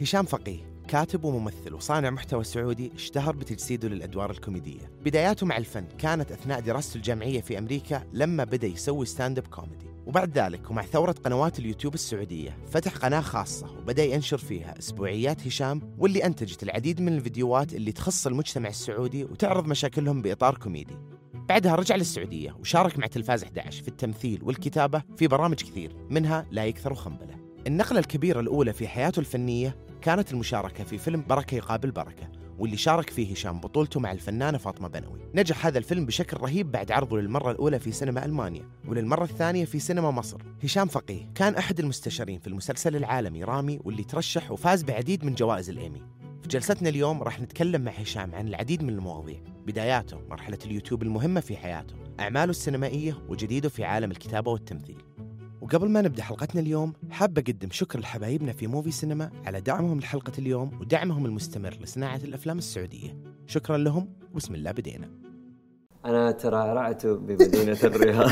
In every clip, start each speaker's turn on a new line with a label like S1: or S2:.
S1: هشام فقيه كاتب وممثل وصانع محتوى سعودي اشتهر بتجسيده للأدوار الكوميدية. بداياته مع الفن كانت أثناء دراسته الجامعية في أمريكا لما بدأ يسوي stand-up comedy وبعد ذلك ومع ثورة قنوات اليوتيوب السعودية فتح قناة خاصة وبدأ ينشر فيها أسبوعيات هشام واللي أنتجت العديد من الفيديوهات اللي تخص المجتمع السعودي وتعرض مشاكلهم بإطار كوميدي. بعدها رجع للسعودية وشارك مع تلفاز 11 في التمثيل والكتابة في برامج كثير منها لا يكثر خنبلة. النقلة الكبيرة الأولى في حياته الفنية كانت المشاركة في فيلم بركة يقابل بركة واللي شارك فيه هشام بطولته مع الفنانة فاطمة بنوي. نجح هذا الفيلم بشكل رهيب بعد عرضه للمرة الأولى في سينما ألمانيا وللمرة الثانية في سينما مصر. هشام فقيه كان أحد المستشارين في المسلسل العالمي رامي واللي ترشح وفاز بعديد من جوائز الإيمي. في جلستنا اليوم راح نتكلم مع هشام عن العديد من المواضيع بداياته مرحلة اليوتيوب المهمة في حياته أعماله السينمائية وجديده في عالم الكتابة والتمثيل. وقبل ما نبدأ حلقتنا اليوم حاب أقدم شكر لحبايبنا في موفي سينما على دعمهم لحلقة اليوم ودعمهم المستمر لصناعة الأفلام السعودية. شكرا لهم وبسم الله بدينا.
S2: أنا ترى رعت بمدينة الرياض.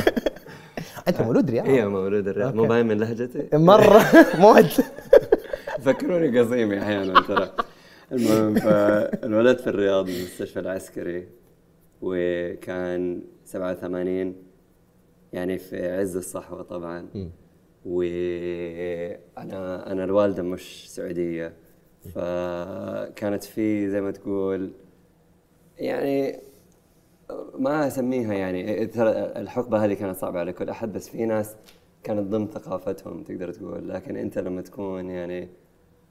S3: أنت مولود رياض؟
S2: أيوه مولود الرياض. مو. باين من لهجتي.
S3: مرة. موت.
S2: فكروني قصيمي أحيانا ترى. المهم فانولدت في الرياض بالمستشفى العسكري وكان 87 يعني في عز الصحوة طبعا. وأنا أنا الوالدة مش سعودية. فكانت في زي ما تقول يعني ما أسميها يعني ترى الحقبة هذه كانت صعبة على كل أحد بس في ناس كانت ضمن ثقافتهم تقدر تقول. لكن أنت لما تكون يعني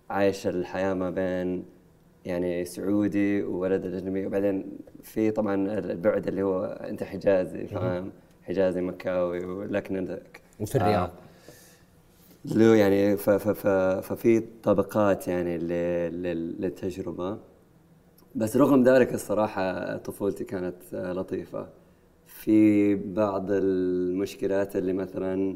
S2: عايش الحياة ما بين يعني سعودي وولد أجنبي وبعدين في طبعا البعد اللي هو أنت حجازي فاهم؟ حجازي مكاوي ولكن انت
S3: وفي الرياض.
S2: له يعني ف ف ف ففي طبقات يعني ل- لل- للتجربة بس رغم ذلك الصراحة طفولتي كانت آه، لطيفة. في بعض المشكلات اللي مثلا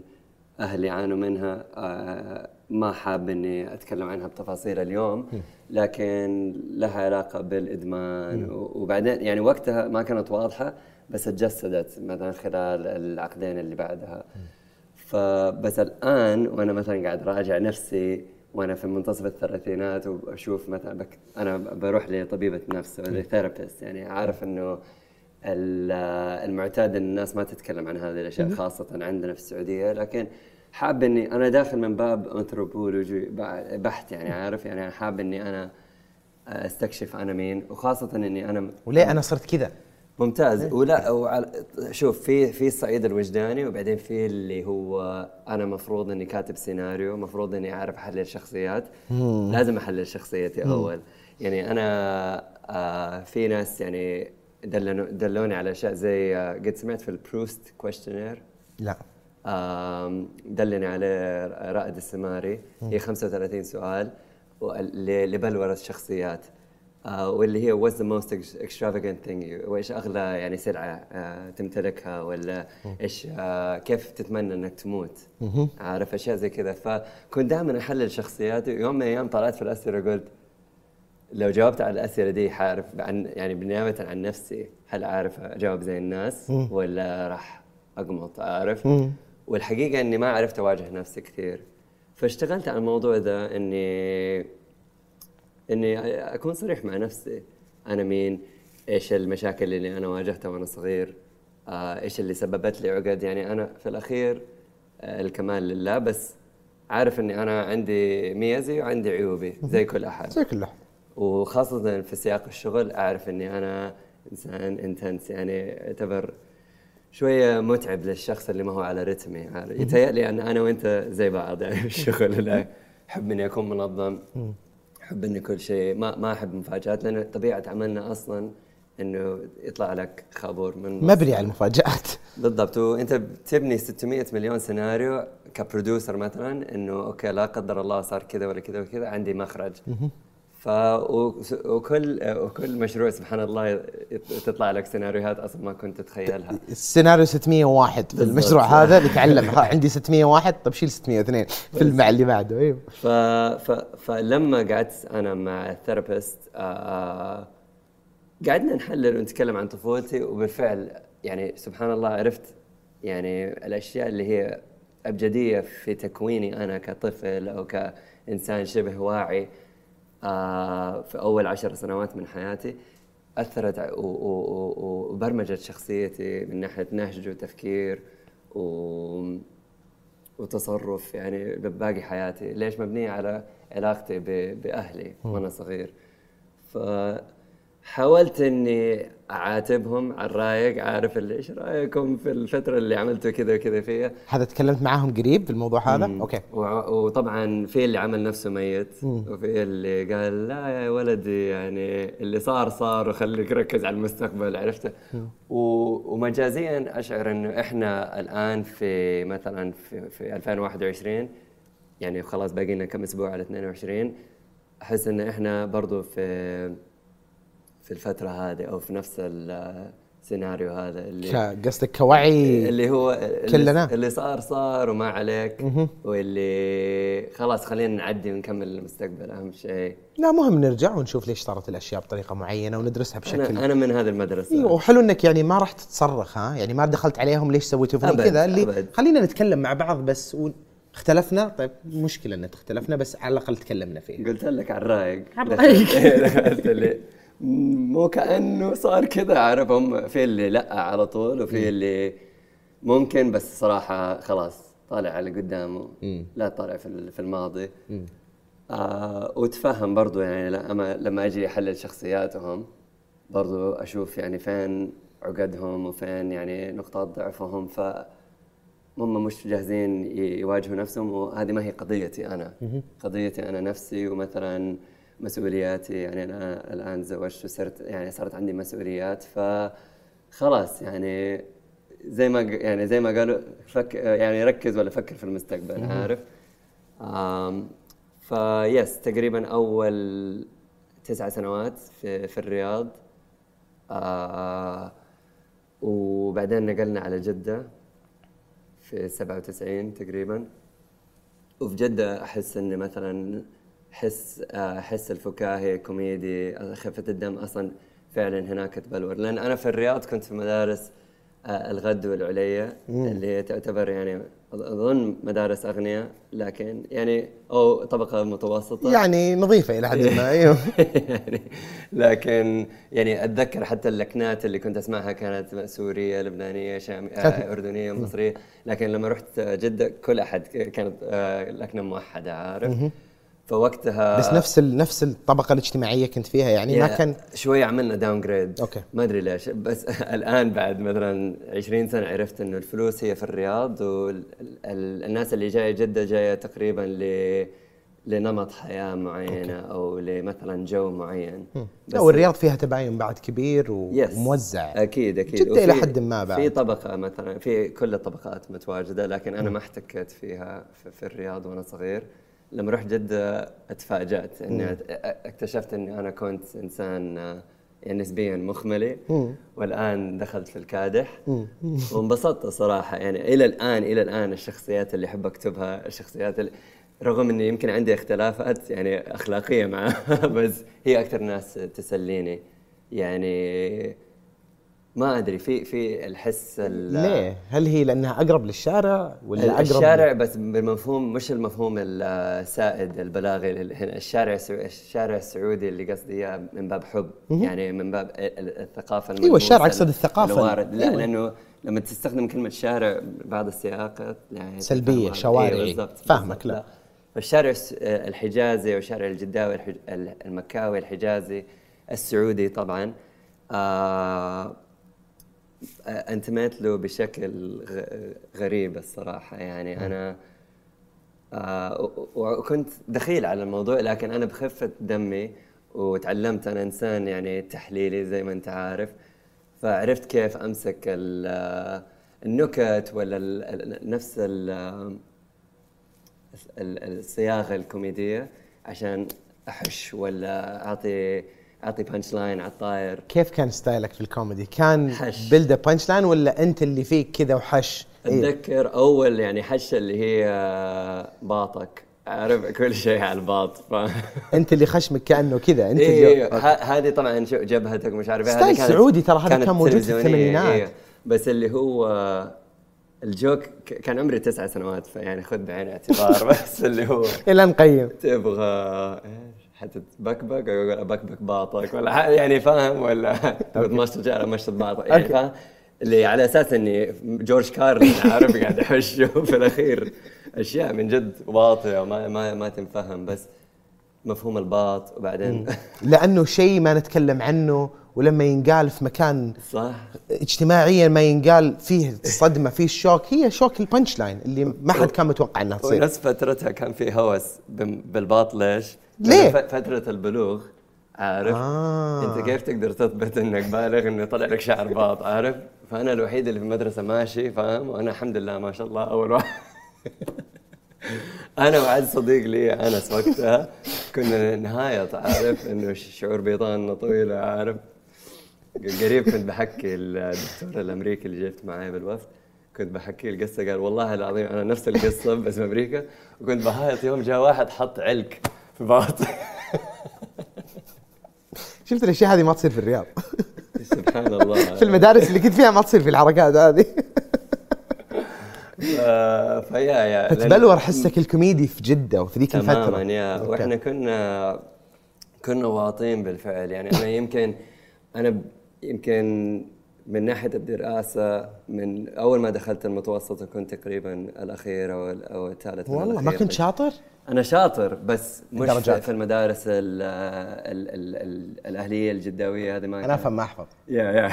S2: أهلي عانوا منها آه، ما حاب إني أتكلم عنها بتفاصيل اليوم لكن لها علاقة بالإدمان. و- وبعدين يعني وقتها ما كانت واضحة بس تجسدت مثلا خلال العقدين اللي بعدها. فبس الآن وأنا مثلا قاعد راجع نفسي وأنا في منتصف الثلاثينات وأشوف مثلا بك أنا بروح لطبيبة نفس ثيرابيست يعني عارف إنه ال- المعتاد ان الناس ما تتكلم عن هذه الأشياء خاصة عندنا في السعودية لكن حاب إني أنا داخل من باب انثروبولوجي بحت يعني عارف؟ يعني أنا حاب إني أنا أستكشف أنا مين وخاصة إني أنا
S3: وليه أنا صرت كذا؟
S2: ممتاز. ولا وعلى شوف في في الصعيد الوجداني وبعدين في اللي هو أنا مفروض إني كاتب سيناريو مفروض إني أعرف احلل شخصيات لازم احلل شخصيتي أول. يعني أنا آه في ناس يعني دلنو دلوني على أشياء زي آه قد سمعت في ال Proust questionnaire
S3: لا.
S2: آم، دلني عليه رائد السماري. هي 35 سؤال و- ل- لبلورة الشخصيات. آه، واللي هي what's the most ex- extravagant thing وإيش أغلى يعني سلعة آه، تمتلكها ولا إيش آه، كيف تتمنى إنك تموت؟ عارف أشياء زي كذا. فكنت دائما أحلل شخصياتي يوم من الأيام طلعت في الأسئلة قلت لو جاوبت على الأسئلة دي حأعرف عن يعني بالنيابه عن نفسي هل عارف أجاوب زي الناس ولا راح أقمط عارف والحقيقة إني ما عرفت أواجه نفسي كثير. فاشتغلت على الموضوع ذا إني إني أكون صريح مع نفسي. أنا مين؟ إيش المشاكل اللي أنا واجهتها وأنا صغير؟ آه، إيش اللي سببت لي عقد؟ يعني أنا في الأخير آه، الكمال لله بس عارف إني أنا عندي ميزي وعندي عيوبي زي كل أحد.
S3: زي كله
S2: وخاصة في سياق الشغل أعرف إني أنا إنسان intense يعني يعتبر شوية متعب للشخص اللي ما هو على رتمي. عارف يتهيألي أن أنا وأنت زي بعض يعني في الشغل. لا أحب إني أكون منظم. أحب إني كل شيء ما ما أحب مفاجآت لأن طبيعة عملنا أصلا إنه يطلع لك خابور من.
S3: مبني على المفاجآت.
S2: بالضبط وأنت بتبني 600 مليون سيناريو ك producer مثلا إنه أوكي لا قدر الله صار كذا ولا كذا وكذا عندي مخرج. ف وكل وكل مشروع سبحان الله تطلع لك سيناريوهات أصلا ما كنت تتخيلها.
S3: السيناريو 601 في المشروع هذا نتعلم ها عندي 601 طب شيل 602 في المع اللي بعده أيوه.
S2: ف... ف... فلما قعدت أنا مع الثيرابيست آه... قعدنا نحلل ونتكلم عن طفولتي وبالفعل يعني سبحان الله عرفت يعني الأشياء اللي هي أبجدية في تكويني أنا كطفل أو كإنسان شبه واعي. آه في أول عشر سنوات من حياتي أثرت وبرمجت شخصيتي من ناحية نهج وتفكير و وتصرف يعني بباقي حياتي ليش مبنية على علاقتي ب- بأهلي وأنا صغير. فحاولت إني أعاتبهم على الرايق عارف اللي إيش رأيكم في الفترة اللي عملتوا كذا وكذا فيها.
S1: هذا تكلمت معاهم قريب في الموضوع هذا؟ أوكي.
S2: وع- وطبعا في اللي عمل نفسه ميت وفي اللي قال لا يا ولدي يعني اللي صار صار وخليك ركز على المستقبل عرفت؟ و- ومجازيا أشعر إنه إحنا الآن في مثلا في, في 2021 يعني خلاص باقي لنا كم أسبوع على 22 أحس إن إحنا برضو في في الفترة هذه أو في نفس السيناريو هذا اللي
S1: ك- قصدك كوعي
S2: اللي هو اللي,
S1: كلنا.
S2: اللي صار صار وما عليك واللي خلاص خلينا نعدي ونكمل المستقبل أهم شيء.
S1: لا مهم نرجع ونشوف ليش صارت الأشياء بطريقة معينة وندرسها بشكل
S2: أنا أنا من هذه المدرسة.
S1: أيوه وحلو إنك يعني ما راح تتصرخ ها؟ يعني ما دخلت عليهم ليش سويتوا فيني
S2: أبد،
S1: كذا اللي
S2: أبد.
S1: خلينا نتكلم مع بعض بس و... اختلفنا؟ طيب مشكلة إن اختلفنا بس على الأقل تكلمنا فيه
S2: قلت لك على الرايق مو كأنه صار كذا عارف؟ هم في اللي لأ على طول وفي اللي ممكن بس صراحة خلاص طالع على قدامه. لا طالع في ال- في الماضي. آه وتفهم برضو يعني لما لما أجي أحلل شخصياتهم برضو أشوف يعني فين عقدهم وفين يعني نقاط ضعفهم ف هم مش جاهزين يواجهوا نفسهم وهذه ما هي قضيتي أنا. قضيتي أنا نفسي ومثلا مسؤولياتي يعني أنا الآن تزوجت وصرت يعني صارت عندي مسؤوليات ف خلاص يعني زي ما يعني زي ما قالوا فك يعني ركز ولا فكر في المستقبل عارف؟ فيس تقريبا أول تسع سنوات في في الرياض. آه وبعدين نقلنا على جدة في 97 تقريبا. وفي جدة أحس إني مثلا حس آه، حس الفكاهي كوميدي خفة الدم أصلا فعلا هناك تبلور. لأن أنا في الرياض كنت في مدارس آه، الغد والعليا اللي هي تعتبر يعني أظن مدارس أغنياء لكن يعني أو طبقة متوسطة.
S1: يعني نظيفة إلى حد ما أيوه.
S2: يعني لكن يعني أتذكر حتى اللكنات اللي كنت أسمعها كانت سورية لبنانية شام آه أردنية مصرية. لكن لما رحت جدة كل أحد كانت لكنة موحدة عارف؟ فوقتها
S1: بس نفس ال... نفس الطبقة الاجتماعية كنت فيها يعني ما كان
S2: شوي عملنا downgrade
S1: أوكي.
S2: ما أدري ليش بس الآن بعد مثلا 20 سنة عرفت إنه الفلوس هي في الرياض والناس اللي جاية جدة جاية تقريبا ل لنمط حياة معينة أو لمثلا جو معين.
S1: لا والرياض فيها تباين بعد كبير و...
S2: yes
S1: وموزع.
S2: أكيد
S1: أكيد. إلى
S2: وفي-
S1: حد ما بعد.
S2: في طبقة مثلا في كل الطبقات متواجدة لكن أنا ما احتكيت فيها في, في الرياض وأنا صغير. لما رحت جده أتفاجأت إني اكتشفت إني أنا كنت إنسان آه، يعني نسبيا مخملي. والآن دخلت في الكادح. وانبسطت صراحة. يعني إلى الآن إلى الآن الشخصيات اللي أحب أكتبها الشخصيات اللي رغم إني يمكن عندي اختلافات يعني أخلاقية معها بس هي أكثر ناس تسليني. يعني ما أدري في في الحس ال-
S1: ليه؟ هل هي لأنها أقرب للشارع ولا أقرب
S2: الشارع بس بالمفهوم مش المفهوم السائد البلاغي هنا الشارع الشارع السعودي اللي قصدي إياه من باب حب يعني من باب ال- ال- الثقافة
S1: أيوة، الشارع
S2: الملموسة
S1: أقصد الثقافة.
S2: الوارد لا
S1: أيوة.
S2: لأنه لما تستخدم كلمة شارع بعض السياقات يعني
S1: سلبية،
S2: تفهم هذا.
S1: شوارعي.
S2: أيوة
S1: فاهمك،. لا.
S2: فالشارع الحجازي والشارع الجداوي المكاوي الحجازي السعودي طبعا آه انتميت له بشكل غريب الصراحة. يعني أنا آه وكنت دخيل على الموضوع لكن أنا بخفة دمي وتعلمت أنا إنسان يعني تحليلي زي ما أنت عارف. فعرفت كيف أمسك ال- النكت ولا ال- نفس ال- ال- الصياغة الكوميدية عشان أحش ولا أعطي أعطي punchline على الطاير
S1: كيف كان style ك في الكوميدي؟ كان
S2: حش.
S1: build punchline ولا أنت اللي فيك كذا وحش؟ إيه.
S2: أتذكر أول يعني حشه اللي هي باطك عارف كل شيء على الباط ف
S1: أنت اللي خشمك كأنه كذا أنت
S2: إيه
S1: اللي
S2: ه- هذه طبعا شو جبهتك مش عارف إيه، style
S1: سعودي ترى، هذا كان موجود في الثمانينات.
S2: إيه. بس اللي هو الجوك ك- كان عمري تسع سنوات فيعني خذ بعين الاعتبار بس اللي هو
S1: إلى نقيم
S2: تبغى إيش حتتبكبك؟ يقول أبكبك باطك ولا يعني فاهم ولا؟ تمشط على مشط باطك يعني. فاهم؟ اللي على أساس إني جورج كارلين عارف قاعد أحشه في الأخير. أشياء من جد واطية وما ما ما تنفهم بس مفهوم الباط. وبعدين
S1: لأنه شيء ما نتكلم عنه ولما ينقال في مكان
S2: صح.
S1: اجتماعيا ما ينقال فيه الصدمه فيه ال shock هي shock ال punchline اللي ما حد كان متوقع إنها تصير.
S2: ونفس فترتها كان في هوس بالباط ليش؟
S1: ليه؟
S2: فترة البلوغ عارف؟
S1: آه.
S2: أنت كيف تقدر تثبت إنك بالغ إنه يطلع لك شعر باط عارف؟ فأنا الوحيد اللي في المدرسة ماشي فاهم؟ وأنا الحمد لله ما شاء الله أول واحد أنا وواحد صديق لي انس وقتها كنا نهايط عارف إنه شعور بيضاننا طويلة عارف؟ قريب كنت بحكي الدكتور الأمريكي اللي جبت معي بالوفد كنت بحكي القصة قال والله العظيم أنا نفس القصة بس في أمريكا وكنت بهايط يوم جاء واحد حط علك باطي
S1: شفت الأشياء هذه ما تصير في الرياض.
S2: سبحان الله.
S1: في المدارس اللي كنت فيها ما تصير في الحركات هذه.
S2: فيا يا
S1: فتبلور حسك الكوميدي في جدة وفي ذيك الفترة.
S2: تماما يا. وإحنا كنا كنا واطين بالفعل. يعني أنا يمكن أنا يمكن من ناحية الدراسة من أول ما دخلت المتوسطة كنت تقريبا الاخير أو أو الثالث
S1: والله ما. كنت شاطر؟
S2: أنا شاطر بس مش في,
S1: الدرجات.
S2: في المدارس ال ال ال ال الأهلية الجداوية هذه ما أنا
S1: أفهم ما أحفظ.
S2: يا يا.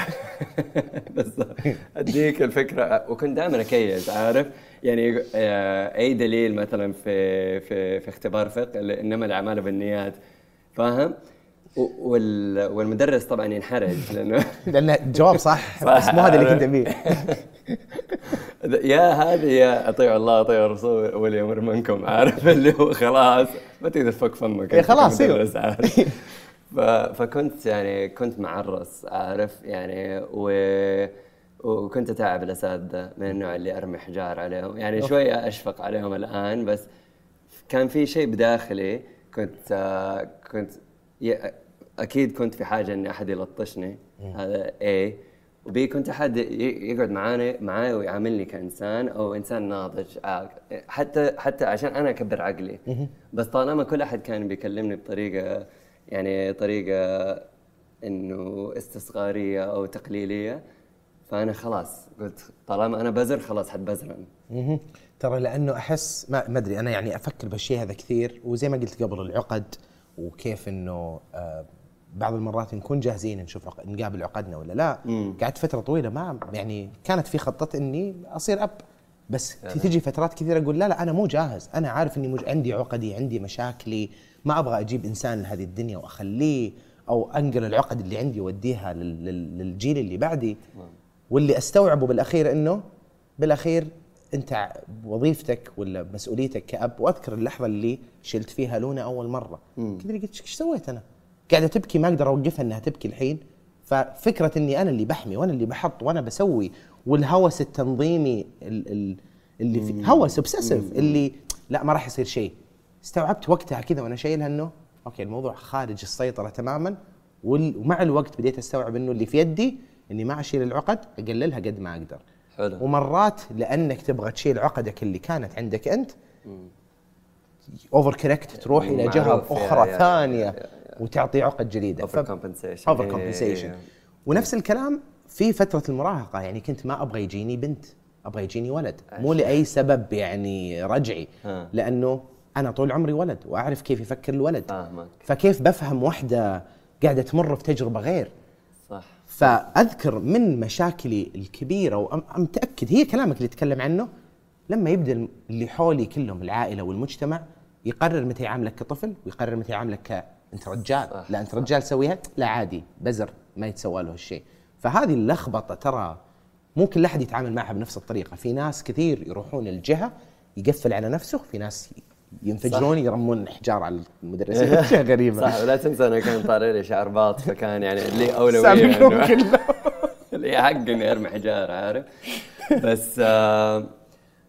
S2: بس أديك الفكرة. وكنت دائما اكيس عارف؟ يعني آه، أي دليل مثلا في في في اختبار فقه إنما الأعمال بالنيات فاهم؟ والمدرس طبعا ينحرج لأنه
S1: لأن الجواب صح
S2: صح.
S1: بس مو هذا اللي كنت أبيه.
S2: يا هذه يا أطيعوا الله أطيعوا الرسول ولي أمر منكم عارف اللي هو خلاص ما تقدر تفك فمك أنت
S1: خلاص،
S2: ف... فكنت يعني كنت معرس عارف يعني و... وكنت أتعب الاساتذه من النوع اللي أرمي حجار عليهم يعني شوية أشفق عليهم الآن بس كان في شيء بداخلي كنت آه، كنت أكيد كنت في حاجة ان أحد يلطشني. هذا اي وبي كنت أحد يقعد معاني معاي ويعاملني كإنسان أو إنسان ناضج. حتى حتى عشان أنا أكبر عقلي. بس طالما كل أحد كان بيكلمني بطريقة يعني طريقة إنه استصغارية أو تقليلية فأنا خلاص قلت طالما أنا بزر خلاص حتبزرن.
S1: ترى لأنه أحس ما ما أدري أنا يعني أفكر بالشيء هذا كثير وزي ما قلت قبل العقد وكيف إنه آه بعض المرات نكون جاهزين نشوف نقابل عقدنا ولا لا. قعدت فترة طويلة ما يعني كانت في خطة إني أصير أب. بس تجي فترات كثيرة أقول لا لا أنا مو جاهز. أنا عارف إني مج... عندي عقدي عندي مشاكلي. ما أبغى أجيب إنسان لهذه الدنيا وأخليه أو أنقل العقد اللي عندي واوديها لل... لل... للجيل اللي بعدي. واللي أستوعبه بالأخير إنه بالأخير أنت وظيفتك ولا مسؤوليتك كأب وأذكر اللحظة اللي شلت فيها لونا أول مرة. كذا قلت إيش سويت أنا؟ قاعدة تبكي ما أقدر أوقفها إنها تبكي الحين. ففكرة إني أنا اللي بحمي وأنا اللي بحط وأنا بسوي والهوس التنظيمي ال- ال- اللي في هوس obsessive اللي لا ما راح يصير شيء. استوعبت وقتها كذا وأنا شايلها إنه أوكي الموضوع خارج السيطرة تماما ومع الوقت بديت أستوعب إنه اللي في يدي إني ما أشيل العقد أقللها قد ما أقدر.
S2: حلو.
S1: ومرات لأنك تبغى تشيل عقدك اللي كانت عندك أنت over-correct تروح إلى جهة
S2: أخرى يا-
S1: ثانية.
S2: يا-
S1: وتعطي عقد جديدة
S2: Over compensation.
S1: Over
S2: compensation.
S1: ونفس الكلام في فترة المراهقة يعني كنت ما أبغى يجيني بنت أبغى يجيني ولد مو لأي سبب يعني رجعي
S2: ها.
S1: لأنه أنا طول عمري ولد وأعرف كيف يفكر الولد
S2: فاهمك.
S1: فكيف بفهم واحدة قاعدة تمر في تجربة غير
S2: صح
S1: فأذكر من مشاكلي الكبيرة ومتاكد هي كلامك اللي تتكلم عنه لما يبدأ اللي حولي كلهم العائلة والمجتمع يقرر متى يعاملك كطفل ويقرر متى يعاملك انت رجال. لا انت رجال سويها لا عادي. بزر ما يتسوى له الشيء فهذه اللخبطة ترى مو كل أحد يتعامل معها بنفس الطريقة. في ناس كثير يروحون الجهه يقفل على نفسه في ناس ينفجرون يرمون حجار على المدرسين اشياء غريبه
S2: صح ولا تنسى أنا كان طالع لي شعر باط فكان يعني لي أولوية
S1: كلهم.
S2: اللي حق اني ارمي حجار عارف؟ بس آه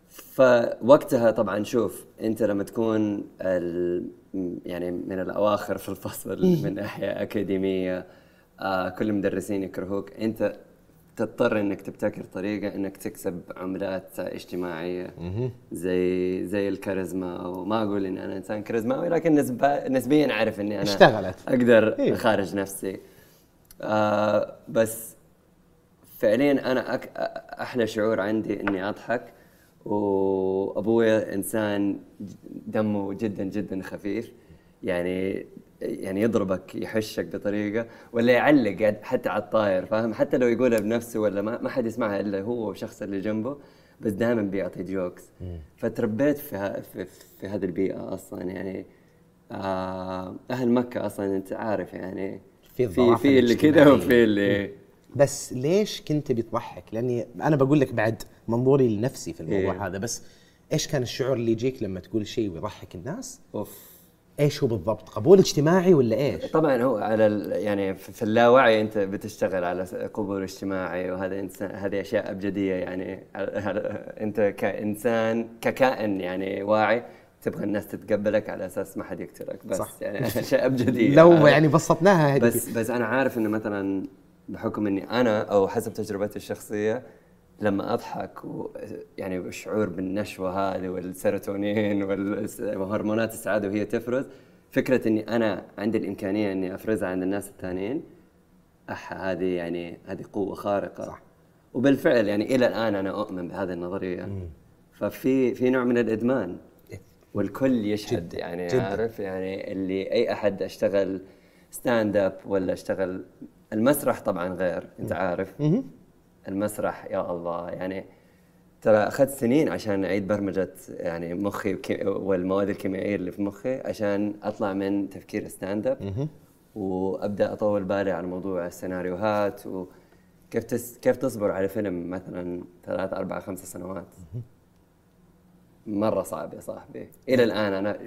S2: فوقتها طبعا شوف أنت لما تكون ال يعني من الأواخر في الفصل من ناحيه أكاديمية آه كل المدرسين يكرهوك. أنت تضطر إنك تبتكر طريقة إنك تكسب عملات اجتماعية. زي زي الكاريزما. أو ما أقول إني أنا إنسان كاريزماوي لكن نسبيا أعرف إني أنا
S1: اشتغلت.
S2: أقدر
S1: إيه.
S2: أخارج نفسي. آه بس فعليا أنا أك... أحلى شعور عندي إني أضحك. وأبويا إنسان دمه جدا جدا خفيف. يعني يعني يضربك يحشك بطريقة ولا يعلق حتى على الطاير فاهم؟ حتى لو يقولها بنفسه ولا ما, ما حد يسمعها إلا هو والشخص اللي جنبه بس دائما بيعطي جوكس فتربيت في, ها في, في هذه البيئة أصلا يعني آه أهل مكة أصلا أنت عارف يعني.
S1: في
S2: في في اللي كذا. وفي اللي
S1: بس ليش كنت بتضحك؟ لأني أنا بقول لك بعد منظوري لنفسي في الموضوع
S2: إيه.
S1: هذا بس إيش كان الشعور اللي يجيك لما تقول شيء ويضحك الناس؟
S2: أوف
S1: إيش هو بالضبط؟ قبول اجتماعي ولا إيش؟
S2: طبعا هو على يعني في اللاوعي أنت بتشتغل على قبول اجتماعي وهذا انسان هذه أشياء أبجدية يعني أنت كإنسان ككائن يعني واعي تبغى الناس تتقبلك على أساس ما حد يقتلك بس
S1: صح.
S2: يعني أشياء أبجدية
S1: لو؟ يعني بسطناها هذه
S2: بس بس أنا عارف إنه مثلا بحكم إني أنا أو حسب تجربتي الشخصية لما أضحك و يعني الشعور بالنشوة هذه والسيروتونين والس- وهرمونات السعاده وهي تفرز فكرة إني أنا عندي الإمكانية إني أفرزها عند الناس الثانيين أح هذه يعني هذه قوة خارقة.
S1: صح.
S2: وبالفعل يعني إلى الآن أنا أؤمن بهذه النظرية. ففي في نوع من الإدمان. والكل يشهد
S1: جداً،
S2: يعني
S1: جداً.
S2: عارف؟ يعني اللي أي أحد أشتغل stand-up ولا أشتغل المسرح طبعا غير أنت عارف؟ المسرح يا الله. يعني ترى أخذت سنين عشان أعيد برمجة يعني مخي والمواد الكيميائية اللي في مخي عشان أطلع من تفكير stand-up وأبدأ أطول بالي على موضوع السيناريوهات وكيف تس كيف تصبر على فيلم مثلا ثلاث أربع خمس سنوات. مرة صعب يا صاحبي. إلى الآن أنا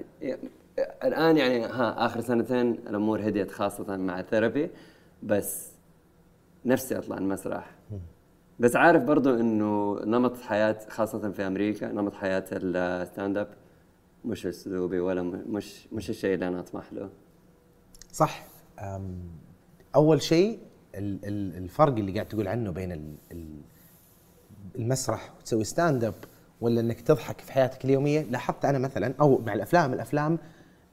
S2: الآن يعني ها آخر سنتين الأمور هديت خاصة مع ال therapy بس نفسي أطلع المسرح. بس عارف برضو إنه نمط حياة خاصة في أمريكا نمط حياة ال stand-up مش أسلوبي ولا مش مش الشيء اللي أنا أطمح له.
S1: صح. أول شيء ال- ال- الفرق اللي قاعد تقول عنه بين ال- ال- المسرح وتسوي stand-up ولا إنك تضحك في حياتك اليومية؟ لاحظت أنا مثلا أو مع الأفلام الأفلام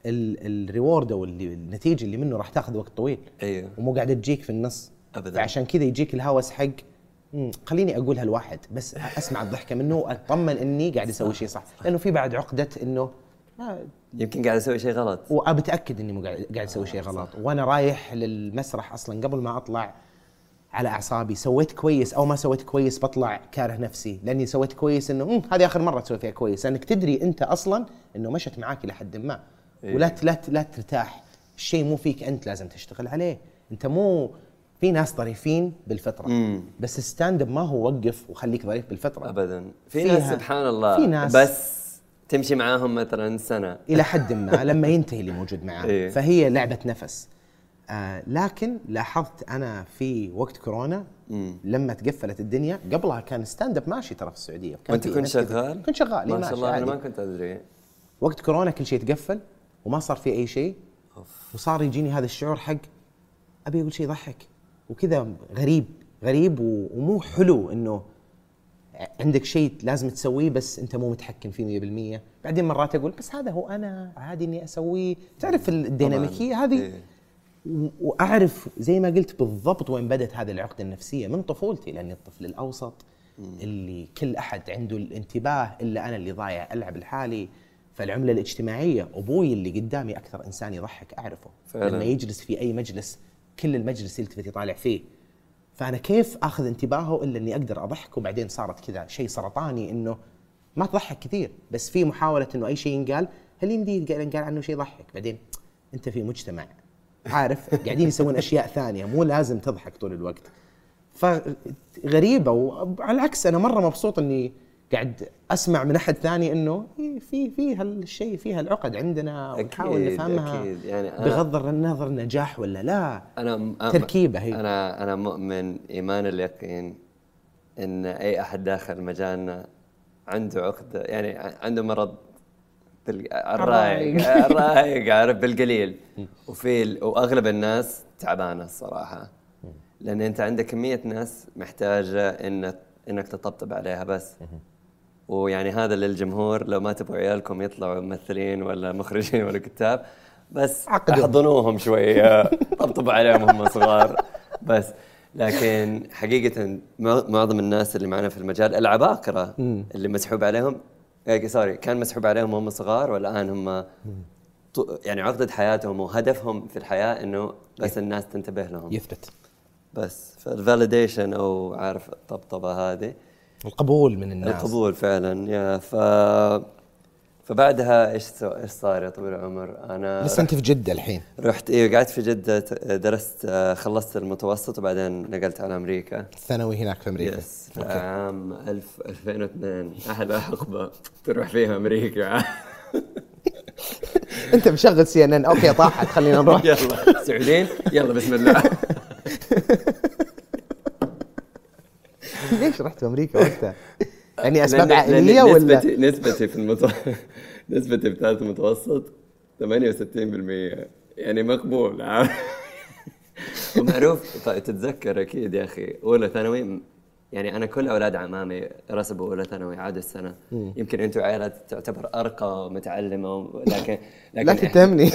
S1: ال- ال reward أو النتيجة اللي منه راح تاخذ وقت طويل.
S2: أيوه
S1: ومو قاعدة تجيك في النص.
S2: أبداً.
S1: فعشان كذا يجيك الهوس حق مم، خليني اقولها الواحد بس أسمع الضحكة منه وأطمن إني قاعد أسوي شيء صح. لأنه في بعد عقدة إنه آه،
S2: يمكن قاعد أسوي شيء غلط.
S1: وبتاكد إني مو قاعد قاعد أسوي شيء غلط. وأنا رايح للمسرح أصلا قبل ما أطلع على أعصابي. سويت كويس أو ما سويت كويس بطلع كاره نفسي. لأني سويت كويس إنه "مم، هذه آخر مرة تسوي فيها كويس. لأنك تدري أنت أصلا إنه مشت معاك إلى حد ما.
S2: إيه.
S1: ولا لا لا ترتاح. الشيء مو فيك أنت لازم تشتغل عليه. أنت مو في ناس ظريفين بالفطرة
S2: مم.
S1: بس الستاند اب ما هو وقف وخليك ظريف بالفطرة
S2: ابدا في ناس سبحان الله
S1: في ناس-
S2: بس تمشي معاهم مثلا سنة
S1: إلى حد ما لما ينتهي اللي موجود معاه
S2: إيه.
S1: فهي لعبة نفس آه لكن لاحظت أنا في وقت كورونا
S2: مم.
S1: لما تقفلت الدنيا قبلها كان ستاند اب ماشي ترى في
S2: السعودية
S1: وأنت
S2: كنت. شغال؟
S1: كنت شغال إيه،
S2: ما شاء الله
S1: أنا.
S2: ما كنت أدري
S1: وقت كورونا كل شيء تقفل وما صار في أي شيء وصار يجيني هذا الشعور حق أبي أقول شيء يضحك وكذا غريب غريب ومو حلو إنه عندك شيء لازم تسويه بس أنت مو متحكم فيه 100% بعدين مرات أقول بس هذا هو أنا عادي إني أسويه تعرف
S2: الديناميكية.
S1: هذه
S2: إيه.
S1: وأعرف زي ما قلت بالضبط وين بدت هذه العقدة النفسية من طفولتي لأني الطفل الأوسط اللي كل أحد عنده الانتباه إلا أنا اللي ضايع ألعب لحالي فالعملة الاجتماعية أبوي اللي قدامي أكثر إنسان يضحك أعرفه
S2: فعلاً.
S1: لما يجلس في أي مجلس كل المجلس يلتفت يطالع فيه. فأنا كيف آخذ انتباهه إلا إني أقدر أضحك؟ وبعدين صارت كذا شيء سرطاني إنه ما تضحك كثير بس في محاولة إنه أي شيء ينقال هل يمدي ينقال عنه شيء يضحك؟ بعدين أنت في مجتمع عارف؟ قاعدين يسوون أشياء ثانية مو لازم تضحك طول الوقت. فغريبة وعلى العكس أنا مرة مبسوط إني قاعد أسمع من أحد ثاني إنه في في هالشيء في هالعقد عندنا ونحاول نفهمها
S2: أكيد. يعني أنا-
S1: بغض النظر نجاح ولا لا
S2: أنا أنا-
S1: تركيبة هي.
S2: أنا أنا مؤمن إيمان اليقين إن أي أحد داخل مجالنا عنده عقده يعني عنده مرض بال... الرايق الرايق عارف بالقليل وفي. وأغلب الناس تعبانة الصراحة لأن أنت عندك كمية ناس محتاجة ان إنك تطبطب عليها بس ويعني هذا للجمهور لو ما تبغوا عيالكم يطلعوا ممثلين ولا مخرجين ولا كتاب بس
S1: عقدوا.
S2: احضنوهم شوية. طبطبوا عليهم وهم صغار. بس لكن حقيقة مع- معظم الناس اللي معنا في المجال العباقرة اللي مسحوب عليهم آه، سوري كان مسحوب عليهم وهم صغار والآن هم يعني عقدة حياتهم وهدفهم في الحياة إنه بس الناس تنتبه لهم.
S1: يثبت
S2: بس فال validation أو عارف الطبطبة هذه
S1: القبول من الناس.
S2: القبول فعلا يا ف فبعدها إيش إيش صار يا طويل العمر؟ أنا
S1: لسه انت في جدة الحين.
S2: رحت أيوه قعدت في جدة ت- درست خلصت المتوسط وبعدين نقلت على أمريكا.
S1: الثانوي هناك في أمريكا.
S2: yes في عام 1000 2002 أحلى حقبة تروح فيها أمريكا.
S1: أنت مشغل سي إن إن. أوكي طاحت خلينا نروح.
S2: يلا سعوديين؟ يلا بسم الله.
S1: ليش رحت أمريكا وقتها؟ يعني
S2: أسباب
S1: عائلية ولا
S2: نسبتي نسبتي في المتو... نسبتي في ثالث متوسط 68% يعني مقبول عارف؟ ومعروف طيب تتذكر أكيد يا أخي أولى ثانوي يعني أنا كل أولاد عمامي رسبوا أولى ثانوي عادوا السنة. يمكن أنتم عائلات تعتبر أرقى ومتعلمة لكن لكن
S1: لا تتهمني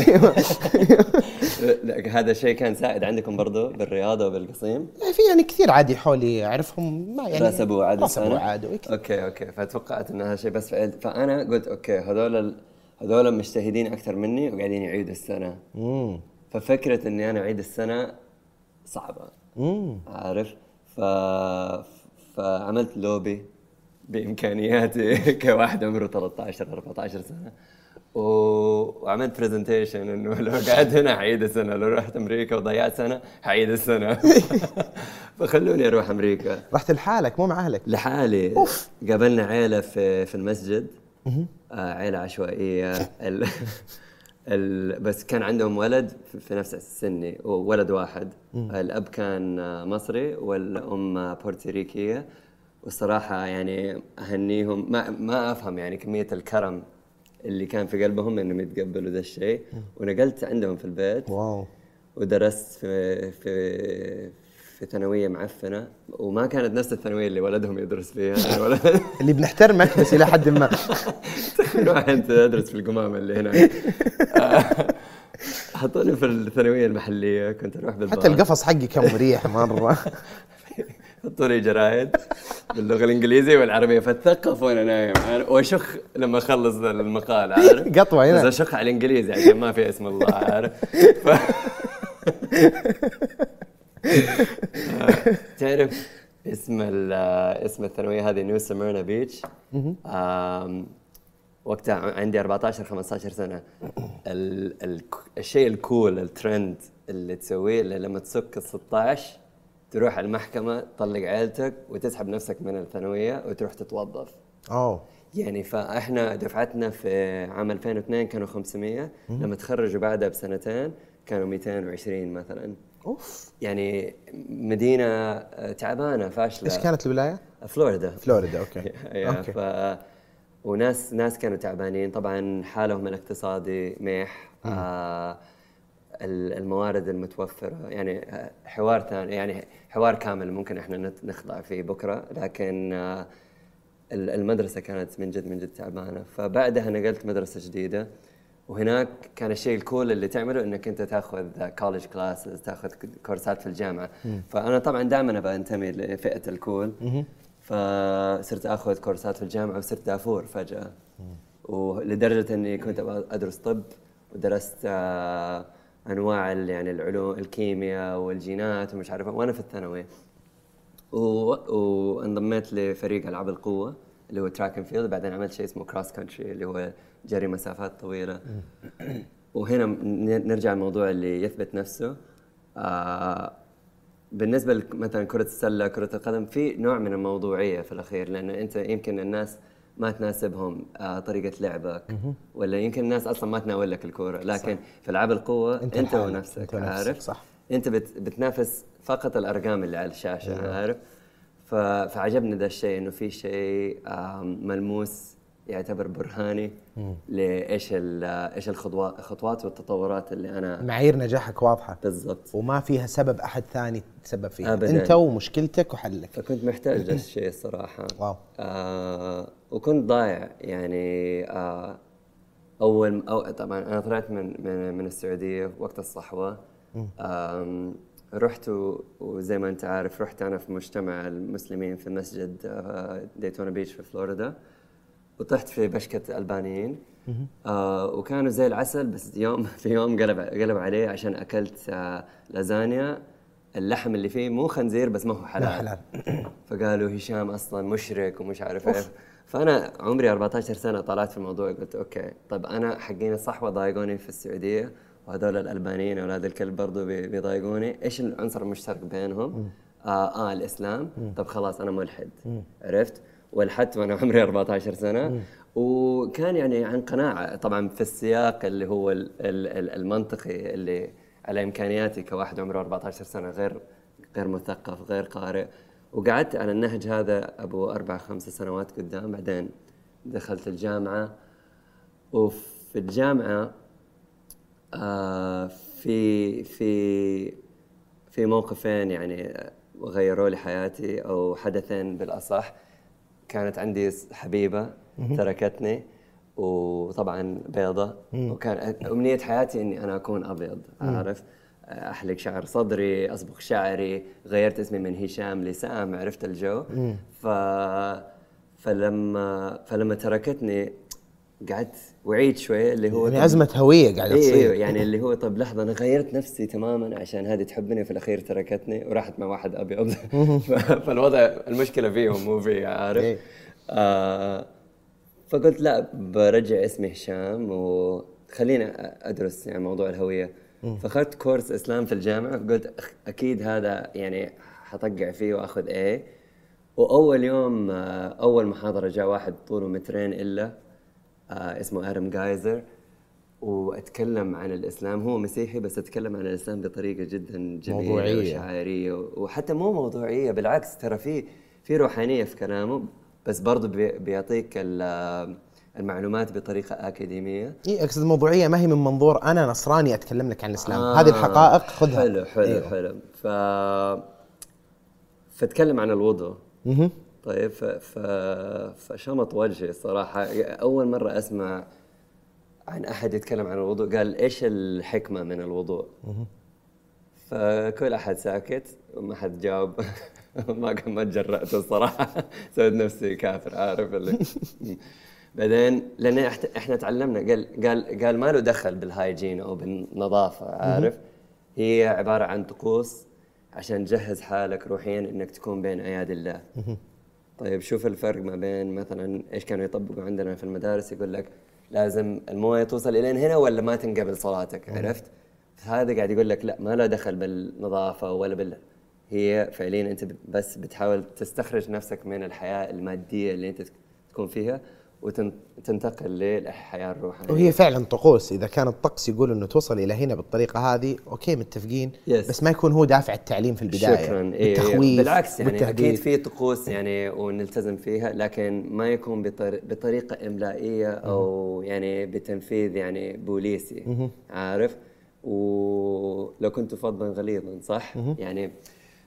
S2: هذا الشيء كان سائد عندكم برضو بالرياضة وبالقصيم؟
S1: في يعني كثير عادي حولي أعرفهم ما يعني
S2: رسبوا
S1: رسبوا السنة؟ إيه كثير.
S2: أوكي أوكي. فتوقعت إن هذا شيء بس فأنا قلت أوكي هذول هذول مجتهدين أكثر مني وقاعدين يعيدوا السنة.
S1: مم.
S2: ففكرة إني أنا أعيد السنة صعبة.
S1: مم.
S2: عارف؟ ف... فعملت لوبي بإمكانياتي كواحد عمره 13 14 سنة. وعملت presentation إنه لو قعدت هنا حعيد السنة لو رحت أمريكا وضيعت سنة حعيد السنة. فخلوني أروح أمريكا.
S1: رحت لحالك مو مع أهلك؟
S2: لحالي.
S1: أوف.
S2: قابلنا عيلة في في المسجد. آه عيلة عشوائية. ال بس كان عندهم ولد في- نفس سني ولد واحد. الأب كان آه، مصري والأم آه، بورتوريكية. والصراحة يعني أهنيهم ما ما أفهم يعني كمية الكرم اللي كان في قلبهم إنهم يتقبلوا ذا الشيء. ونقلت عندهم في البيت.
S1: واو.
S2: ودرست في في في ثانوية معفنة وما كانت نفس الثانوية اللي ولدهم يدرس فيها. يعني
S1: اللي بنحترمك بس إلى حد ما.
S2: تخيل واحد يدرس في القمامة اللي هناك آه، حطوني في الثانوية المحلية كنت أروح بالباص
S1: حتى القفص حقي كان مريح مرة.
S2: حطوا لي جرايد باللغة الإنجليزية والعربية فاتثقف وأنا نايم وأشخ لما أخلص المقال عارف؟
S1: قطوة هنا.
S2: بس أشخ على الإنجليزي عشان ما في اسم الله عارف؟ ف... تعرف اسم اسم الثانوية هذه نيو سميرنا بيتش وقتها عندي 14 15 سنة. ال ال الشيء الكول الترند اللي تسويه اللي لما تسك ال 16 تروح المحكمة تطلق عيلتك وتسحب نفسك من الثانوية وتروح تتوظف.
S1: أوه.
S2: يعني فإحنا دفعتنا في عام 2002 كانوا 500 لما تخرجوا بعدها بسنتين كانوا 220 مثلا.
S1: أوف.
S2: يعني مدينة آه، تعبانة فاشلة.
S1: إيش كانت الولاية؟
S2: فلوريدا.
S1: فلوريدا
S2: أوكي.
S1: أوكي.
S2: ف وناس ناس كانوا تعبانين. طبعا حالهم الاقتصادي مليح. آه ال- الموارد المتوفرة. يعني آه، حوار ثاني يعني حوار كامل ممكن إحنا نخضع فيه بكرة. لكن آه ال- المدرسة كانت من جد من جد تعبانة. فبعدها نقلت مدرسة جديدة. وهناك كان الشيء ال cool اللي تعمله إنك أنت تأخذ college classes تأخذ كورسات في الجامعة. فأنا طبعا دائما أبغى أنتمي لفئة ال cool. فصرت أخذ كورسات في الجامعة وصرت دافور فجأة. ولدرجة إني كنت أبغى أدرس طب ودرست آه، أنواع يعني العلوم الكيمياء والجينات ومش عارف وأنا في الثانوي. وانضميت لفريق ألعاب القوة اللي هو track and field بعدين عملت شيء اسمه cross country اللي هو جري مسافات طويلة. وهنا نرجع الموضوع اللي يثبت نفسه. آه بالنسبة مثلا كرة السلة كرة القدم في نوع من الموضوعية في الأخير لأن أنت يمكن الناس ما تناسبهم آه طريقة لعبك. ولا يمكن الناس أصلا ما تناول لك الكورة. لكن في ألعاب القوة
S1: أنت
S2: أنت, انت ونفسك
S1: أنت ونفسك،
S2: عارف؟
S1: صح.
S2: أنت بت بتنافس فقط الأرقام اللي على الشاشة عارف؟ ف- فعجبني ذا الشيء إنه في شيء آم، ملموس يعتبر برهاني لإيش إيش الخطوات والتطورات اللي أنا
S1: معايير نجاحك واضحة.
S2: بالضبط.
S1: وما فيها سبب أحد ثاني تسبب فيها.
S2: أبداً.
S1: أنت ومشكلتك وحلك.
S2: فكنت محتاج الشيء الصراحة.
S1: واو.
S2: آه وكنت ضايع يعني آه أول أو طبعا أنا طلعت من من من السعودية وقت الصحوة. آم، رحت وزي ما أنت عارف رحت أنا في مجتمع المسلمين في مسجد آه، ديتونا بيتش في فلوريدا. وطحت في بشكة ألبانيين. آه وكانوا زي العسل بس يوم في يوم قلب قلب عليه عشان أكلت آه لازانيا. اللحم اللي فيه مو خنزير بس ما هو حلال,
S1: حلال.
S2: فقالوا هشام أصلا مشرك ومش عارف إيش. فأنا عمري 14 سنة طلعت في الموضوع قلت أوكي. طب أنا حقين الصحوه ضايقوني في السعودية وهذول الألبانيين أولاد الكلب برضو بي- بيضايقوني. إيش العنصر المشترك بينهم؟ آه, آه الإسلام. طب خلاص أنا ملحد. عرفت؟ والحدت وأنا عمري 14 سنة. وكان يعني عن قناعة. طبعا في السياق اللي هو ال- ال- ال- المنطقي اللي على إمكانياتي كواحد عمره 14 سنة غير غير مثقف غير قارئ. وقعدت على النهج هذا أبو أربع خمس سنوات قدام. بعدين دخلت الجامعة. وفي الجامعة آه في في في موقفين يعني غيروا لي حياتي أو حدثين بالأصح. كانت عندي حبيبة تركتني وطبعا بيضة. وكان أمنية حياتي إني أنا أكون أبيض عارف؟ أحلق شعر صدري أصبغ شعري غيرت اسمي من هشام لسام عرفت الجو؟ ف فلما فلما تركتني قعدت وعيت شوية اللي هو
S1: يعني ازمه هوية قاعدة
S2: أيوه
S1: تصير.
S2: أيوه يعني اللي هو طب لحظة أنا غيرت نفسي تماما عشان هذه تحبني في الأخير تركتني وراحت مع واحد ابيض فالوضع المشكلة فيهم مو في
S1: إيه.
S2: عارف آه فقلت لا برجع اسمي هشام وخليني أدرس يعني موضوع الهوية. فأخذت كورس إسلام في الجامعة قلت أكيد هذا يعني حطقع فيه وأخذ إيه وأول يوم آه، أول محاضرة جاء واحد طوله مترين إلا. اسمه آدم جايزر وأتكلم عن الإسلام هو مسيحي بس أتكلم عن الإسلام بطريقة جدا جميلة
S1: موضوعية.
S2: وشعاريه وحتى مو موضوعية بالعكس ترى في في روحانية في كلامه بس برضه بي- بيعطيك ال- المعلومات بطريقة أكاديمية
S1: إي أقصد الموضوعيه ما هي من منظور أنا نصراني أتكلم لك عن الإسلام
S2: آه،
S1: هذه الحقائق خذها
S2: حلو حلو
S1: أيوه.
S2: حلو ف فتكلم عن الوضوء. طيب ف... ف... فشمط وجهي الصراحة أول مرة أسمع عن أحد يتكلم عن الوضوء قال إيش الحكمة من الوضوء؟ فكل أحد ساكت وما حد جاوب. ما ما تجرأت الصراحة. سويت نفسي كافر عارف اللي. بعدين إحت- إحنا تعلمنا قال قال قال ما له دخل بال hygiene أو بالنظافة عارف؟ هي عبارة عن طقوس عشان تجهز حالك روحيا إنك تكون بين أيادي الله. طيب شوف الفرق ما بين مثلا إيش كانوا يطبقوا عندنا في المدارس يقول لك لازم الموية توصل إلين هنا ولا ما تنقبل صلاتك عرفت؟ هذا قاعد يقول لك لا ما له دخل بالنظافة ولا بال هي فعليا أنت بس بتحاول تستخرج نفسك من الحياة المادية اللي أنت تكون فيها وتنتقل للحياة الروحانيه
S1: وهي فعلا طقوس. إذا كان الطقس يقول إنه توصل إلى هنا بالطريقة هذه أوكي متفقين.
S2: Yes.
S1: بس ما يكون هو دافع التعليم في البداية.
S2: شكرا. إيه
S1: بالتخويف
S2: بالعكس يعني
S1: بالتهديد.
S2: أكيد في طقوس يعني ونلتزم فيها لكن ما يكون بطر... بطريقة إملائية أو يعني بتنفيذ يعني بوليسي. عارف؟ ولو كنت فظا غليظا صح؟ يعني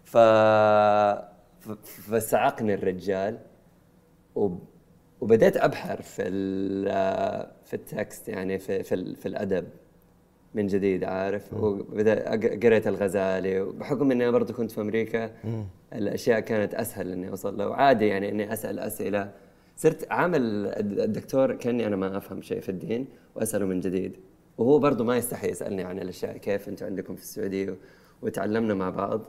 S2: ف... ف... فصعقني الرجال وب... وبدأت أبحر في في التكست يعني في في, في الأدب من جديد عارف؟ وبدأت قريت الغزالي وبحكم إني برضو كنت في أمريكا الأشياء كانت أسهل إني أوصل له. وعادي يعني إني أسأل أسئلة. صرت عامل الد- الدكتور كأني أنا ما أفهم شيء في الدين وأسأله من جديد. وهو برضو ما يستحي يسألني عن الأشياء كيف أنتم عندكم في السعودية؟ وتعلمنا مع بعض.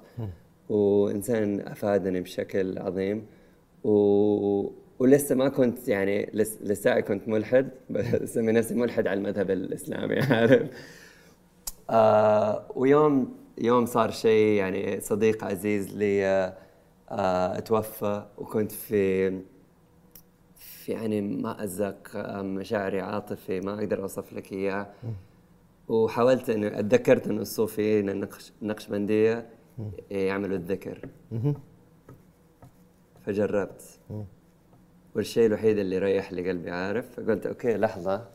S2: وإنسان أفادني بشكل عظيم. و... ولسه ما كنت يعني لس... لسه كنت ملحد بسمي نفسي ملحد على المذهب الإسلامي عارف؟ آه ويوم يوم صار شيء يعني صديق عزيز لي آه توفى وكنت في في يعني ما اتذك مشاعري عاطفي ما أقدر أوصف لك اياه وحاولت إنه أتذكرت إنه الصوفيين النقش النقشبنديه يعملوا الذكر. فجربت. والشيء الوحيد اللي ريح لي قلبي عارف؟ فقلت أوكي لحظة.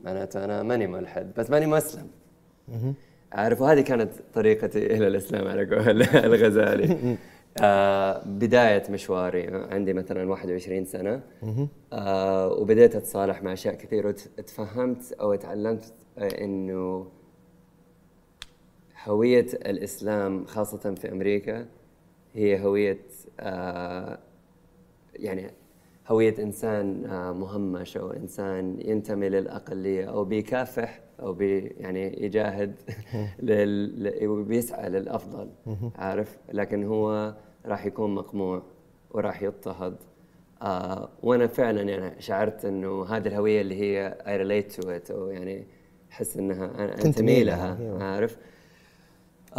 S2: معناته أنا ماني ملحد بس ماني مسلم. عارف؟ وهذه كانت طريقتي إلى الإسلام على قول الغزالي. آه بداية مشواري عندي مثلا 21 سنة. آه وبديت أتصالح مع أشياء كثير وتفهمت أو تعلمت آه إنه هوية الإسلام خاصة في أمريكا هي هوية آه يعني هوية إنسان آه مهمش أو إنسان ينتمي للأقلية أو بيكافح أو بي يعني يجاهد لل وبيسعى للأفضل عارف؟ لكن هو راح يكون مقموع وراح يضطهد. آه وأنا فعلا يعني شعرت إنه هذه الهوية اللي هي I relate to it أو يعني أحس إنها أنا أنتمي لها
S1: أيوة.
S2: عارف؟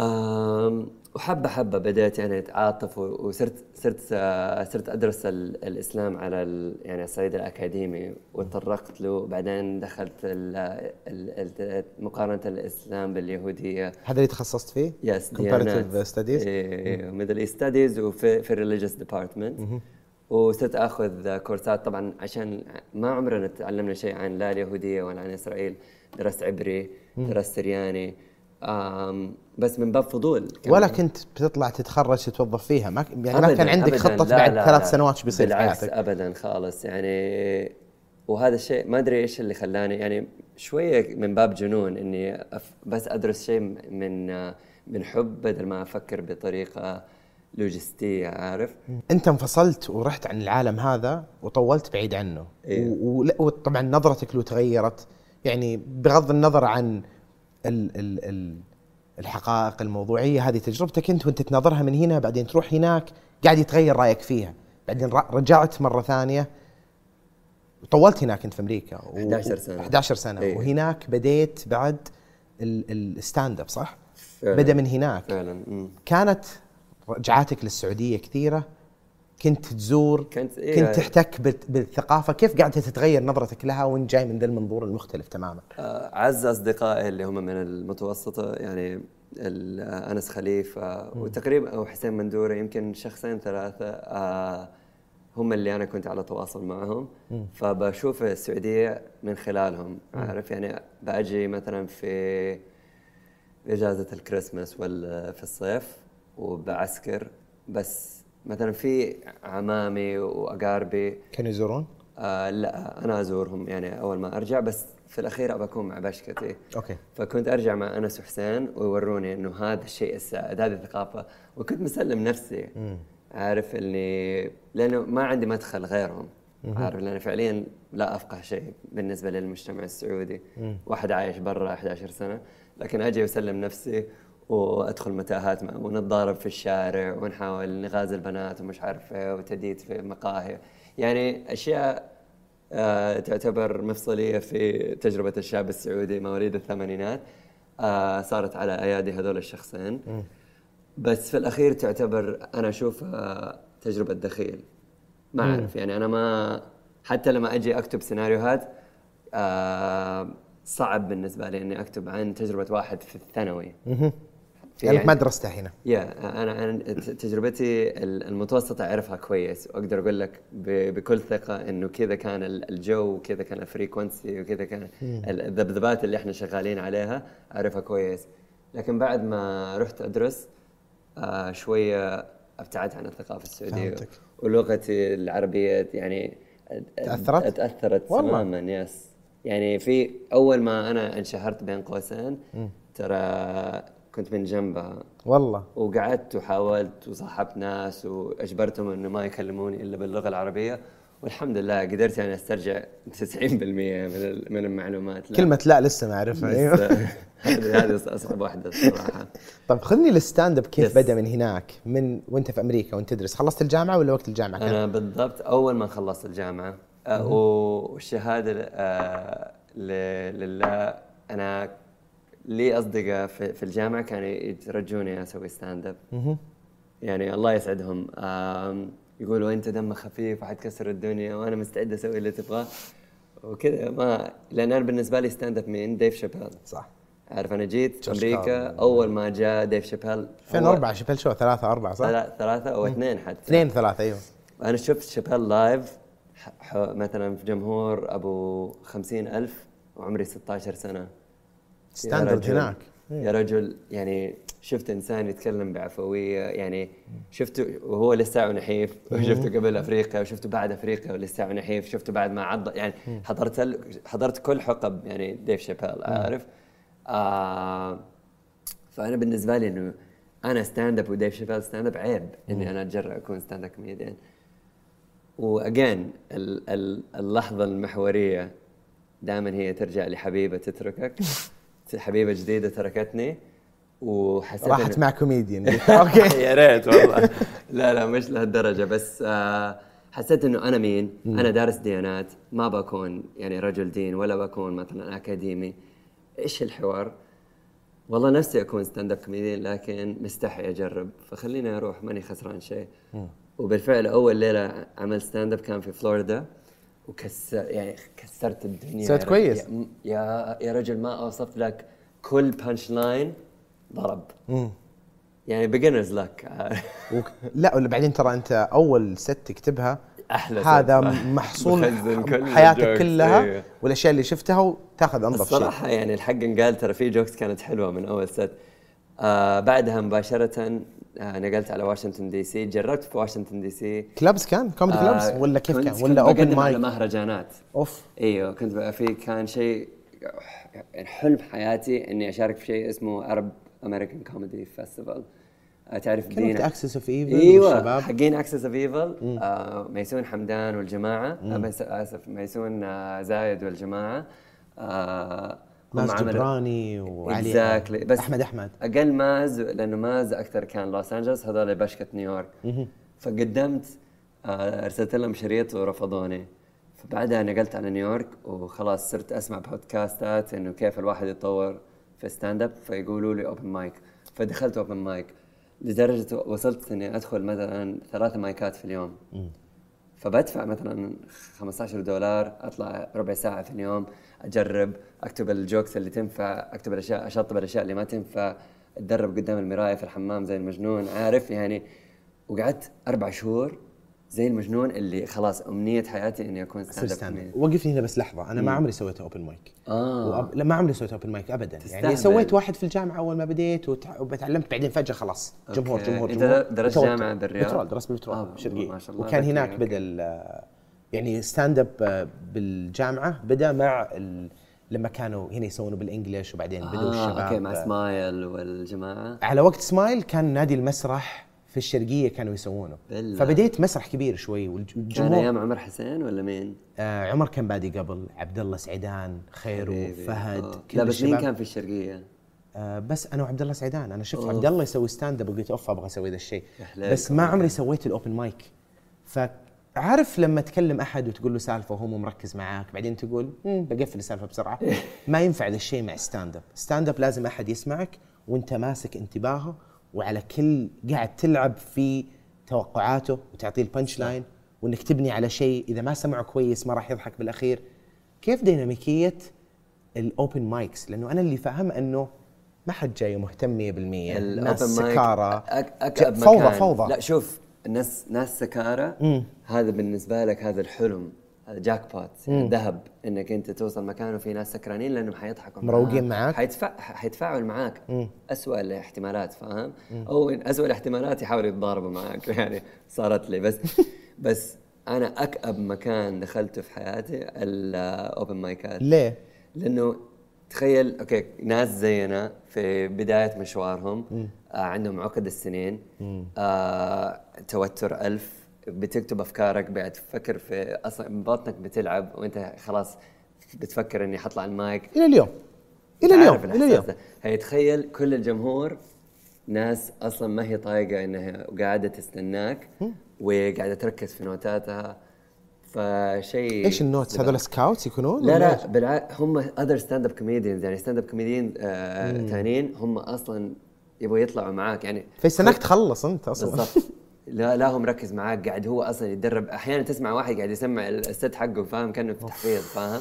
S2: آم، وحبة حبة بدأت يعني أتعاطف و- وصرت صرت آه، صرت أدرس ال- الإسلام على يعني الصعيد الأكاديمي وتطرقت له. بعدين دخلت ال- ال- ال- مقارنة الإسلام باليهودية.
S1: هذا اللي تخصصت فيه؟
S2: yes
S1: comparative studies.
S2: Middle East studies وفي في ال religious department وصرت آخذ كورسات. طبعا عشان ما عمرنا تعلمنا شيء عن لا اليهودية ولا عن إسرائيل. درست عبري درست سرياني. بس من باب فضول.
S1: ولا كنت بتطلع تتخرج تتوظف فيها ما يعني ما كان عندك.
S2: خطة
S1: بعد
S2: لا،
S1: ثلاث
S2: لا.
S1: سنوات شو بيصير في حياتك
S2: ابدا خالص يعني وهذا الشيء ما أدري إيش اللي خلاني يعني شوية من باب جنون إني بس أدرس شيء من من حب بدل ما أفكر بطريقة لوجستية عارف
S1: أنت انفصلت ورحت عن العالم هذا وطولت بعيد عنه
S2: إيه.
S1: وطبعا نظرتك له تغيرت يعني بغض النظر عن ال ال ال الحقائق الموضوعية هذه تجربتك أنت وأنت تناظرها من هنا بعدين تروح هناك قاعد يتغير رأيك فيها بعدين رجعت مرة ثانية وطولت هناك أنت في أمريكا و-
S2: 11 سنة.
S1: 11 سنة
S2: إيه.
S1: وهناك بديت بعد ال- ال stand up صح؟
S2: فعلاً.
S1: بدأ من هناك
S2: فعلا.
S1: كانت رجعاتك للسعودية كثيرة كنت تزور
S2: كنت- إيه.
S1: كنت تحتك بال- بالثقافة. كيف قاعدة تتغير نظرتك لها وانت جاي من ذا المنظور المختلف تماما؟
S2: آه، أعز أصدقائي اللي هم من المتوسطة يعني أنس خليفة وتقريبا أو حسين مندورة يمكن شخصين ثلاثة آه، هم اللي أنا كنت على تواصل معهم. فبشوف السعودية من خلالهم عارف؟ يعني بأجي مثلا في إجازة الكريسماس ولا في الصيف وبعسكر بس مثلا في عمامي وأقاربي.
S1: كانوا يزورون؟
S2: آه لا أنا أزورهم يعني أول ما أرجع بس في الأخير أبى أكون مع بشكتي.
S1: أوكي.
S2: فكنت أرجع مع أنس وحسين ويوروني إنه هذا الشيء السائد هذه الثقافة. وكنت مسلم نفسي. عارف إني لأنه ما عندي مدخل غيرهم. عارف لأن فعليا لا أفقه شيء بالنسبة للمجتمع السعودي. واحد عايش برا 11 سنة. لكن أجي واسلم نفسي وأدخل متاهات ونتضارب في الشارع ونحاول نغازل بنات ومش عارف إيه وتديت في مقاهي. يعني أشياء آه، تعتبر مفصلية في تجربة الشاب السعودي مواليد الثمانينات آه، صارت على أيادي هذول الشخصين. بس في الأخير تعتبر أنا أشوفها تجربة دخيل. ما أعرف يعني أنا ما حتى لما أجي أكتب سيناريوهات آه، صعب بالنسبة لي إني أكتب عن تجربة واحد في الثانوي.
S1: لانك
S2: يعني-
S1: ما درستها هنا.
S2: يا أنا أنا تجربتي ال- المتوسطه أعرفها كويس. وأقدر أقول لك بكل ثقة إنه كذا كان ال- الجو وكذا كان الفريكونسي وكذا كان ال- الذبذبات اللي إحنا شغالين عليها أعرفها كويس. لكن بعد ما رحت أدرس آه شوية أبتعدت عن الثقافة السعودية.
S1: فهمتك.
S2: ولغتي العربية يعني؟
S1: تأثرت؟ والله.
S2: تماما يس يعني في أول ما أنا انشهرت بين قوسين ترى كنت من جنبها.
S1: والله.
S2: وقعدت وحاولت وصاحبت ناس وأجبرتهم إنه ما يكلموني إلا باللغة العربية. والحمد لله قدرت يعني أسترجع 90% من من المعلومات. لا،
S1: كلمة لا لسه ما
S2: أعرفها
S1: أيوه.
S2: هذه اصعب واحدة الصراحة.
S1: طيب خذني ال stand up
S2: كيف.
S1: بدأ من هناك من وأنت في أمريكا وأنت تدرس خلصت الجامعة ولا وقت الجامعة كان؟
S2: أنا بالضبط أول ما خلصت الجامعة آه، والشهادة آه، لله أنا لي أصدقاء في في الجامعة كانوا يترجوني أسوي stand up يعني الله يسعدهم. يقولوا أنت دمك خفيف وحتكسر الدنيا وأنا مستعد أسوي اللي تبغاه. وكذا ما لأن أنا بالنسبة لي stand up مين ديف شابيل
S1: صح.
S2: عارف أنا جيت
S1: أمريكا.
S2: أول ما جاء ديف شابيل
S1: 2004 شابيل شو ثلاثة أربعة صح؟
S2: ثلاثة أو اثنين حتى.
S1: اثنين ثلاثة أيوه.
S2: أنا شفت شابيل live مثلا في جمهور أبو خمسين ألف وعمري 16 سنة. يا standard
S1: هناك.
S2: يا رجل يعني شفت إنسان يتكلم بعفوية يعني شفته وهو لسه نحيف وشفته قبل أفريقيا وشفته بعد أفريقيا ولسه نحيف شفته بعد ما عض يعني حضرت حضرت كل حقب يعني ديف شابيل عارف؟ آه فأنا بالنسبة لي إنه أنا stand up وديف شابيل stand up عيب إني أنا أتجرأ أكون stand up comedian واجين اللحظة المحورية دائما هي ترجع لحبيبة تتركك. حبيبة جديدة تركتني وحسيت
S1: راحت مع كوميديان أوكي.
S2: يا ريت والله. لا لا مش لهالدرجة بس آه حسيت إنه أنا مين؟ أنا دارس ديانات ما بكون يعني رجل دين ولا بكون مثلا أكاديمي. إيش الحوار؟ والله نفسي أكون stand up comedian لكن مستحي أجرب فخليني أروح ماني خسران شيء. وبالفعل أول ليلة عملت stand up كان في فلوريدا وكسر يعني كسرت الدنيا
S1: سويت. كويس.
S2: يا- يا رجل ما اوصف لك كل punch line ضرب يعني beginner's
S1: luck. لا ولا بعدين ترى أنت أول set تكتبها
S2: أحلى
S1: هذا. محصول حياتك كلها
S2: أيوه.
S1: والأشياء اللي شفتها وتاخذ أنظف شيء
S2: الصراحة يعني الحق انقال ترى في jokes كانت حلوة من أول set آه بعدها مباشرة آه نقلت على واشنطن دي سي. جربت في واشنطن دي سي.
S1: clubs كان؟ comedy clubs ولا كيف كان؟ ولا open
S2: بقدم على
S1: مايك
S2: مهرجانات.
S1: أوف.
S2: أيوه كنت بقى في كان شيء يعني حلم حياتي إني أشارك في شيء اسمه Arab American Comedy Festival تعرف دينا؟
S1: Axis of
S2: Evil
S1: أيوه
S2: حقين Axis of Evil آه ميسون حمدان والجماعة. آه آسف ميسون آه زايد والجماعة. آه
S1: ماز جبراني وعلي
S2: Exactly. بس
S1: أحمد أحمد.
S2: أقل ماز لأنه ماز أكثر كان لوس انجلوس هذول بشكة نيويورك. فقدمت آه أرسلت لهم شريط ورفضوني. فبعدها نقلت على نيويورك وخلاص صرت أسمع podcastات إنه كيف الواحد يتطور في stand up فيقولوا لي open mic فدخلت open mic لدرجة وصلت إني أدخل مثلا ثلاثة micات في اليوم. فبدفع مثلا 15 دولار أطلع ربع ساعة في اليوم أجرب. أكتب ال jokes اللي تنفع أكتب الأشياء أشطب الأشياء اللي ما تنفع أتدرب قدام المراية في الحمام زي المجنون عارف؟ يعني وقعدت أربع شهور زي المجنون اللي خلاص أمنية حياتي إني أكون
S1: stand
S2: up
S1: وقفني هنا بس لحظة. أنا ما عمري سويت open mic
S2: آه.
S1: وأب... لا ما عمري سويت open mic ابدا. يعني
S2: تستهبل.
S1: سويت واحد في الجامعة أول ما بديت وتع... وتعلمت بعدين فجأة خلاص. جمهور. جمهور جمهور.
S2: درست
S1: وتوتر.
S2: جامعة بالرياض؟
S1: بترول درست بالبترول
S2: آه،
S1: آه الشرقيه
S2: ما شاء الله.
S1: وكان هناك. بدا يعني stand up بالجامعة بدأ مع ال... لما كانوا هنا يسوونه بال English وبعدين بدوا
S2: آه
S1: الشباب
S2: أوكي مع سمايل والجماعة
S1: على وقت سمايل كان نادي المسرح في الشرقية كانوا يسوونه
S2: بالله.
S1: فبديت مسرح كبير شوي
S2: كان
S1: والجمهور
S2: أيام عمر حسين ولا مين؟
S1: آه عمر كان بادي قبل عبد الله سعيدان خيرو. فهد. كل
S2: لا بس مين. كان في الشرقية؟
S1: آه بس أنا وعبد الله سعيدان أنا شفت. عبد الله يسوي stand up وقلت أوف أبغى أسوي ذا الشيء. بس ما عمري سويت ال open mic فعارف لما تكلم أحد وتقول له سالفة وهو مو مركز معاك بعدين تقول "مم، بقفل السالفة بسرعة. ما ينفع ذا الشيء مع stand up stand up لازم أحد يسمعك وأنت ماسك انتباهه وعلى كل قاعد تلعب في توقعاته وتعطيه ال punch line وإنك تبني على شيء إذا ما سمعه كويس ما راح يضحك بالأخير. كيف ديناميكية ال open mics لأنه أنا اللي فاهم أنه ما حد جاي مهتم 100% الناس سكارى
S2: أك-
S1: فوضى. فوضى.
S2: لا شوف الناس ناس سكارى هذا بالنسبة لك هذا الحلم هذا jackpot يعني ذهب إنك أنت توصل مكان وفي ناس سكرانين لأنهم حيضحكوا
S1: مروقين معاك.
S2: حيتفع حيتفاعل معاك. اسوء الاحتمالات فاهم؟ أو اسوء الاحتمالات يحاولوا يتضاربوا معاك. يعني صارت لي. بس بس أنا أكأب مكان دخلته في حياتي ال open micات
S1: ليه؟
S2: لأنه تخيل أوكي ناس زينا في بداية مشوارهم عندهم عقد السنين. آه توتر ألف. بتكتب أفكارك بعد تفكر في أصلا بطنك بتلعب وأنت خلاص بتفكر إني حطلع المايك.
S1: إلى اليوم. إلى اليوم.
S2: الإحساس
S1: اليوم.
S2: هي تخيل كل الجمهور ناس أصلا ما هي طايقة إنها قاعدة تستناك وقاعدة تركز في نوتاتها. فشيء
S1: إيش ال notes؟ هذول scouts يكونون؟
S2: لا لا؟ بالعكس هم other stand-up comedians يعني stand-up comedian ثانيين هم أصلا يبغوا يطلعوا معاك يعني
S1: فيستناك تخلص أنت أصلا.
S2: بالضبط. لا لا هو مركز معاك قاعد هو أصلا يتدرب. أحيانا تسمع واحد قاعد يسمع ال set حقه فاهم؟ كأنه في تحفيظ فاهم؟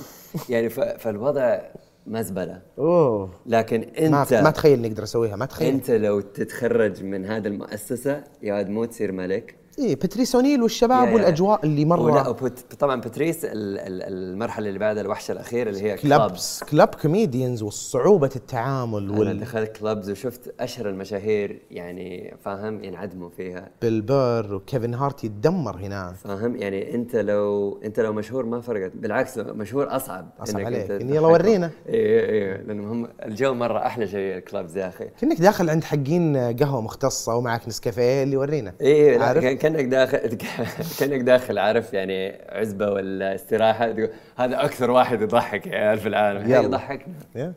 S2: يعني فالوضع مزبلة.
S1: أوه.
S2: لكن أنت
S1: ما تخيل إني أقدر أسويها ما تخيل
S2: أنت لو تتخرج من هذه المؤسسة يا مو تصير ملك.
S1: إيه باتريس أونيل والشباب
S2: يا-.
S1: والأجواء اللي مره
S2: طبعا باتريس ال- ال- المرحلة اللي بعدها الوحشه الاخيره اللي هي clubs
S1: clubs club comedians وصعوبه التعامل
S2: أنا
S1: وال
S2: دخلت clubs وشفت أشهر المشاهير يعني فاهم ينعدموا فيها
S1: بيل بير وكيفن هارت يتدمر هناك
S2: فاهم يعني أنت لو أنت لو مشهور ما فرقت بالعكس مشهور
S1: أصعب
S2: إنك
S1: عليك. إن يلا. ورينا.
S2: إيه إيه لأنه هم الجو مرة أحلى شيء ال clubs يا أخي
S1: كأنك داخل عند حقين قهوة مختصة ومعك نسكافيه اللي يورينا إيه؟
S2: كأن- كأنك داخل كأنك داخل عارف يعني عزبة ولا استراحة؟ هذا أكثر واحد يضحك يا عيال في العالم. يضحكنا.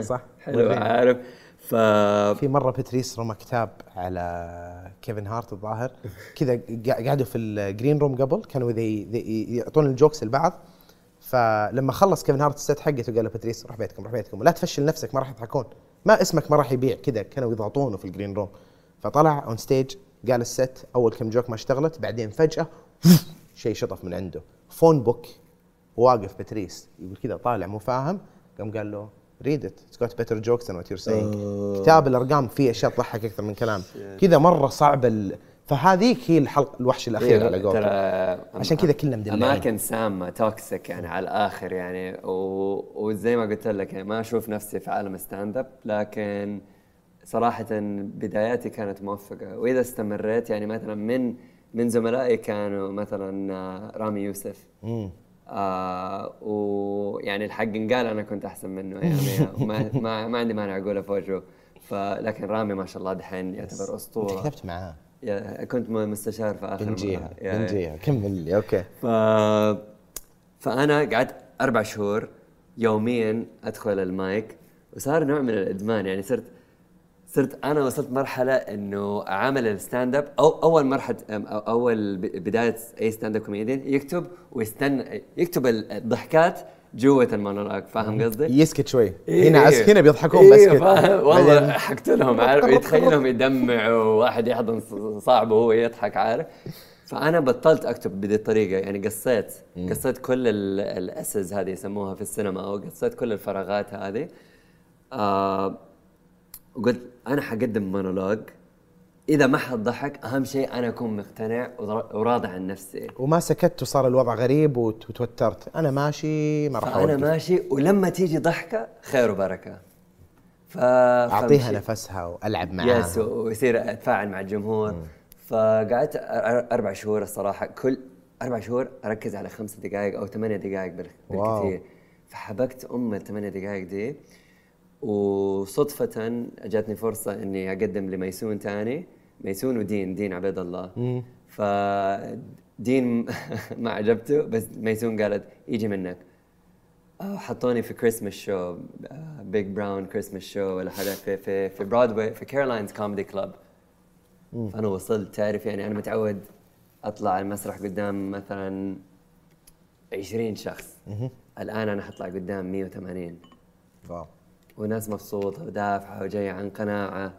S1: صح.
S2: حلو. عارف. ف
S1: في مرة باتريس رمى كتاب على كيفن هارت الظاهر. كذا قعدوا في ال green room قبل كانوا ذي يعطون ال jokes لبعض. فلما خلص كيفن هارت ال set حقته قال له باتريس روح بيتكم روح بيتكم. ولا تفشل نفسك ما راح يضحكون. ما اسمك ما راح يبيع. كذا كانوا يضغطونه في ال green room فطلع on stage قال ال set أول كم joke ما اشتغلت بعدين فجأة شيء شطف من عنده. phone book. واقف باتريس. يقول كذا طالع مو فاهم. قام قال له read it it's got better jokes than what you're saying كتاب الأرقام فيه أشياء تضحك أكثر من كلام. كذا مرة صعب ال... فهذيك هي الحلقة الوحش الأخير على
S2: ترى
S1: قولتهم عشان كذا كلنا مدلعين.
S2: أماكن سامة toxic يعني على الآخر يعني. و... وزي ما قلت لك يعني ما أشوف نفسي في عالم stand-up لكن صراحة بداياتي كانت موفقة. وإذا استمريت يعني مثلا من من زملائي كانوا مثلا آه، رامي يوسف. آه ويعني الحق انقال أنا كنت أحسن منه يعني. ما ما, ما عندي مانع اقولها في وجهه فلكن رامي ما شاء الله دحين يعتبر أسطورة.
S1: كتبت معاه.
S2: كنت مستشار في آخر
S1: بنجيها بنجيها كمل لي أوكي.
S2: ف فأنا قعدت أربع شهور يوميا أدخل المايك وصار نوع من الإدمان. يعني صرت صرت أنا وصلت مرحلة إنه عامل ال stand-up أو أول مرحلة أو أول بداية أي stand-up comedian يكتب ويستنى يكتب الضحكات جوة المونولوج فاهم قصدي؟
S1: يسكت شوي.
S2: إيه.
S1: هنا
S2: إيه.
S1: هنا بيضحكون
S2: إيه
S1: بسكت
S2: والله حكت لهم عارف؟ يتخيلهم يدمعوا واحد يحضن صاحبه وهو يضحك عارف؟ فأنا بطلت أكتب بهذه الطريقة يعني قصيت قصيت كل ال- الأسز هذه يسموها في السينما أو قصيت كل الفراغات هذه. آه وقلت أنا حقدم مونولوج. إذا ما حد ضحك أهم شيء أنا أكون مقتنع وراضي عن نفسي.
S1: وما سكت وصار الوضع غريب وت- وتوترت. أنا ماشي ما راح أوقف.
S2: ماشي ولما تيجي ضحكة خير وبركة. ف أعطيها
S1: نفسها وألعب معاها.
S2: yes ويصير أتفاعل مع الجمهور. فقعدت أر- أر- أربع شهور الصراحة. كل أربع شهور أركز على خمس دقائق أو ثمانية دقائق. بالكثير. فحبكت أم الثمانية دقائق دي. وصدفة جاتني فرصة إني أقدم لميسون تاني. ميسون ودين دين عبيد الله. فدين ما عجبته بس ميسون قالت يجي منك. آه، حطوني في Christmas show Big Brown Christmas show ولا حاجة في في في برودواي في Carolines Comedy Club فأنا وصلت تعرف يعني أنا متعود أطلع على المسرح قدام مثلا 20 شخص. الآن أنا حطلع قدام 180
S1: واو.
S2: وناس مبسوطه ودافعه وجايه عن قناعة.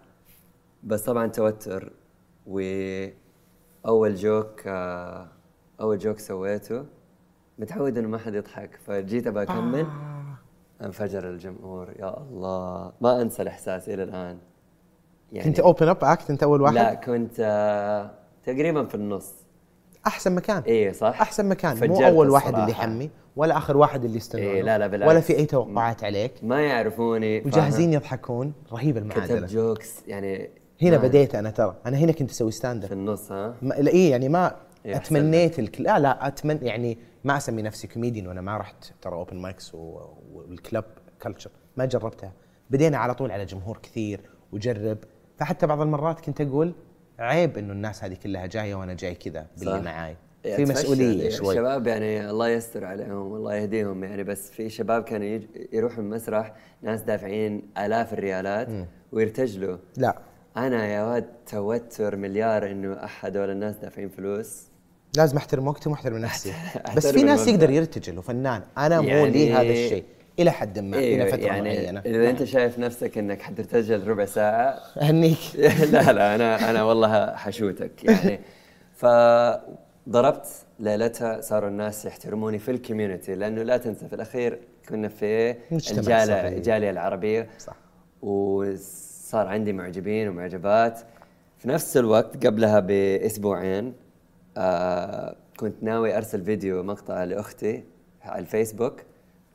S2: بس طبعا توتر وأول جوك آه، أول جوك سويته متعود إنه ما حد يضحك. فجيت ابى أكمل. انفجر الجمهور. يا الله. ما أنسى الإحساس إلى الآن. يعني
S1: كنت open up act انت أول واحد؟
S2: لا كنت آه، تقريبا في النص.
S1: أحسن مكان.
S2: إيه صح.
S1: أحسن مكان. مو أول واحد اللي. يحمي ولا آخر واحد اللي يستنى
S2: إيه، لا، لا، بالعكس.
S1: ولا في أي توقعات عليك.
S2: ما يعرفوني
S1: وجاهزين يضحكون. رهيب؟ المعادلة.
S2: كتبت jokes يعني
S1: هنا
S2: ما-
S1: بديت أنا ترى. أنا هنا كنت أسوي stand
S2: في النص ها؟
S1: ما لا إيه يعني ما
S2: إيه،
S1: أتمنيت الك... لا لا اتمنى يعني ما أسمي نفسي كوميديان وأنا ما رحت ترى open mics و... والكلب كلتشر ما جربتها. بدينا على طول على جمهور كثير وجرب. فحتى بعض المرات كنت أقول عيب إنه الناس هذه كلها جاية وأنا جاي كذا باللي. معاي في.
S2: مسؤولية
S1: شوي
S2: الشباب يعني الله يستر عليهم والله يهديهم يعني بس في شباب كانوا. يروحوا المسرح ناس دافعين آلاف الريالات ويرتجلوا
S1: لا
S2: أنا يا واد توتر مليار إنه أحد ولا الناس دافعين فلوس
S1: لازم أحترم وقتي وأحترم نفسي بس في ناس. يقدر يرتجل وفنان أنا مو
S2: يعني-
S1: لي هذا الشيء إلى حد ما
S2: إيه
S1: إلى فترة
S2: يعني
S1: معينة.
S2: إذا أنت شايف نفسك إنك حترتجل ربع ساعة
S1: أهنيك.
S2: لا لا أنا أنا والله حشوتك يعني. فضربت ليلتها صاروا الناس يحترموني في الكوميونتي لأنه لا تنسى في الأخير كنا في
S1: الجالية.
S2: الجالية العربية.
S1: صح.
S2: وصار عندي معجبين ومعجبات. في نفس الوقت قبلها بأسبوعين آه كنت ناوي أرسل فيديو مقطع لأختي على الفيسبوك.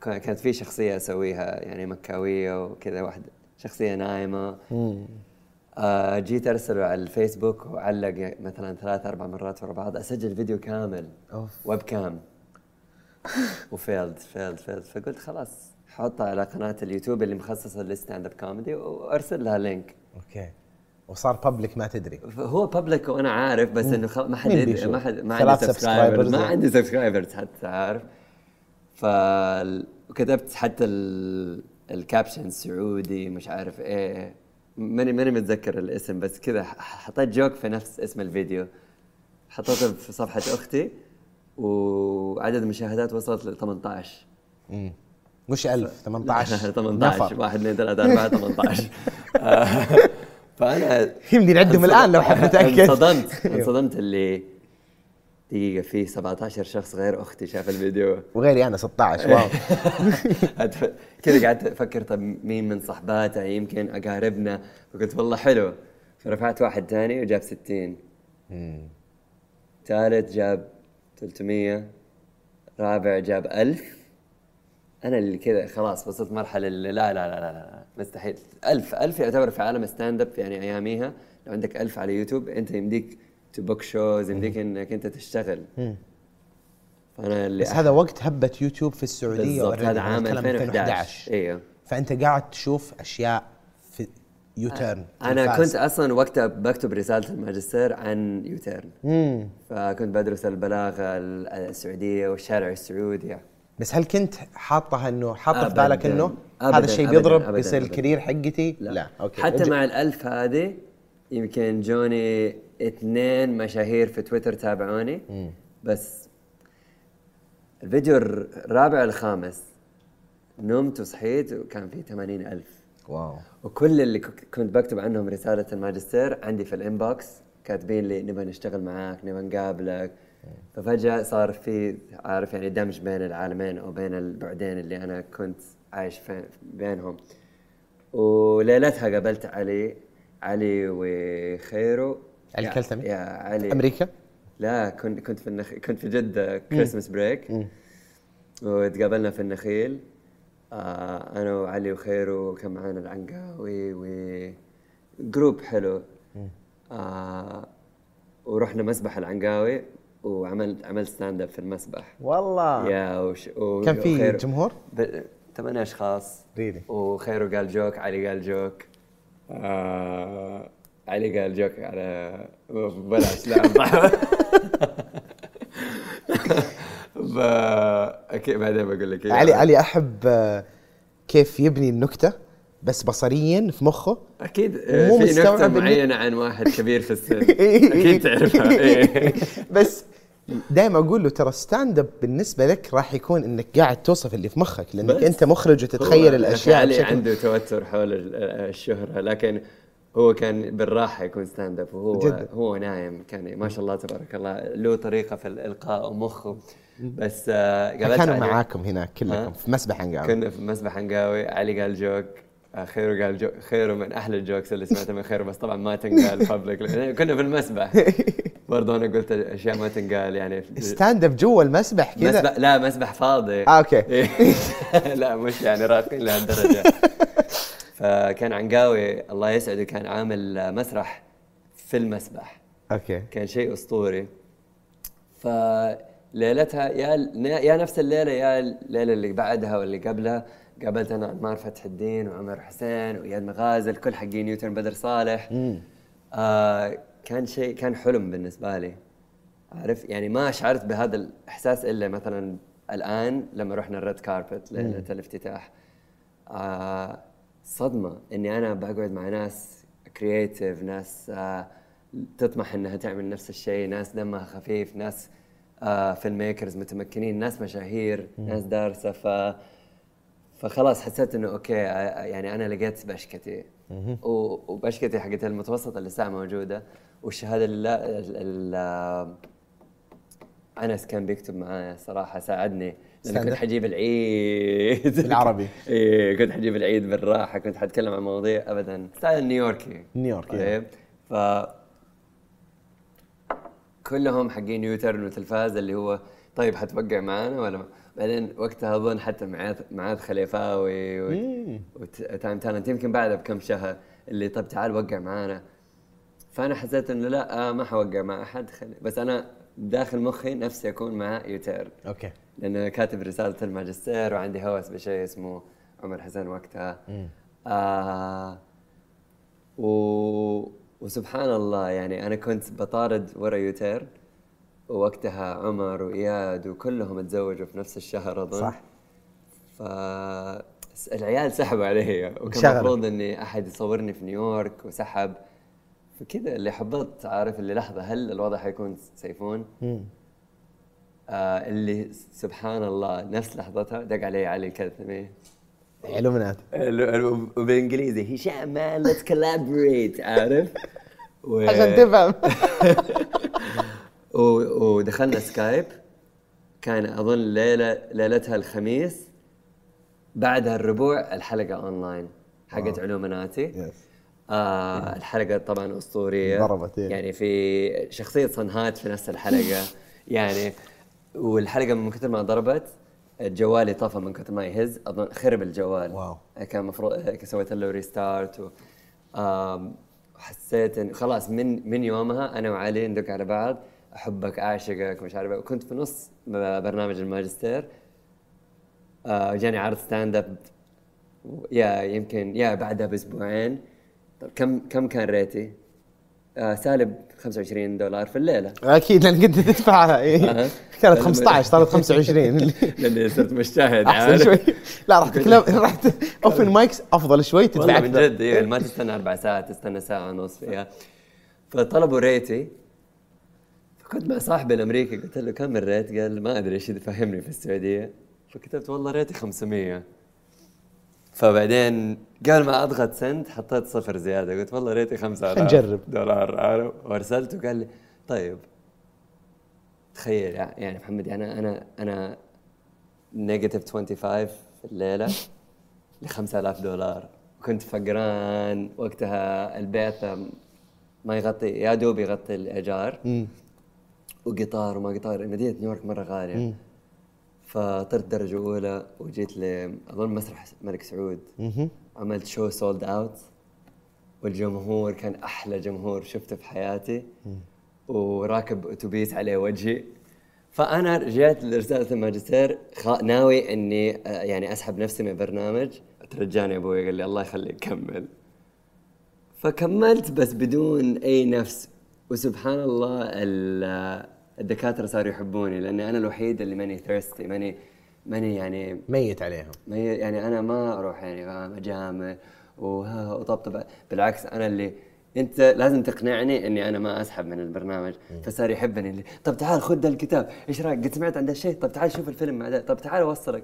S2: كانت في شخصية أسويها يعني مكاوية وكذا واحدة شخصية نايمة آه جيت ارسله على الفيسبوك وعلق مثلا ثلاث أربع مرات ورا بعض أسجل فيديو كامل. webcam و failed failed failed فقلت خلاص حطها على قناة اليوتيوب اللي مخصصة لل stand-up comedy وأرسل لها link
S1: okay وصار public ما تدري
S2: هو public وأنا عارف بس إنه. ما حد؟ ما حد ما
S1: ثلاث
S2: عندي
S1: subscribers
S2: ما
S1: يعني.
S2: عندي subscribers حتى عارف ف وكتبت حتى ال... ال caption سعودي مش عارف إيه. ماني ماني متذكر الاسم بس كذا حطيت joke في نفس اسم الفيديو. حطيته في صفحة أختي وعدد المشاهدات وصلت ل 18
S1: امم مش 1000 18
S2: 18
S1: نفر.
S2: 1 2 3 4 18 آه، فأنا
S1: يمدي نعدهم الآن لو حاب نتأكد.
S2: انصدمت انصدمت اللي دقيقة في 17 شخص غير أختي شاف الفيديو.
S1: وغيري أنا 16 واو.
S2: كذا قعدت أفكر طب مين من صحباتها يمكن أقاربنا. فقلت والله حلو. فرفعت واحد ثاني وجاب 60 ثالث جاب 300 رابع جاب 1000 أنا اللي كذا خلاص وصلت مرحلة اللي لا لا لا لا, لا مستحيل. 1000 1000 يعتبر في عالم stand-up يعني أياميها. لو عندك 1000 على يوتيوب أنت يمديك ت book shows يمديك انك انت تشتغل فأنا اللي
S1: بس هذا وقت هبة يوتيوب في السعودية
S2: بالضبط. هذا عام
S1: نتكلم
S2: 2011 إيوه
S1: فأنت قاعد تشوف أشياء في يوتيرن
S2: أنا كنت أصلا وقتها بكتب رسالة الماجستير عن يوتيرن فكنت بدرس البلاغة السعودية والشارع السعودي
S1: بس هل كنت حاطها إنه حاطة في. بالك إنه
S2: أبداً.
S1: هذا الشيء. بيضرب. بيصير
S2: أبداً.
S1: ال career حقتي؟ لا, okay
S2: حتى
S1: أج-
S2: مع الألف هذه يمكن جوني اثنين مشاهير في تويتر تابعوني. بس الفيديو الر- الرابع الخامس نمت وصحيت وكان في 80 ألف.
S1: wow.
S2: وكل اللي كنت بكتب عنهم رسالة الماجستير عندي في ال inbox كاتبين لي نبغى نشتغل معاك نبغى نقابلك. ففجأة صار في عارف يعني دمج بين العالمين أو بين البعدين اللي أنا كنت عايش بينهم. وليلتها قابلت علي علي وخيرو. يا-
S1: الكلثمي؟
S2: يا علي.
S1: أمريكا؟
S2: لا كنت كنت في النخ... كنت في جدة Christmas break وتقابلنا في النخيل. آه أنا وعلي وخيرو وكان معانا العنقاوي و group حلو. آه ورحنا مسبح العنقاوي وعملت عملت stand up في المسبح.
S1: والله.
S2: يا وش و...
S1: كان في جمهور؟
S2: ب... ثمان أشخاص.
S1: Really?
S2: وخيرو قال joke علي قال joke. آه... علي قال joke على بلاش لا. ب... أكيد بعدين بقول لك إياها.
S1: علي علي أحب آه، كيف يبني النكتة بس بصريا في مخه
S2: أكيد آه،
S1: ومو
S2: في
S1: نكتة
S2: معينة عن واحد كبير في السن أكيد تعرفها إيه.
S1: بس دائما أقول له ترى stand up بالنسبة لك راح يكون إنك قاعد توصف اللي في مخك
S2: لأنك.
S1: أنت مخرج وتتخيل الأشياء
S2: علي
S1: بشكل
S2: عنده توتر حول ال- الشهرة لكن هو كان بالراحة يكون stand up وهو
S1: جدا.
S2: هو نايم كان ما شاء الله تبارك الله له طريقة في الإلقاء ومخه. بس آه، قابلت
S1: كانوا معاكم هناك كلكم؟ في مسبح عنقاوي.
S2: كنا في مسبح عنقاوي. علي قال joke آه، خيرو قال joke خيرو من أحلى ال jokes اللي سمعتها من خيرو بس طبعا ما تنقال public كنا في المسبح. برضه أنا قلت أشياء ما تنقال يعني
S1: stand up جوا المسبح كذا؟
S2: مسبح لا مسبح فاضي.
S1: آه، okay.
S2: إيه. لا مش يعني راقين لهالدرجة. فكان عنقاوي الله يسعده كان عامل مسرح في المسبح.
S1: okay.
S2: كان شيء أسطوري. فليلتها يا يا نفس الليلة يا الليلة اللي بعدها واللي قبلها قابلت أنا عمار فتح الدين وعمر حسين وإياد مغازل كل حقين يوتيرن بدر صالح. آه كان شيء كان حلم بالنسبة لي. عارف؟ يعني ما شعرت بهذا الإحساس إلا مثلا الآن لما رحنا ال red carpet ليلة الافتتاح. آه صدمة إني أنا بقعد مع ناس creative ناس آه تطمح إنها تعمل نفس الشيء ناس دمها خفيف ناس آه film makers متمكنين ناس مشاهير ناس دارسة. ف فخلاص حسيت إنه okay آه، يعني أنا لقيت بشكتي. وبشكتي حقت المتوسط اللي لسه موجودة. والشهادة لله ال- ال- آه، أنس كان بيكتب معايا صراحة ساعدني كنت؟ حجيب العيد
S1: بالعربي.
S2: إيه كنت حجيب العيد بالراحة كنت حتكلم عن مواضيع ابدا style نيويوركي
S1: نيويوركي.
S2: طيب ف كلهم حقين يوترن وتلفاز اللي هو طيب حتوقع معانا ولا ما؟ بعدين وقتها أظن حتى معاذ معاذ خليفاوي وتايم تالنت يمكن بعدها بكم شهر اللي طب تعال وقع معانا فأنا حسيت إنه لا آه ما حوقع مع أحد خلي بس أنا داخل مخي نفسي أكون مع يوتيرن
S1: okay.
S2: لأنه كاتب رسالة الماجستير وعندي هوس بشيء اسمه عمر حسين وقتها. آه و... وسبحان الله يعني أنا كنت بطارد ورا يوتير ووقتها عمر وإياد وكلهم تزوجوا في نفس الشهر أظن.
S1: صح.
S2: فالعيال سحبوا علي. وكان. المفروض إني أحد يصورني في نيويورك وسحب. فكذا اللي حبطت عارف اللي لحظة هل الوضع حيكون سيفون؟ آه اللي سبحان الله نفس لحظتها دق علي علي الكلثمي
S1: حلو منات
S2: وبالانجليزي هشام man let's collaborate عارف؟ و...
S1: عشان تفهم.
S2: و- ودخلنا سكايب كان أظن ليله ليلتها الخميس. بعدها الربوع الحلقة اونلاين حقت علومناتي.
S1: yes.
S2: آه الحلقة طبعا أسطورية.
S1: ضربت، إيه.
S2: يعني في شخصية صنهات في نفس الحلقة. يعني والحلقة من كثر ما ضربت جوالي طفى من كثر ما يهز. أظن خرب الجوال.
S1: wow.
S2: كان المفروض سويت له restart و حسيت إن خلاص من من يومها أنا وعلي ندق على بعض. أحبك أعشقك مش عارف إيه. وكنت في نص برنامج الماجستير. آه، جاني عرض stand up يا يمكن يا بعدها بأسبوعين. كم كم كان rate ي؟ آه سالب 25 دولار في الليلة
S1: أكيد لأن كنت تدفعها إيه.
S2: أها.
S1: كانت 15 صارت 25
S2: لاني صرت مجتهد
S1: أحسن
S2: عارف؟
S1: شوي لا راح تكلم راح open mics أفضل شوي تدفع
S2: والله من
S1: أكثر
S2: جد إيه ما تستنى أربع ساعات تستنى ساعة ونص فيها فطلبوا rate ي فكنت مع صاحبي الأمريكي قلت له كم ال rate؟ قال ما أدري إيش يفهمني في السعودية فكتبت والله rate ي 500 فبعدين قبل ما أضغط send حطيت صفر زيادة. قلت والله rate ي 5000
S1: نجرب.
S2: دولار. عارف وأرسلته قال لي طيب. تخيل يعني محمد يعني أنا أنا negative 25 في الليلة ل 5000 دولار. كنت فقران وقتها البيت ما يغطي يا دوب يغطي الإيجار. وقطار وما قطار. مدينة نيويورك مرة غالية. فطرت درجة أولى وجيت ل أظن مسرح الملك سعود. عملت show sold out والجمهور كان أحلى جمهور شفته في حياتي. وراكب أتوبيس عليه وجهي. فأنا رجعت لرسالة الماجستير ناوي إني آه، يعني أسحب نفسي من البرنامج. ترجاني أبوي قال لي الله يخليك كمل. فكملت بس بدون أي نفس. وسبحان الله ال- الدكاترة صاروا يحبوني لأني أنا الوحيد اللي ماني ثيرستي ماني ماني يعني
S1: ميت عليهم.
S2: ما هي يعني أنا ما أروح يعني فاهم أجامل وها وطبطب. بالعكس أنا اللي أنت لازم تقنعني إني أنا ما أسحب من البرنامج. فصار يحبني اللي طب تعال خذ ده الكتاب. إيش رأيك؟ قد سمعت عن ده الشيء؟ طب تعال شوف الفيلم مع ده طب تعال أوصلك.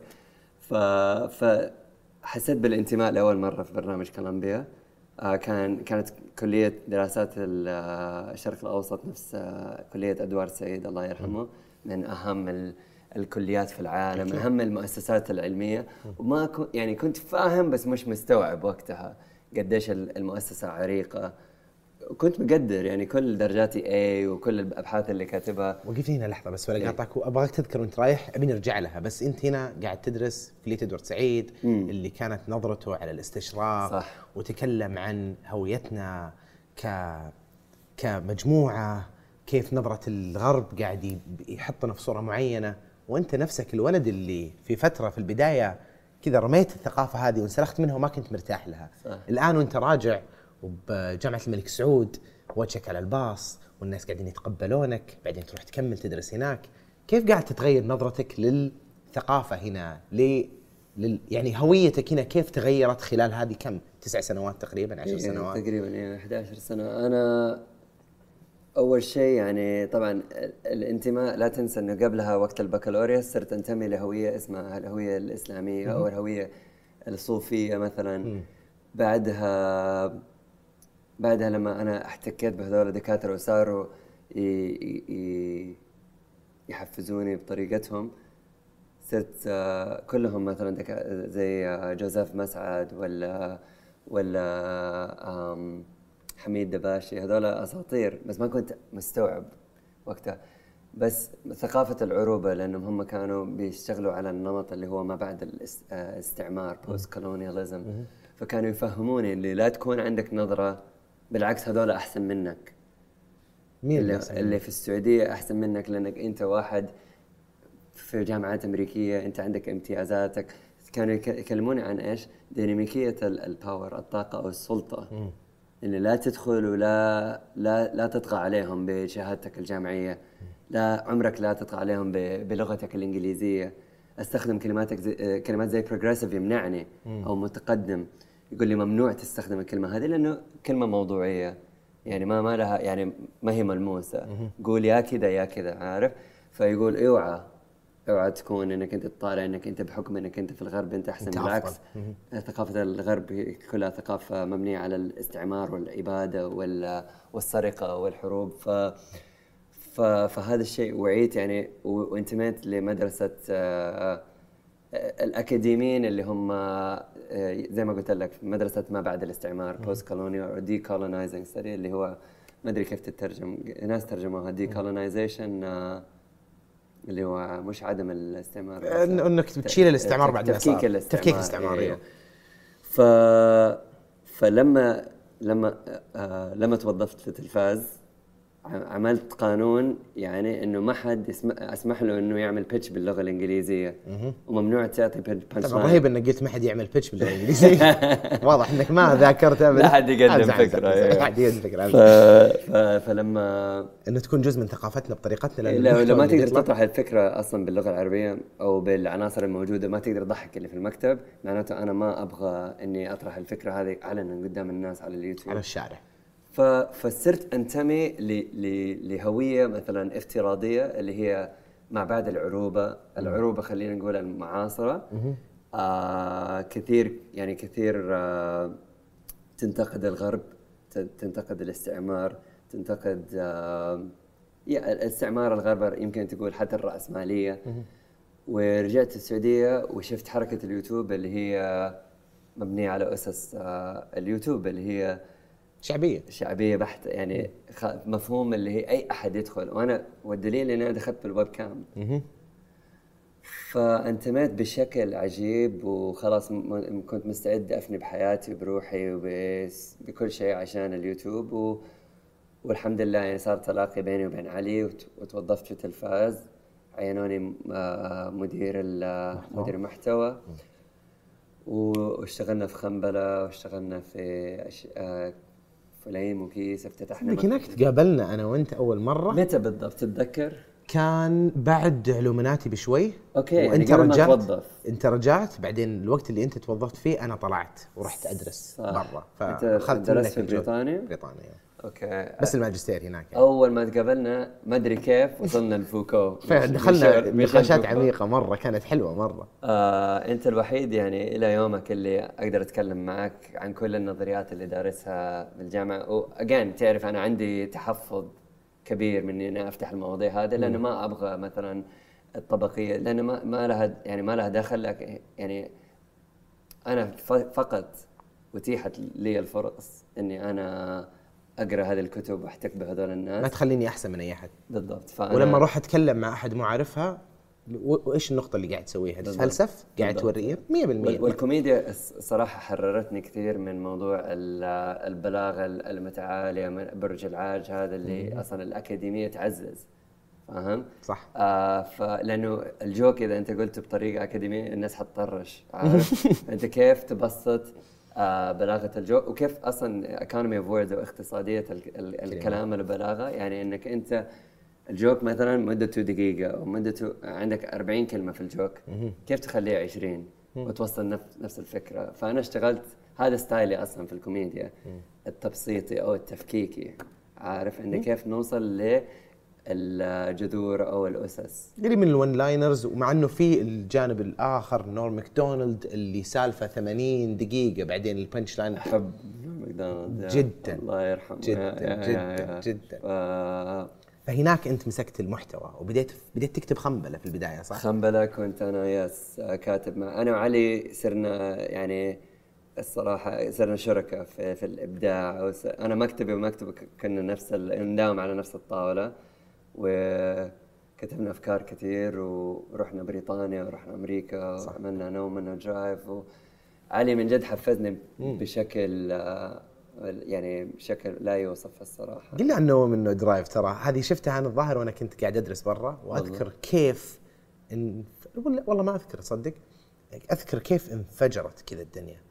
S2: ف ف حسيت بالانتماء لأول مرة في برنامج كولومبيا آه كان كانت كلية دراسات آه، الشرق الأوسط نفس آه، كلية إدوارد سعيد الله يرحمه من أهم ال- الكليات في العالم من أهم المؤسسات العلمية. وما كنت يعني كنت فاهم بس مش مستوعب وقتها قديش ال- المؤسسة عريقة. كنت مقدر يعني كل درجاتي A وكل الأبحاث اللي كاتبها
S1: وقفني هنا لحظة بس ولا
S2: إيه.
S1: قاطعك وابغاك تذكر وأنت رايح أبي نرجع لها بس أنت هنا قاعد تدرس في كليه إدوارد سعيد اللي كانت نظرته على الاستشراق
S2: صح.
S1: وتكلم عن هويتنا ك كمجموعة كيف نظرة الغرب قاعد يحطنا في صورة معينة وأنت نفسك الولد اللي في فترة في البداية كذا رميت الثقافة هذه وانسلخت منها وما كنت مرتاح لها
S2: صح.
S1: الآن وأنت راجع وبجامعة الملك سعود وجهك على الباص والناس قاعدين يتقبلونك بعدين تروح تكمل تدرس هناك. كيف قاعد تتغير نظرتك للثقافة هنا؟ ليه لل يعني هويتك هنا كيف تغيرت خلال هذه كم؟ تسع سنوات تقريبا عشر
S2: إيه،
S1: سنوات؟
S2: تقريبا يعني 11 سنة. أنا أول شيء يعني طبعا ال- الانتماء لا تنسى إنه قبلها وقت البكالوريوس صرت أنتمي لهوية اسمها الهوية الإسلامية أو الهوية الصوفية مثلا. بعدها بعدها لما أنا احتكيت بهذول الدكاترة وصاروا يحفزوني بطريقتهم صرت آه، كلهم مثلا زي آه، جوزيف مسعد ولا ولا حميد دباشي هذول أساطير بس ما كنت مستوعب وقتها. بس ثقافة العروبة لأنهم هم كانوا بيشتغلوا على النمط اللي هو ما بعد الاس- الاستعمار post-colonialism فكانوا يفهموني اللي لا تكون عندك نظرة بالعكس هذول أحسن منك.
S1: مين اللي أحسن
S2: اللي في السعودية أحسن منك لأنك أنت واحد في جامعات أمريكية أنت عندك امتيازاتك. كانوا يك- يكلموني عن إيش؟ ديناميكية ال- الباور الطاقة أو السلطة. اللي لا تدخل ولا لا لا تطغى عليهم بشهادتك الجامعية. لا عمرك لا تطغى عليهم بلغتك الإنجليزية. أستخدم كلماتك زي كلمات زي progressive يمنعني أو متقدم. يقول لي ممنوع تستخدم الكلمة هذه لأنه كلمة موضوعية. يعني ما ما لها يعني ما هي ملموسة. قول يا كذا يا كذا عارف؟ فيقول اوعى. اوعى تكون إنك أنت تطالع إنك أنت بحكم إنك أنت في الغرب
S1: أنت
S2: أحسن
S1: بالعكس.
S2: ثقافة الغرب كلها ثقافة مبنية على الاستعمار والإبادة وال- والسرقة والحروب. ف فهذا الشيء وعيت يعني وانتميت لمدرسة آه، آه، الأكاديميين اللي هم زي ما قلت لك مدرسة ما بعد الاستعمار post-colonial أو decolonizing study اللي هو ما أدري كيف تترجم ناس ترجموها decolonization اللي هو مش عدم الاستعمار
S1: إن- إنك تشيل الاستعمار بعد
S2: تفكيك. الاستعمار
S1: تفكيك الاستعمار
S2: إيه.
S1: أيوه
S2: ف فلما لما آه لما توظفت في التلفاز عملت قانون يعني إنه ما حد أسمح له إنه يعمل pitch باللغة الإنجليزية. وممنوع تعطي punch
S1: طبعا رهيب إنك قلت ما حد يعمل pitch باللغة الإنجليزية. واضح إنك ما ذاكرت ابدا.
S2: لا حد يقدم فكرة،
S1: أمزح.
S2: إيه.
S1: لا حد يقدم
S2: فكرة. فلما
S1: إنه تكون جزء من ثقافتنا بطريقتنا لأن
S2: لو, ما تقدر تطرح الفكرة أصلا باللغة العربية أو بالعناصر الموجودة ما تقدر تضحك اللي في المكتب. معناته أنا ما أبغى إني أطرح الفكرة هذه علنا قدام الناس على اليوتيوب.
S1: على الشارع.
S2: فصرت أنتمي لهوية مثلا افتراضية اللي هي ما بعد العروبة، العروبة خلينا نقول المعاصرة. آه كثير يعني كثير آه تنتقد الغرب تنتقد الاستعمار تنتقد آه الاستعمار الغرب يمكن تقول حتى الرأسمالية. ورجعت السعودية وشفت حركة اليوتيوب اللي هي مبنية على أسس آه اليوتيوب اللي هي
S1: شعبية.
S2: شعبية بحتة يعني مفهوم اللي هي أي أحد يدخل وأنا والدليل إني أنا دخلت بالويب كام. فأنتميت بشكل عجيب وخلاص م- كنت مستعد أفني بحياتي وبروحي وبكل شيء عشان اليوتيوب و والحمد لله يعني صار تلاقي بيني وبين علي وت- وتوظفت في التلفاز عينوني م- آه، مدير ال- مدير المحتوى. و- واشتغلنا في خنبلة واشتغلنا في أش... فليم وكيس افتتحنا
S1: لكن هناك تقابلنا أنا وأنت أول مرة.
S2: متى بالضبط؟ تتذكر؟
S1: كان بعد علومناتي بشوي.
S2: يعني
S1: وانت
S2: ما
S1: رجعت.
S2: توظف.
S1: أنت رجعت. بعدين الوقت اللي أنت توظفت فيه أنا طلعت ورحت
S2: أدرس.
S1: برا. فأخذت
S2: درست في بريطانيا؟
S1: بريطانيا.
S2: أوكي.
S1: بس الماجستير هناك يعني.
S2: أول ما تقابلنا ما أدري كيف وصلنا لفوكو. ميشيل
S1: نقاشات. عميقة مرة كانت حلوة مرة.
S2: آه، أنت الوحيد يعني إلى يومك اللي أقدر أتكلم معك عن كل النظريات اللي دارسها بالجامعة. واجين تعرف أنا عندي تحفظ كبير من إني أفتح المواضيع هذه لأنه ما أبغى مثلا الطبقية لأنه ما ما لها يعني ما لها دخل لك يعني أنا فقط أتيحت لي الفرص إني أنا أقرأ هذه الكتب وأحتك بهذول
S1: ما
S2: الناس
S1: تخليني أحسن من أي أحد
S2: بالضبط فأنا
S1: ولما أروح أتكلم مع أحد مو عارفها وإيش النقطة اللي قاعد تسويها
S2: بالضبط.
S1: تفلسف قاعد. توريه 100%
S2: وال- والكوميديا الص- صراحة حررتني كثير من موضوع ال- البلاغة ال- المتعالية من برج العاج هذا اللي أصلا الأكاديمية تعزز فاهم؟
S1: صح.
S2: آه فلأنه الجوك إذا أنت قلته بطريقة أكاديمية الناس حتطرش عارف؟ أنت كيف تبسط آه بلاغة ال joke وكيف أصلا economy of words ال- الكلام البلاغة يعني أنك أنت ال joke مثلا مدته دقيقة أو مدته عندك 40 كلمة في ال joke. كيف تخليها 20 وتوصل نفس نفس الفكرة. فأنا اشتغلت هذا style ي أصلا في الكوميديا التبسيطي أو التفكيكي. عارف إن كيف نوصل للجذور أو الأسس
S1: قريب من ال one-liners ومع إنه في الجانب الآخر نورم ماكدونالد اللي سالفة 80 دقيقة بعدين ال punchline
S2: أحب ماكدونالدز يا
S1: جداً.
S2: الله يرحمه
S1: جداً،
S2: يا- يا-
S1: جداً،
S2: يا-.
S1: جداً.
S2: ف-
S1: فهناك أنت مسكت المحتوى وبديت بديت تكتب خنبلة في البداية صح؟
S2: خنبلة كنت أنا ياس كاتب مع أنا وعلي صرنا يعني الصراحة صرنا شركاء في, في الإبداع وس- أنا مكتبي ومكتبه ك- كنا نفس نداوم على نفس الطاولة وكتبنا أفكار كثير ورحنا بريطانيا ورحنا أمريكا وعملنا No Woman No Drive علي من جد حفزني بشكل يعني بشكل لا يوصف الصراحة.
S1: قل لي عن نوم منه درايف ترى هذه شفتها أنا الظاهر وأنا كنت قاعد أدرس برا وأذكر والله. كيف إن والله ما أذكر صدق. أذكر كيف انفجرت كذا الدنيا.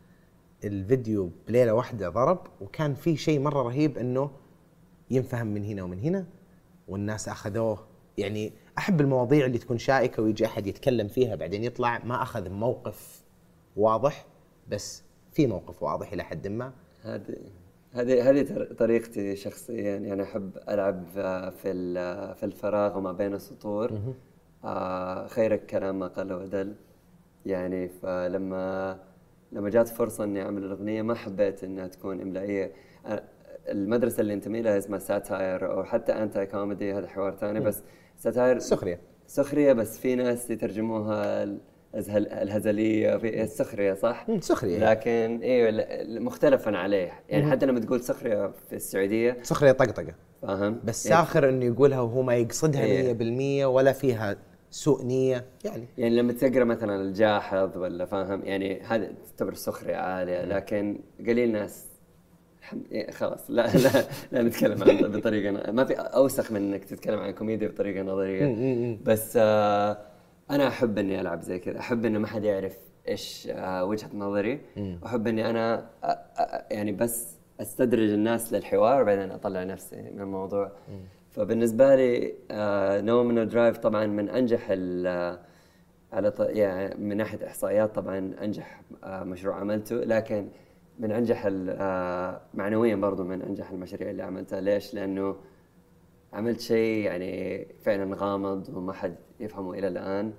S1: الفيديو بليلة واحدة ضرب وكان في شيء مرة رهيب إنه ينفهم من هنا ومن هنا. والناس أخذوه. يعني أحب المواضيع اللي تكون شائكة ويجي أحد يتكلم فيها بعدين يطلع. ما أخذ موقف واضح بس في موقف واضح إلى حد ما.
S2: هذه هذه هذه طريقتي شخصيا. يعني أحب ألعب في في الفراغ وما بين السطور. آه خير الكلام ما قل ودل يعني فلما لما جات فرصة إني أعمل الأغنية ما حبيت إنها تكون إملائية. المدرسة اللي انتمي لها اسمها satire أو حتى anti-comedy هذا حوار ثاني بس satire
S1: سخرية
S2: سخرية بس في ناس يترجموها الهزلية في السخريه صح؟
S1: سخرية
S2: لكن أيوه مختلفا عليه يعني حتى لما تقول سخرية في السعودية
S1: سخرية طقطقة
S2: فاهم؟
S1: بس إيه. ساخر إنه يقولها وهو ما يقصدها إيه؟ 100% ولا فيها سوء نية يعني
S2: يعني لما تقرأ مثلا الجاحظ ولا فاهم يعني هذا تعتبر سخرية عالية لكن قليل ناس خلاص. لا لا لا نتكلم عن بطريقة ما في أوسخ من إنك تتكلم عن كوميديا بطريقة نظرية. بس آه أنا أحب إني ألعب زي كذا. أحب إنه ما حد يعرف إيش آه وجهة نظري. وأحب إني أنا آه يعني بس أستدرج الناس للحوار وبعدين أطلع نفسي من الموضوع. فبالنسبة لي No Woman No Drive طبعا من أنجح على يعني من ناحية إحصائيات طبعا أنجح مشروع عملته. لكن من أنجح آه، معنويا برضو من أنجح المشاريع اللي عملتها. ليش؟ لأنه عملت شيء يعني فعلا غامض وما حد يفهمه إلى الآن.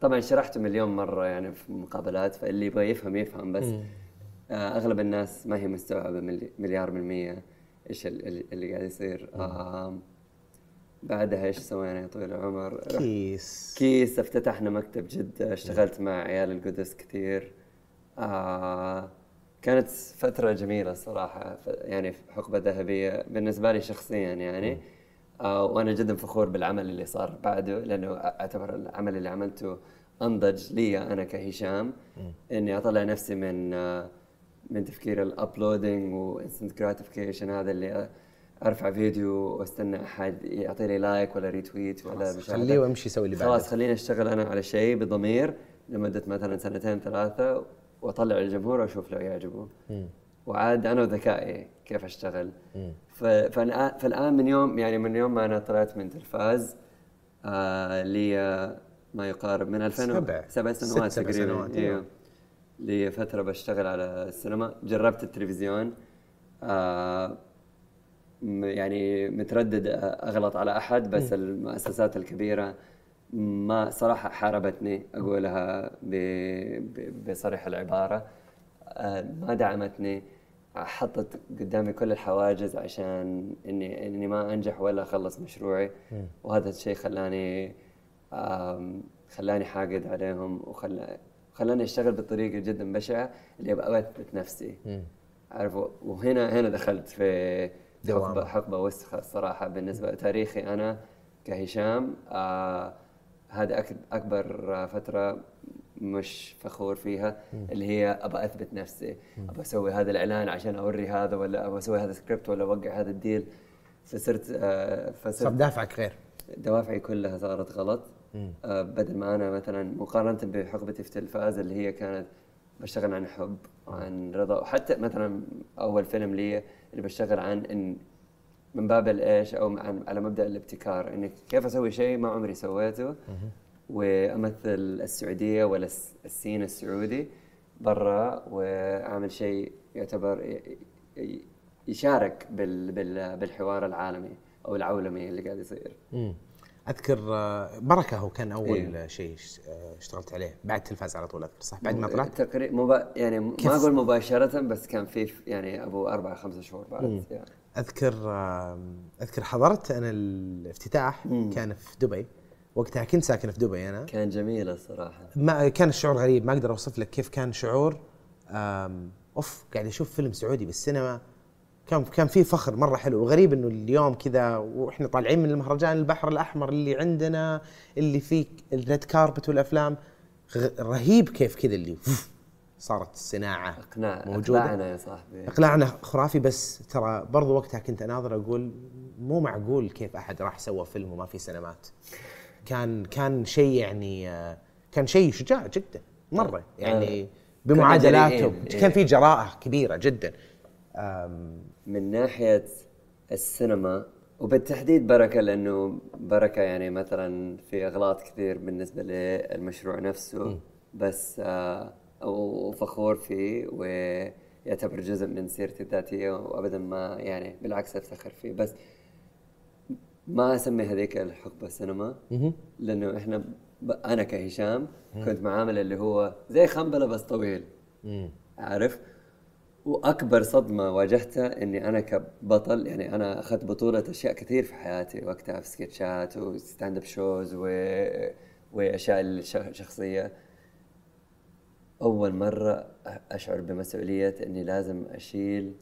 S2: طبعا شرحته مليون مرة يعني في مقابلات فاللي يبغى يفهم يفهم بس آه، أغلب الناس ما هي مستوعبة مليار بالمية إيش اللي قاعد يصير. بعدها إيش سوينا يا طويل العمر؟
S1: كيس.
S2: كيس افتتحنا مكتب جدة اشتغلت مع عيال القدس كثير. آه كانت فترة جميلة صراحة يعني حقبة ذهبية بالنسبة لي شخصيا يعني. آه وأنا جدا فخور بالعمل اللي صار بعده لأنه أعتبر العمل اللي عملته أنضج لي أنا كهشام. إني أطلع نفسي من آه من تفكير ال uploading و instant gratification هذا اللي أرفع فيديو واستنى أحد يعطي لي like ولا retweet ولا
S1: مشاهدة. خليه وامشي يسوي اللي
S2: بعده. خلاص خليني أشتغل أنا على شيء بضمير لمدة مثلا سنتين ثلاثة واطلع للجمهور واشوف لو يعجبه وعاد أنا وذكائي كيف أشتغل. فالآن من يوم يعني من يوم ما أنا طلعت من تلفاز آه لي ما يقارب من 2007 سبع سنوات تقريبا. أيوه. لي فترة بشتغل على السينما. جربت التلفزيون. آه يعني متردد أغلط على أحد بس م. المؤسسات الكبيرة ما صراحة حاربتني أقولها بصريح العبارة. آه، ما دعمتني. حطت قدامي كل الحواجز عشان اني إني ما أنجح ولا أخلص مشروعي. وهذا الشيء خلاني خلاني حاقد عليهم وخلاني خلاني أشتغل بطريقة جدا بشعة اللي أبغى أثبت نفسي. عارفوا وهنا هنا دخلت في حقبه حقبة وسخة الصراحه بالنسبة لتاريخي أنا كهشام. آه هذا أكبر فترة مش فخور فيها اللي هي ابى أثبت نفسي ابى أسوي هذا الإعلان عشان أوري هذا ولا ابى أسوي هذا السكريبت ولا أوقع هذا ال deal فصرت آه
S1: فصرت دافعك غير.
S2: دوافعي كلها صارت غلط. آه بدل ما أنا مثلا مقارنة بحقبتي في التلفاز اللي هي كانت بشتغل عن حب وعن رضا وحتى مثلا أول فيلم لي اللي بشتغل عن إن من باب الإيش أو على مبدأ الابتكار إني كيف أسوي شيء ما عمري سويته. وأمثل السعودية ولا السين السعودي برا وأعمل شيء يعتبر يشارك بالحوار العالمي أو العولمي اللي قاعد يصير.
S1: أذكر آه، بركة هو كان أول إيه؟ شيء آه، اشتغلت عليه بعد التلفاز على طول أذكر صح؟ بعد ما طلعت؟
S2: تقريبا مبا يعني ما أقول مباشرة بس كان في يعني أبو أربع خمسة شهور بعد يعني.
S1: أذكر أذكر حضرت أنا الافتتاح مم. كان في دبي. وقتها كنت ساكن في دبي أنا.
S2: كان جميل الصراحة.
S1: ما كان الشعور غريب ما أقدر أوصف لك كيف كان شعور. أوف قاعد أشوف فيلم سعودي بالسينما. كان كان في فخر مرة حلو. وغريب إنه اليوم كذا وإحنا طالعين من المهرجان البحر الأحمر اللي عندنا اللي فيه الريد كاربت والأفلام. رهيب كيف كذا اللي صارت الصناعه
S2: اقناع
S1: موجودة.
S2: اقنعنا يا صاحبي.
S1: اقلاعنا خرافي بس ترى برضو وقتها كنت اناظر أقول مو معقول كيف أحد راح سوى فيلم وما في سينمات. كان كان شيء يعني آه، كان شيء شجاع جدا مرة. يعني
S2: آه.
S1: بمعادلاته كان
S2: إيه.
S1: في جراءة كبيرة جدا.
S2: من ناحية السينما وبالتحديد بركة لأنه بركة يعني مثلا في أغلاط كثير بالنسبة للمشروع نفسه. بس آه وفخور فيه ويعتبر جزء من سيرتي الذاتية وأبدا ما يعني بالعكس أفتخر فيه. بس ما أسمي هذيك الحقبة سينما لأنه إحنا ب... أنا كهشام كنت معامله اللي هو زي خنبلة بس طويل. عارف؟ وأكبر صدمة واجهتها إني أنا كبطل يعني أنا أخذت بطولة أشياء كثير في حياتي وقتها في سكتشات و stand-up shows و... وأشياء الشخصية. أول مرة أشعر بمسؤولية إني لازم أشيل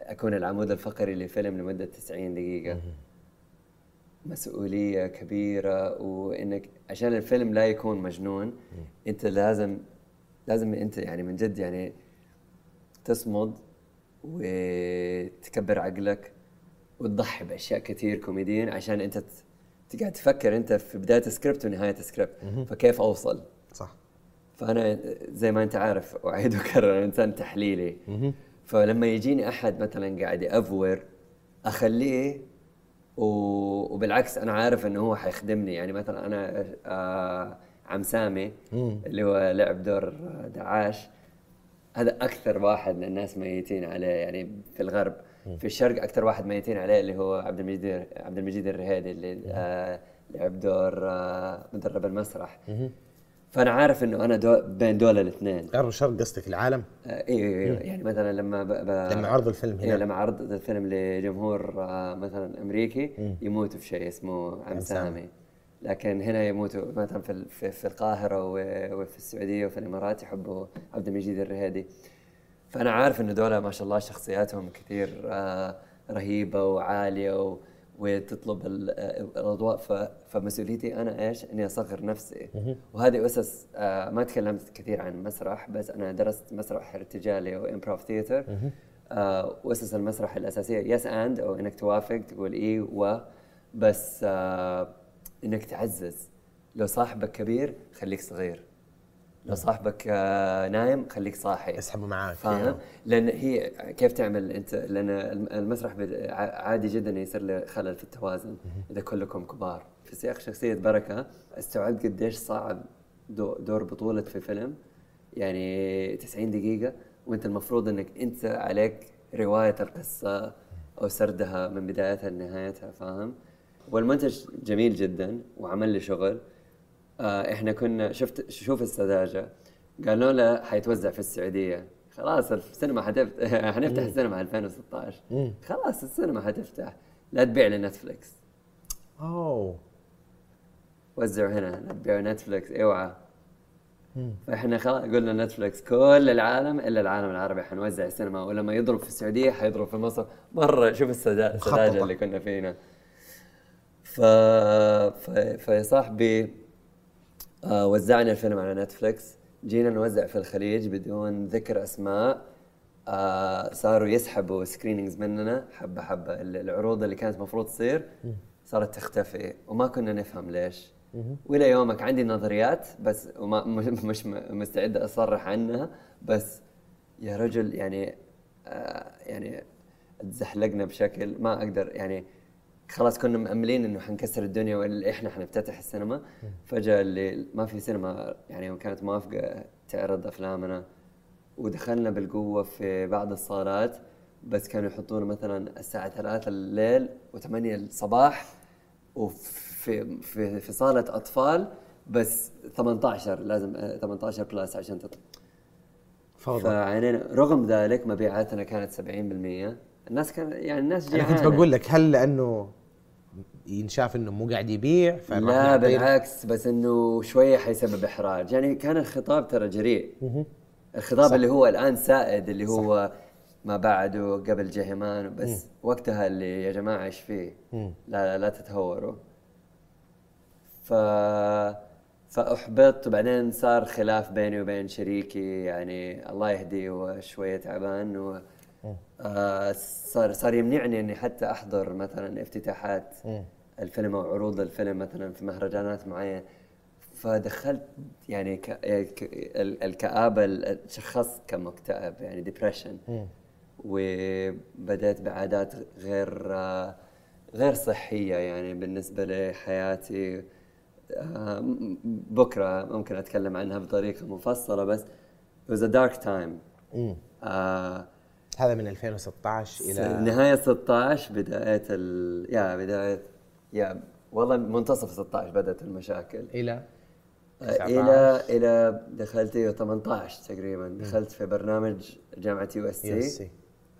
S2: أكون العمود الفقري لفيلم لمدة 90 دقيقة. مسؤولية كبيرة وإنك عشان الفيلم لا يكون مجنون أنت لازم لازم أنت يعني من جد يعني تصمد وتكبر عقلك وتضحي بأشياء كثير كوميديين عشان أنت تقعد تفكر أنت في بداية السكريبت ونهاية السكريبت فكيف أوصل؟
S1: صح.
S2: فأنا زي ما أنت عارف أعيد وأكرر إنسان تحليلي. فلما يجيني أحد مثلا قاعد يأفور أخليه و... وبالعكس أنا عارف إنه هو حيخدمني. يعني مثلا أنا آه عم سامي اللي هو لعب دور دعاش هذا أكثر واحد من الناس ميتين عليه. يعني في الغرب في الشرق أكثر واحد ميتين عليه اللي هو عبد المجيد عبد المجيد الرهيدي اللي آه لعب دور آه مدرب المسرح. فأنا عارف إنه أنا دو بين دول الاثنين.
S1: غرب الشرق قصدك العالم؟
S2: آه، أيوه أيوه. يعني مثلا لما ب... ب...
S1: لما عرض الفيلم
S2: إيه
S1: هنا
S2: لما عرض الفيلم لجمهور آه، مثلا أمريكي يموتوا في شيء اسمه عم سامي. لكن هنا يموتوا مثلا في في, في القاهرة وفي السعودية وفي الإمارات يحبوا عبد المجيد الرهيدي. فأنا عارف إنه دول ما شاء الله شخصياتهم كثير آه، رهيبة وعالية و... وتطلب ال- آه، الاضواء ف... فمسؤوليتي أنا إيش؟ إني أصغر نفسي. وهذه أسس آه، ما تكلمت كثير عن مسرح بس أنا درست مسرح ارتجالي و improv theatre. آه، وأسس المسرح الأساسية yes and أو إنك توافق تقول إي و بس آه، إنك تعزز. لو صاحبك كبير خليك صغير. لو صاحبك آه، نايم خليك صاحي.
S1: اسحبوا معاك
S2: فاهم؟ لأن هي كيف تعمل أنت؟ لأن الم- المسرح عادي جدا يصير له خلل في التوازن إذا كلكم كبار. في سياق شخصية بركة استوعبت قديش صعب دو- دور بطولة في فيلم. يعني 90 دقيقة وأنت المفروض إنك أنت عليك رواية القصة أو سردها من بدايتها لنهايتها فاهم؟ والمنتج جميل جدا وعمل لي شغل. آه إحنا كنا شفت شوف السذاجة. قالوا له حيتوزع في السعودية. خلاص السينما حتفتح حنفتح السينما 2016 خلاص السينما حتفتح. لا تبيع لنتفلكس
S1: أوه.
S2: وزعوا هنا لا تبيعوا نتفلكس اوعى فإحنا خلاص قلنا نتفلكس كل العالم إلا العالم العربي حنوزع السينما. ولما يضرب في السعودية حيضرب في مصر. مرة شوف السذا-
S1: السذاجة.
S2: اللي كنا فينا. ف... ف... فيا صاحبي وزعنا الفيلم على نتفلكس جينا نوزع في الخليج بدون ذكر أسماء. آه صاروا يسحبوا screenings مننا حبة حبة. ال- العروض اللي كانت المفروض تصير صارت تختفي وما كنا نفهم ليش. وإلى يومك عندي نظريات بس وما مش, مستعد أصرح عنها. بس يا رجل يعني آه يعني تزحلقنا بشكل ما أقدر يعني خلاص كنا مأملين إنه حنكسر الدنيا ولا إحنا حنفتتح السينما. فجأة اللي ما في سينما يعني كانت موافقة تعرض أفلامنا ودخلنا بالقوة في بعض الصالات بس كانوا يحطون مثلا الساعة 3 الليل و8 الصباح وفي في في صالة أطفال بس 18 لازم آه، 18 بلس عشان تطلع.
S1: فوضى.
S2: فعينينا رغم ذلك مبيعاتنا كانت 70% الناس كان يعني الناس أنا
S1: كنت بقول لك هل لأنه ينشاف إنه مو قاعد يبيع؟
S2: لا بالعكس بس إنه شوية حيسبب إحراج. يعني كان الخطاب ترى جريء. الخطاب اللي هو الآن سائد اللي هو ما بعده قبل جهمان بس وقتها اللي يا جماعة إيش فيه؟ لا لا, لا تتهوروا. ف فأحبطت وبعدين صار خلاف بيني وبين شريكي يعني الله يهديه هو شوية تعبان و آه صار صار يمنعني إني حتى أحضر مثلا افتتاحات الفيلم أو عروض الفيلم مثلا في مهرجانات معينة. فدخلت يعني ك... الكآبة شخصت كمكتئب يعني ديبرشن وبدأت بعادات غير غير صحية يعني بالنسبة لحياتي. آه، بكرة ممكن أتكلم عنها بطريقة مفصلة بس it was a dark time.
S1: آه هذا من 2016 إلى
S2: نهاية 16 بداية ال... يا بداية يا والله منتصف 16 بدأت المشاكل.
S1: إلى
S2: إلى إلى دخلت 18 تقريبا. دخلت في برنامج جامعة USC.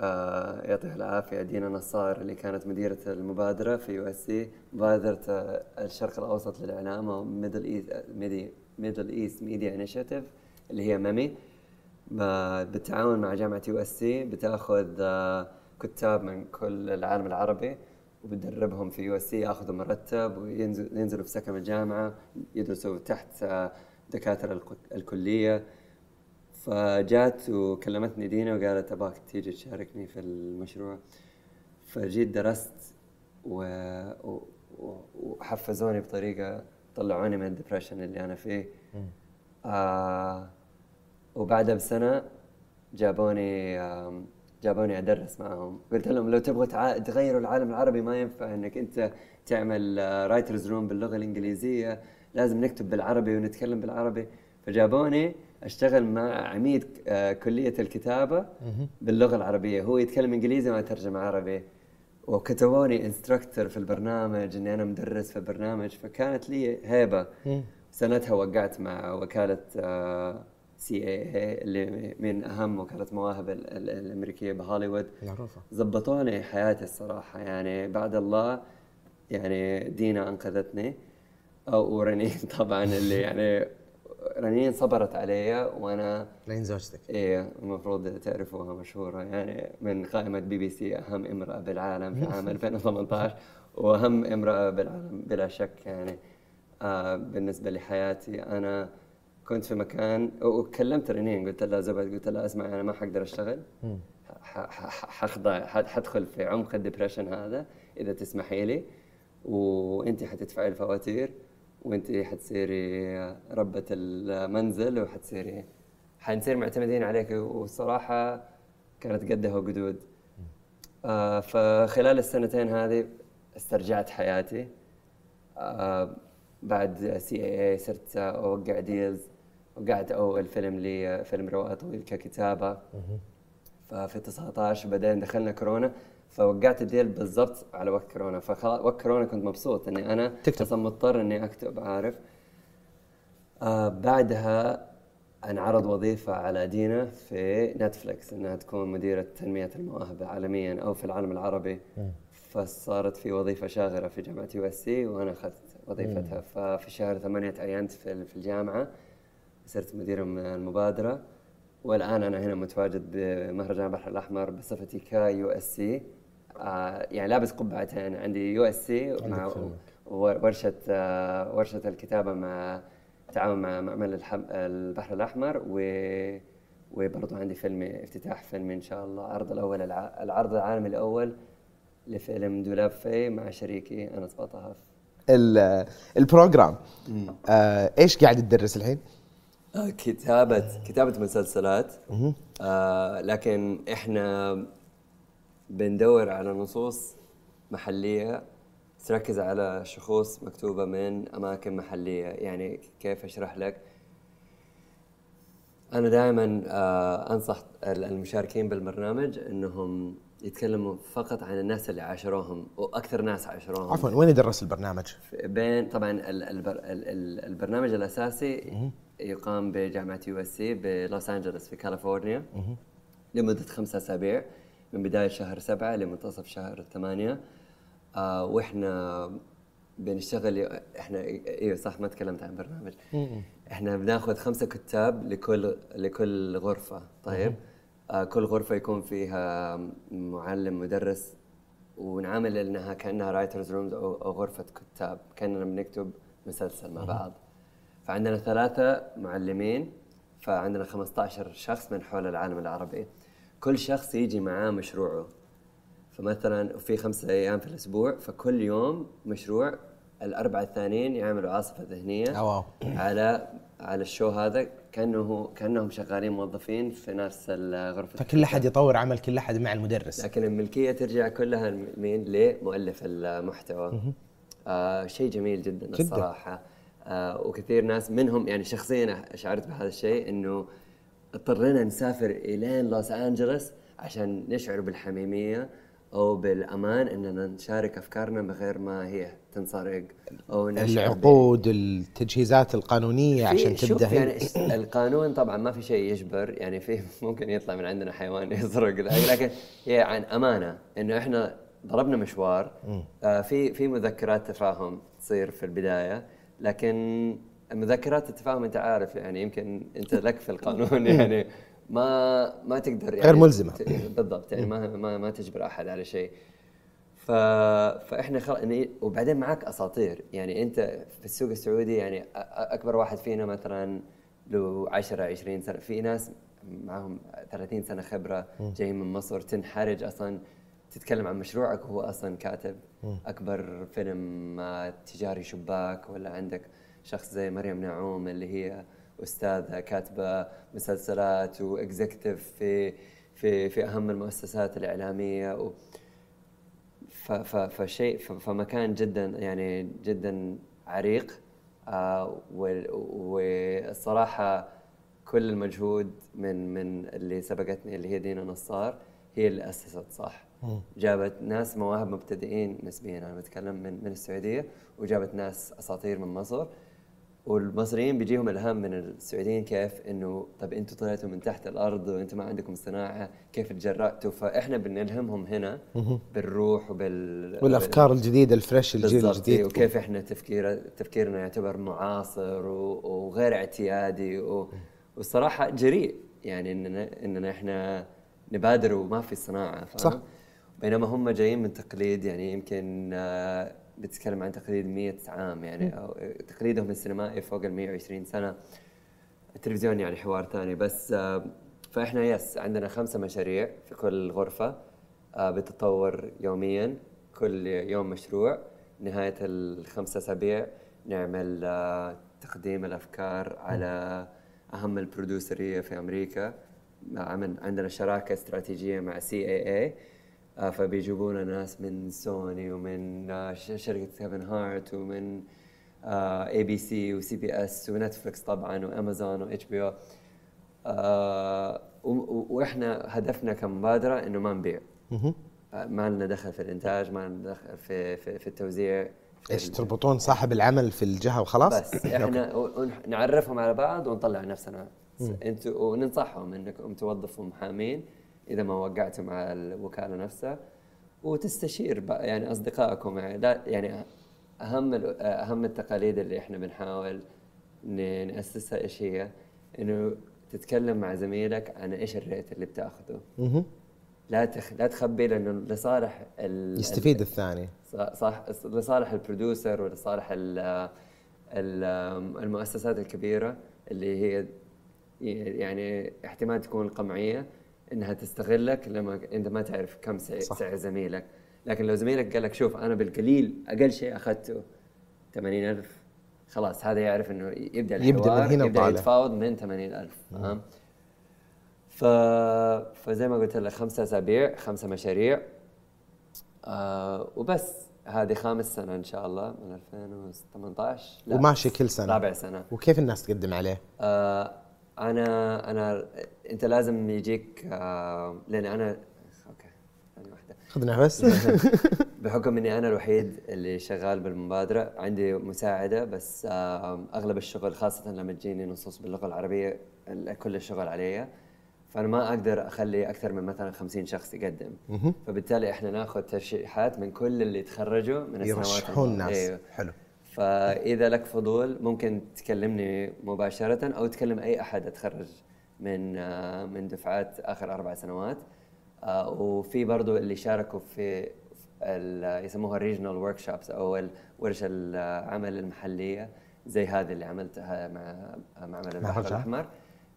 S2: آه يعطيها العافية دينا نصار اللي كانت مديرة المبادرة في USC مبادرة الشرق الأوسط للإعلام أو Middle East Middle East Media Initiative اللي هي MEMI. بالتعاون مع جامعة USC بتاخذ آه كتاب من كل العالم العربي وبدربهم في USC ياخذوا مرتب وينزلوا في سكن الجامعة يدرسوا تحت دكاترة الكلية. فجات وكلمتني دينا وقالت أباك تيجي تشاركني في المشروع. فجيت درست و... و... وحفزوني بطريقة طلعوني من ال depression اللي أنا فيه. آه وبعدها بسنة جابوني آه جابوني أدرس معهم. قلت لهم لو تبغوا تع... تغيروا العالم العربي ما ينفع إنك أنت تعمل writers' room باللغة الإنجليزية. لازم نكتب بالعربي ونتكلم بالعربي. فجابوني أشتغل مع عميد آه، كلية الكتابة باللغة العربية. هو يتكلم إنجليزي ما يترجم عربي. وكتبوني instructor في البرنامج إني أنا مدرس في البرنامج. فكانت لي هيبة. سنتها وقعت مع وكالة آه، CAA اللي من أهم وكالات مواهب الأمريكية بهوليوود. معروفة. زبطوني حياتي الصراحة يعني بعد الله يعني دينا أنقذتني. أو رنين طبعا اللي يعني رنين صبرت علي وأنا
S1: رنين زوجتك.
S2: إيه المفروض تعرفوها مشهورة يعني من قائمة بي بي سي أهم امرأة بالعالم في عام 2018 وأهم امرأة بالعالم بلا شك يعني آه بالنسبة لحياتي أنا. كنت في مكان وكلمت رنين قلت لها زبد قلت لها اسمع أنا ما حقدر أشتغل. حخضع حدخل في عمق ال depression هذا إذا تسمحي لي. وانت حتدفعي الفواتير وانت حتصيري ربة المنزل وحتصيري حنصير معتمدين عليك. والصراحة كانت قدها وقدود. آه فخلال السنتين هذه استرجعت حياتي. آه بعد CAA صرت أوقع deals وقعت أول فيلم لي فيلم روائي طويل ككتابة. ففي 19 بعدين دخلنا كورونا فوقعت ال deal بالضبط على وقت كورونا. فخلاص وقت كورونا كنت مبسوط إني أنا أكتب. أصلا مضطر إني أكتب عارف؟ آه بعدها انعرض وظيفة على دينا في نتفلكس إنها تكون مديرة تنمية المواهب عالميا أو في العالم العربي. فصارت في وظيفة شاغرة في جامعة USC وأنا أخذت وظيفتها. ففي شهر ثمانية تعينت في الجامعة. صرت مدير المبادرة والآن أنا هنا متواجد بمهرجان البحر الأحمر بصفتي ك USC يعني لابس قبعتين عندي USC مع ورشة آه ورشة الكتابة مع تعاون مع معمل البحر الأحمر و وبرضه عندي فيلم افتتاح فيلم إن شاء الله العرض الأول العرض العالمي الأول لفيلم دولاب في مع شريكي أنس باطهف
S1: البروجرام. آه إيش قاعد تدرس الحين؟
S2: كتابة كتابة مسلسلات. آه لكن إحنا بندور على نصوص محلية تركز على شخوص مكتوبة من أماكن محلية. يعني كيف أشرح لك؟ أنا دائما آه أنصح المشاركين بالبرنامج أنهم يتكلموا فقط عن الناس اللي عاشروهم وأكثر ناس عاشروهم.
S1: عفوا وين يدرس البرنامج؟
S2: بين طبعا البرنامج الأساسي يقام بجامعة USC بلوس أنجلوس في كاليفورنيا. لمدة خمسة أسابيع من بداية شهر سبعة لمنتصف شهر ثمانية. آه وإحنا بنشتغل إحنا أيوه صح ما تكلمت عن برنامج. إحنا بناخذ خمسة كتاب لكل لكل غرفة. طيب؟ آه، كل غرفة يكون فيها معلم مدرس ونعامل انها كأنها writers' rooms أو أو غرفة كتاب. كأننا بنكتب مسلسل مع بعض. فعندنا ثلاثة معلمين فعندنا 15 شخص من حول العالم العربي. كل شخص يجي معاه مشروعه. فمثلا في خمسة أيام في الأسبوع فكل يوم مشروع الأربعة الثانيين يعملوا عاصفة ذهنية
S1: أو واو.
S2: على على ال show هذا. كأنه كأنهم شغالين موظفين في نفس الغرفة.
S1: فكل أحد يطور عمل كل أحد مع المدرس.
S2: لكن الملكية ترجع كلها مين؟ لمؤلف المحتوى. آه شيء جميل جدا,
S1: جداً.
S2: الصراحة. آه وكثير ناس منهم يعني شخصيا شعرت بهذا الشيء إنه اضطرينا نسافر الين لوس أنجلوس عشان نشعر بالحميمية أو بالأمان إننا نشارك أفكارنا من غير ما هي تنسرق أو
S1: العقود التجهيزات
S2: القانونية
S1: عشان
S2: شوف
S1: تبدأ.
S2: يعني القانون طبعا ما في شيء يجبر يعني في ممكن يطلع من عندنا حيوان يسرق لكن هي عن أمانة إنه إحنا ضربنا مشوار. آه في في مذكرات تفاهم تصير في البداية. لكن مذكرات التفاهم أنت عارف يعني يمكن أنت لك في القانون يعني. ما ما تقدر يعني
S1: غير ملزمة.
S2: ت- بالضبط يعني ما ما ما تجبر أحد على شيء. ف... فإحنا خل... يعني وبعدين معك أساطير. يعني أنت في السوق السعودي يعني أكبر واحد فينا مثلا له 10 20 سنة في ناس معهم 30 سنة خبرة جايين من مصر تنحرج أصلا تتكلم عن مشروعك وهو أصلا كاتب أكبر فيلم تجاري شباك ولا عندك شخص زي مريم نعوم اللي هي أستاذة كاتبة مسلسلات واكزكتيف في في في أهم المؤسسات الإعلامية و فشيء فمكان جدا يعني جدا عريق آه، وال- والصراحه كل المجهود من من اللي سبقتني اللي هي دينا نصار هي اللي أسست صح؟ جابت ناس مواهب مبتدئين نسبيا أنا بتكلم من من السعودية وجابت ناس أساطير من مصر والمصريين بيجيهم إلهام من السعوديين كيف إنه طب أنتم طلعتوا من تحت الأرض وأنتم ما عندكم صناعة كيف تجرأتوا فإحنا بنلهمهم هنا بالروح وبال
S1: والأفكار الجديدة الفريش الجيل الجديد
S2: وكيف إحنا تفكير تفكيرنا يعتبر معاصر و- وغير اعتيادي و- والصراحة جريء يعني اننا إننا إحنا نبادر وما في صناعة؟
S1: صح.
S2: بينما هم جايين من تقليد يعني يمكن آه، بتتكلم عن تقليد 100 عام يعني أو تقليدهم السينمائي فوق ال 120 سنة. التلفزيون يعني حوار ثاني بس آه، فإحنا yes عندنا خمسة مشاريع في كل غرفة آه، بتتطور يوميا كل يوم مشروع. نهاية الخمسة أسابيع نعمل تقديم الأفكار على أهم ال producer ية في أمريكا. عندنا شراكة استراتيجية مع CAA فبيجيبونا ناس من سوني ومن آه، شركة كيفن هارت ومن ABC و CBS ونتفلكس طبعا وأمازون و HB أو وإحنا هدفنا كمبادرة إنه ما نبيع. آه، ما لنا دخل في الإنتاج ما لنا دخل في في, في التوزيع إيش
S1: تربطون صاحب العمل في الجهة وخلاص؟
S2: بس إحنا نعرفهم على بعض ونطلع نفسنا. أنتوا وننصحهم إنكم توظفوا محامين. إذا ما وقعتوا مع الوكالة نفسها وتستشير بقى يعني أصدقائكم يعني لا يعني أهم أهم التقاليد اللي إحنا بنحاول نأسسها إيش هي؟ إنه تتكلم مع زميلك عن إيش الريت اللي بتاخذه. لا تخ... لا تخبي لأنه لصالح ال...
S1: يستفيد الثاني
S2: صح لصالح البرودوسر ولصالح ال ال المؤسسات الكبيرة اللي هي يعني احتمال تكون القمعيه إنها تستغلك لما أنت ما تعرف كم سعر, زميلك. لكن لو زميلك قال لك شوف أنا بالقليل أقل شيء أخذته 80000 خلاص هذا يعرف إنه يبدأ
S1: يبدأ من
S2: الحوار
S1: هنا يبدأ.
S2: يتفاوض من 80000 فاهم؟ ف... فزي ما قلت لك خمسة أسابيع خمسة مشاريع. آه وبس. هذه خامس سنة إن شاء الله من 2018 لا،
S1: وماشي كل سنة.
S2: رابع سنة.
S1: وكيف الناس تقدم عليه؟
S2: آه أنا أنا أنت لازم يجيك آه لأن أنا أوكي ثانية واحدة.
S1: خذ نفس
S2: بحكم إني أنا الوحيد اللي شغال بالمبادرة عندي مساعدة بس آه، أغلب الشغل خاصة لما تجيني نصوص باللغة العربية ال- كل الشغل علي فأنا ما أقدر أخلي أكثر من مثلا 50 شخص يقدم. فبالتالي إحنا ناخذ ترشيحات من كل اللي تخرجوا من السنوات
S1: يرشحون
S2: الماضية.
S1: ناس.
S2: أيوه.
S1: حلو.
S2: فإذا لك فضول ممكن تكلمني مباشرة أو تكلم أي أحد أتخرج من آه، من دفعات آخر أربع سنوات آه، وفي برضو اللي شاركوا في يسموها ال regional workshops أو ورش العمل المحلية زي هذه اللي عملتها مع معمل البحر. الأحمر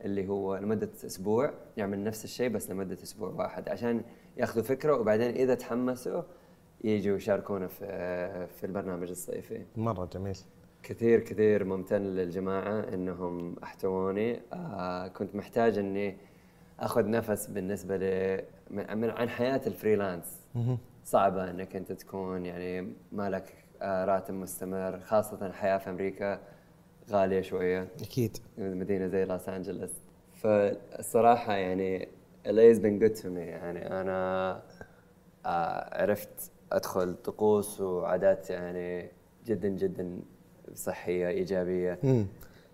S2: اللي هو لمدة أسبوع يعمل نفس الشيء بس لمدة أسبوع واحد عشان ياخذوا فكرة وبعدين إذا تحمسوا يجوا يشاركونا في في البرنامج الصيفي.
S1: مرة جميل.
S2: كثير كثير ممتن للجماعة إنهم أحتووني. آه كنت محتاج إني أخذ نفس بالنسبة ل من عن حياة الفريلانس. صعبة إنك أنت تكون يعني مالك آه راتب مستمر خاصة الحياة في أمريكا غالية شوية.
S1: أكيد.
S2: مدينة زي لوس أنجلوس. فالصراحة يعني LA has been good to me. يعني أنا آه، عرفت أدخل طقوس وعادات يعني جدا جدا صحية إيجابية.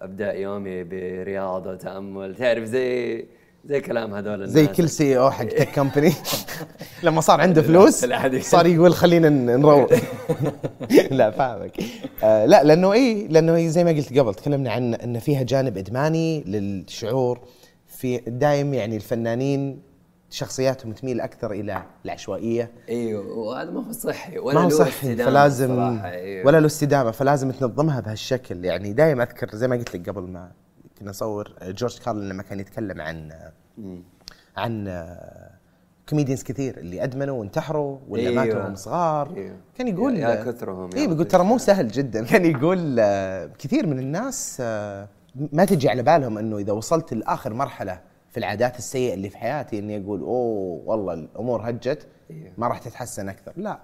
S2: أبدأ يومي برياضة وتأمل. تعرف زي زي كلام هذول الناس.
S1: زي كل سي أو حق تك كمباني لما صار عنده فلوس صار يقول خلينا ن- نروق لا فاهمك. آه لا لأنه إي لأنه زي ما قلت قبل تكلمنا عن إن فيها جانب إدماني للشعور. في دايم يعني الفنانين شخصياتهم تميل أكثر إلى العشوائية
S2: أيوه وهذا ما هو صحي ولا
S1: ما هو صحي فلازم
S2: أيوه.
S1: ولا له استدامة فلازم تنظمها بهالشكل يعني دائما أذكر زي ما قلت لك قبل ما كنا نصور جورج كارلين لما كان يتكلم عن عن comedians كثير اللي أدمنوا وانتحروا ولا
S2: أيوه.
S1: ماتوا وهم صغار
S2: أيوه.
S1: كان يقول
S2: يا- كثرهم،
S1: اي بيقول. ترى مو سهل جدا كان يقول آه، كثير من الناس آه، ما تجي على بالهم إنه إذا وصلت لآخر مرحلة في العادات السيئة اللي في حياتي إني أقول أوه والله الأمور هجت
S2: أيوه.
S1: ما راح تتحسن أكثر. لا.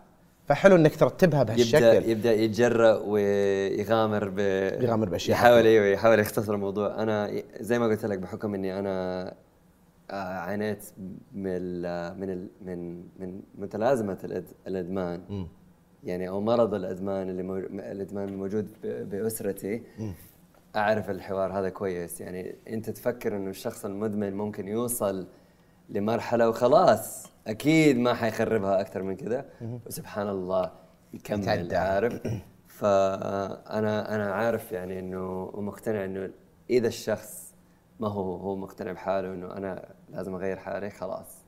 S1: فحلو إنك ترتبها
S2: يبدا
S1: بهالشكل.
S2: يبدا يتجرأ ويغامر ب
S1: يغامر بأشياء
S2: يحاول أيوه يحاول يختصر الموضوع. أنا زي ما قلت لك بحكم إني أنا آه، عانيت من ال من ال من من متلازمة الإدمان. يعني أو مرض الإدمان اللي مو الإدمان الموجود ب- بأسرتي. أعرف الحوار هذا كويس. يعني أنت تفكر إنه الشخص المدمن ممكن يوصل لمرحلة وخلاص أكيد ما حيخربها أكثر من كذا وسبحان الله يكمل. عارف؟ فأنا أنا عارف يعني إنه ومقتنع إنه إذا الشخص ما هو هو مقتنع بحاله إنه أنا لازم أغير حالي خلاص.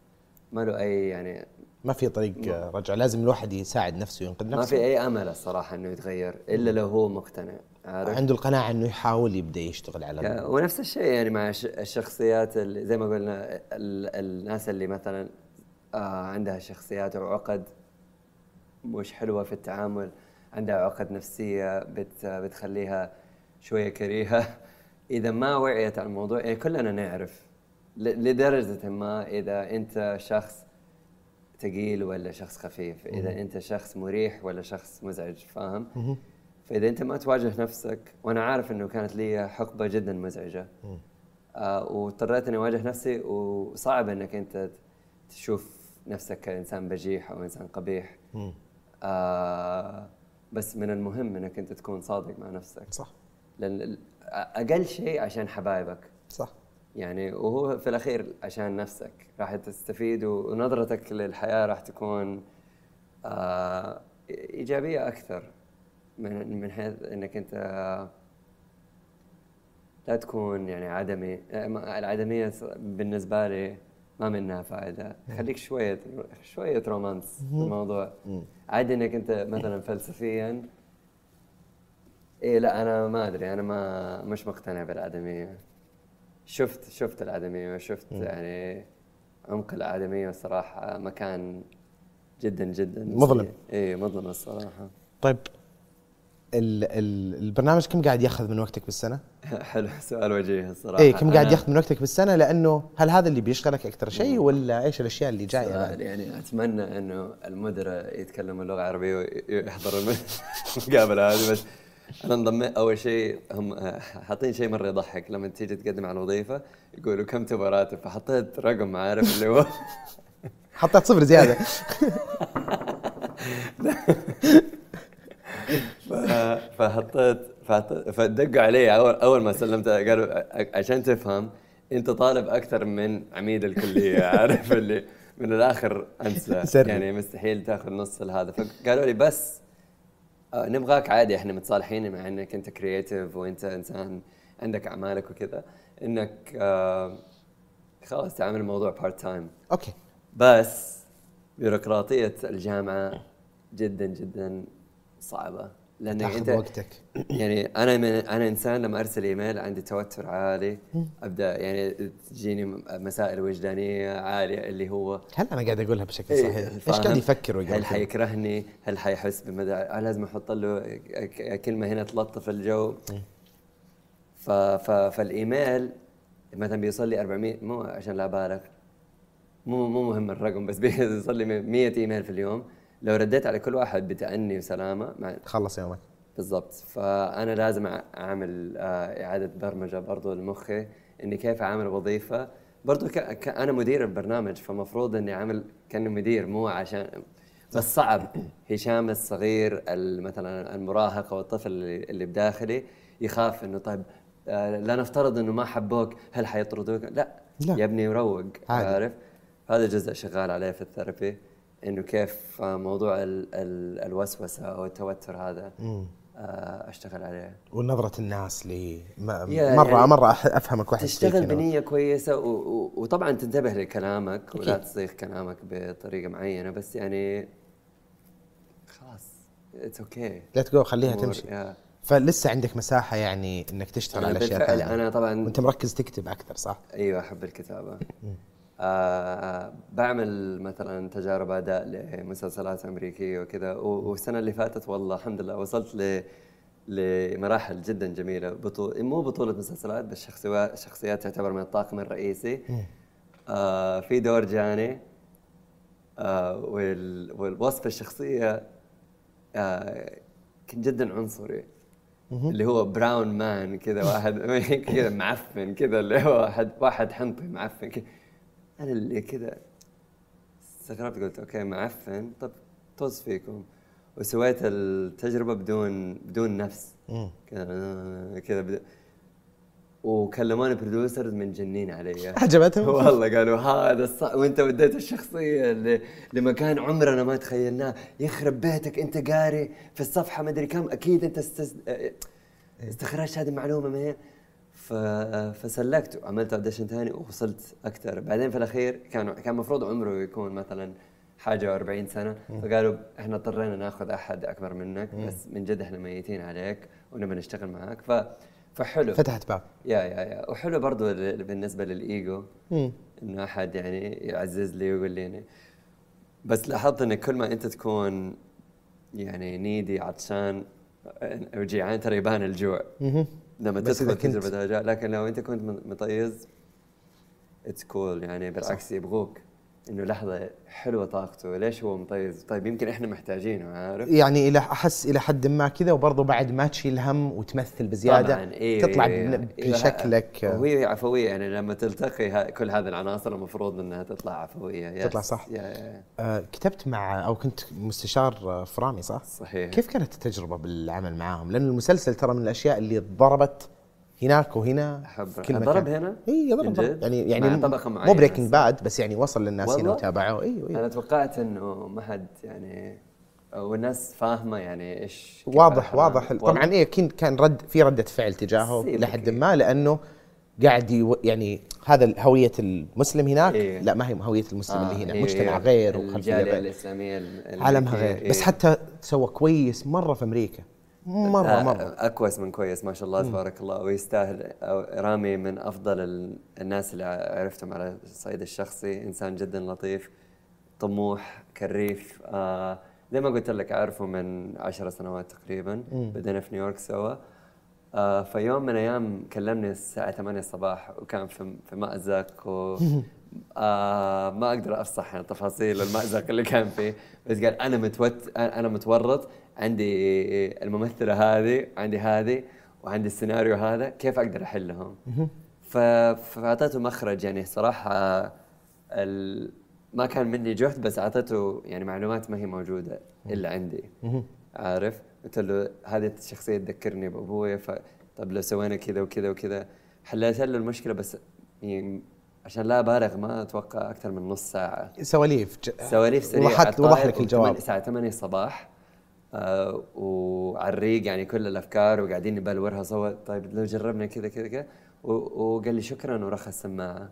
S2: ما له أي يعني
S1: ما في طريق رجع. لازم الواحد يساعد نفسه وينقذ نفسه
S2: ما في أي أمل الصراحة إنه يتغير إلا لو هو مقتنع. عارف.
S1: عنده القناعة إنه يحاول يبدأ يشتغل على
S2: ونفس الشيء يعني مع الش- الشخصيات اللي زي ما قلنا ال- الناس اللي مثلا آه عندها شخصيات أو عقد مش حلوة في التعامل عندها عقد نفسية بت بتخليها شوية كريهة. إذا ما وعيت على الموضوع يعني كلنا نعرف. لدرجة ما إذا أنت شخص ثقيل ولا شخص خفيف إذا أنت شخص مريح ولا شخص مزعج فاهم؟ فإذا أنت ما تواجه نفسك وأنا عارف إنه كانت لي حقبة جدا مزعجة. آه واضطريت إني أواجه نفسي وصعب إنك أنت تشوف نفسك كإنسان بجيح أو إنسان قبيح. آه بس من المهم إنك أنت تكون صادق مع نفسك.
S1: صح.
S2: لأن أقل شيء عشان حبايبك.
S1: صح.
S2: يعني وهو في الأخير عشان نفسك. راح تستفيد ونظرتك للحياة راح تكون آه إيجابية أكثر. من من حيث إنك أنت لا تكون يعني عدمي العدمية بالنسبة لي ما منها فائدة. خليك شوية شوية رومانس في الموضوع. عادي إنك أنت مثلا فلسفيا. إيه لا أنا ما أدري أنا ما مش مقتنع بالعدمية. شفت شفت العدمية وشفت يعني عمق العدمية الصراحه مكان جدا جدا.
S1: مظلم.
S2: إيه مظلم الصراحة.
S1: طيب البرنامج كم قاعد ياخذ من وقتك بالسنة؟
S2: حلو سؤال وجيه الصراحة.
S1: اي كم قاعد ياخذ من وقتك بالسنة؟ لأنه هل هذا اللي بيشغلك أكثر شيء ولا إيش الأشياء اللي
S2: جاية
S1: بعد؟
S2: يعني أتمنى إنه المدراء يتكلموا اللغة العربية ويحضروا الم- المقابله هذه بس أنا انضميت أول شيء هم حاطين شيء مرة يضحك. لما تيجي تقدم على الوظيفة يقولوا كم تبغى راتب فحطيت رقم عارف اللي هو.
S1: حطيت صفر
S2: زيادة. فحطيت فدقوا علي اول أول ما سلمت قالوا عشان تفهم أنت طالب أكثر من عميد الكلية. عارف اللي من الآخر
S1: أنسى.
S2: يعني مستحيل تاخذ نص هذا فقالوا لي بس آه، نبغاك عادي. إحنا متصالحين مع إنك أنت كرييتيف وأنت إنسان عندك أعمالك وكذا. إنك آه، خلاص تعامل الموضوع part time
S1: okay.
S2: بس بيروقراطية الجامعة جدا جدا صعبة لانك أنت
S1: وقتك
S2: يعني أنا من أنا إنسان لما أرسل إيميل عندي توتر عالي أبدأ يعني تجيني مسائل وجدانية عالية اللي هو
S1: هل أنا قاعد أقولها بشكل
S2: إيه،
S1: صحيح؟ إيش
S2: فاهم؟
S1: قاعد يفكر
S2: هل؟ حيكرهني؟ هل حيحس بمدى لازم أحط له كلمة هنا تلطف الجو ف... ف... فالإيميل مثلا بيوصل لي 400 مو عشان لا أبالغ مو مو مهم الرقم بس بيوصل لي 100 إيميل في اليوم لو رديت على كل واحد بتأني وسلامة مع
S1: خلص يومك.
S2: بالضبط. فأنا لازم أع- أعمل آه، إعادة برمجة برضو لمخي إني كيف أعمل وظيفة. برضو ك... ك... أنا مدير البرنامج فمفروض إني أعمل كانه مدير مو عشان بس صعب. هشام الصغير ال- مثلا المراهق أو الطفل اللي, بداخلي يخاف إنه طيب آه، لا نفترض إنه ما حبوك هل حيطردوك؟ لا,
S1: لا.
S2: يا ابني روق. عارف؟ هذا جزء شغال عليه في الثيرابي. إنه كيف آه، موضوع ال... ال... الوسوسة أو التوتر هذا آه، أشتغل عليه
S1: ونظرة الناس لي مرة
S2: يعني
S1: أح- أفهمك واحد
S2: تشتغل. بنية كويسة. وطبعا تنتبه لكلامك ولا. تصيغ كلامك بطريقة معينة بس يعني خلاص it's okay
S1: لا تقول خليها تمشي
S2: يا.
S1: فلسه عندك مساحة يعني إنك تشتغل على
S2: أشياء
S1: ثانية
S2: أنا طبعا
S1: وأنت مركز تكتب أكثر صح؟
S2: أيوه أحب الكتابة آه بعمل مثلا تجارب أداء لمسلسلات أمريكية وكذا والسنة اللي فاتت والله الحمد لله وصلت ل لمراحل جدا جميلة. بطول مو بطولة مسلسلات بس شخصيات شخصيات تعتبر من الطاقم الرئيسي. آه في دور جاني. آه وال والوصف الشخصية آه كان جدا عنصري. اللي هو brown man كذا واحد كذا معفن كذا اللي هو واحد واحد حنطي معفن كذا. أنا اللي كذا استغربت قلت okay معفن. طب طز فيكم. وسويت التجربة بدون بدون نفس. كذا كذا بدون وكلموني producers منجنين علي.
S1: عجبتهم؟
S2: والله قالوا هذا الصح وأنت وديت الشخصية اللي لمكان عمرنا ما تخيلناه. يخرب بيتك أنت قاري في الصفحة ما أدري كم. أكيد أنت استز... استخرجت هذه المعلومة من. فسلكت وعملت audition ثاني ووصلت أكثر بعدين في الأخير كان كان المفروض عمره يكون مثلا حاجة و40 سنة. فقالوا إحنا اضطرينا ناخذ أحد أكبر منك بس من جد إحنا ميتين عليك ونبي نشتغل معاك. ف فحلو.
S1: فتحت باب.
S2: يا يا يا. وحلو برضو بالنسبة للإيجو. إنه أحد يعني يعزز لي ويقول لي يعني بس لاحظت إن كل ما أنت تكون يعني نيدي عطشان أو جيعان ترى يبان الجوع. لما تدخل
S1: كنت-
S2: تجربه هجاء لكن لو أنت كنت مطيز it's cool يعني بالعكس يبغوك. إنه لحظة حلوة طاقته ليش هو مطيز طيب يمكن إحنا محتاجينه عارف
S1: يعني إلى أحس إلى حد ما كذا وبرضه بعد ما تشيل هم وتمثل بزيادة
S2: طبعاً، إيه
S1: تطلع
S2: إيه
S1: بن-
S2: إيه
S1: بشكلك
S2: وهي عفوية يعني لما تلتقي كل هذه العناصر المفروض إنها تطلع عفوية yes.
S1: تطلع صح.
S2: يا يا
S1: آه كتبت مع أو كنت مستشار في رامي صح؟
S2: صحيح
S1: كيف كانت التجربة بالعمل معاهم؟ لأن المسلسل ترى من الأشياء اللي ضربت هناك وهنا في كل
S2: ضرب
S1: مكان.
S2: هنا؟
S1: اي ضرب ضرب؟ يعني يعني
S2: مع طبقة
S1: مو
S2: Breaking.
S1: Bad
S2: بس
S1: يعني وصل للناس هنا؟ وتابعوه أيوه
S2: أنا
S1: أيوه
S2: توقعت إنه ما حد يعني والناس فاهمة يعني إيش
S1: واضح. واضح؟ طبعا إيه كان كان رد في ردة فعل تجاهه. لحد ما لأنه قاعد يو يعني هذا هوية المسلم هناك
S2: إيه.
S1: لا ما هي هوية المسلم اللي هنا
S2: إيه،
S1: مجتمع
S2: إيه.
S1: غير وخلفيه
S2: الجالية
S1: غير
S2: الإسلامية
S1: عالمها غير
S2: إيه.
S1: بس حتى سوى كويس مرة في أمريكا مرة
S2: آه،
S1: مرة.
S2: اكوس من كويس ما شاء الله تبارك الله. ويستاهل. أو- رامي من أفضل ال- الناس اللي عرفتهم على الصعيد الشخصي. إنسان جدا لطيف طموح كريف. آه زي ما قلت لك اعرفه من عشر سنوات تقريبا بدينا في نيويورك سوا. آه فيوم من الأيام كلمني الساعة 8 الصباح وكان في في مأزق و آه ما أقدر أفصح عن تفاصيل المأزق اللي كان فيه. بس قال أنا متوت أنا متورط. عندي الممثلة هذه عندي هذه وعندي السيناريو هذا كيف أقدر أحلهم؟ فأعطيته مخرج يعني صراحة ال... ما كان مني جهد بس أعطيته يعني معلومات ما هي موجودة إلا عندي. عارف؟ قلت له هذه الشخصية تذكرني بأبوي ف طب لو سوينا كذا وكذا وكذا. حليت له المشكلة بس يعني عشان لا أبالغ ما أتوقع أكثر من نص ساعة.
S1: سواليف ج-
S2: سواليف سريعة
S1: وضحت وضح لك الجواب.
S2: الساعة 8 الصباح آه وعلى الريق يعني كل الأفكار وقاعدين نبلورها سوا طيب لو جربنا كذا كذا كذا. وقال لي شكرا ورخى السماعه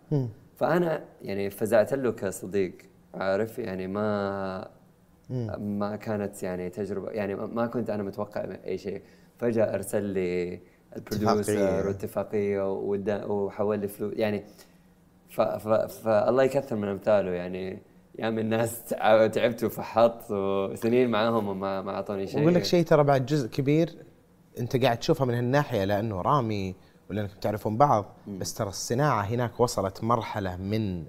S2: فأنا يعني فزعت له كصديق عارف؟ يعني ما ما كانت يعني تجربة يعني ما كنت أنا متوقع أي شيء. فجأة أرسل لي البروديوسر واتفاقيه وحول لي فلوس يعني فالله يكثر من أمثاله يعني. يا من الناس تعبت وفحطت وسنين معاهم وما ما أعطوني شيء.
S1: وأقول لك شيء ترى بعد جزء كبير أنت قاعد تشوفها من هالناحية لأنه رامي ولا أنكم تعرفون بعض بس ترى الصناعة هناك وصلت مرحلة من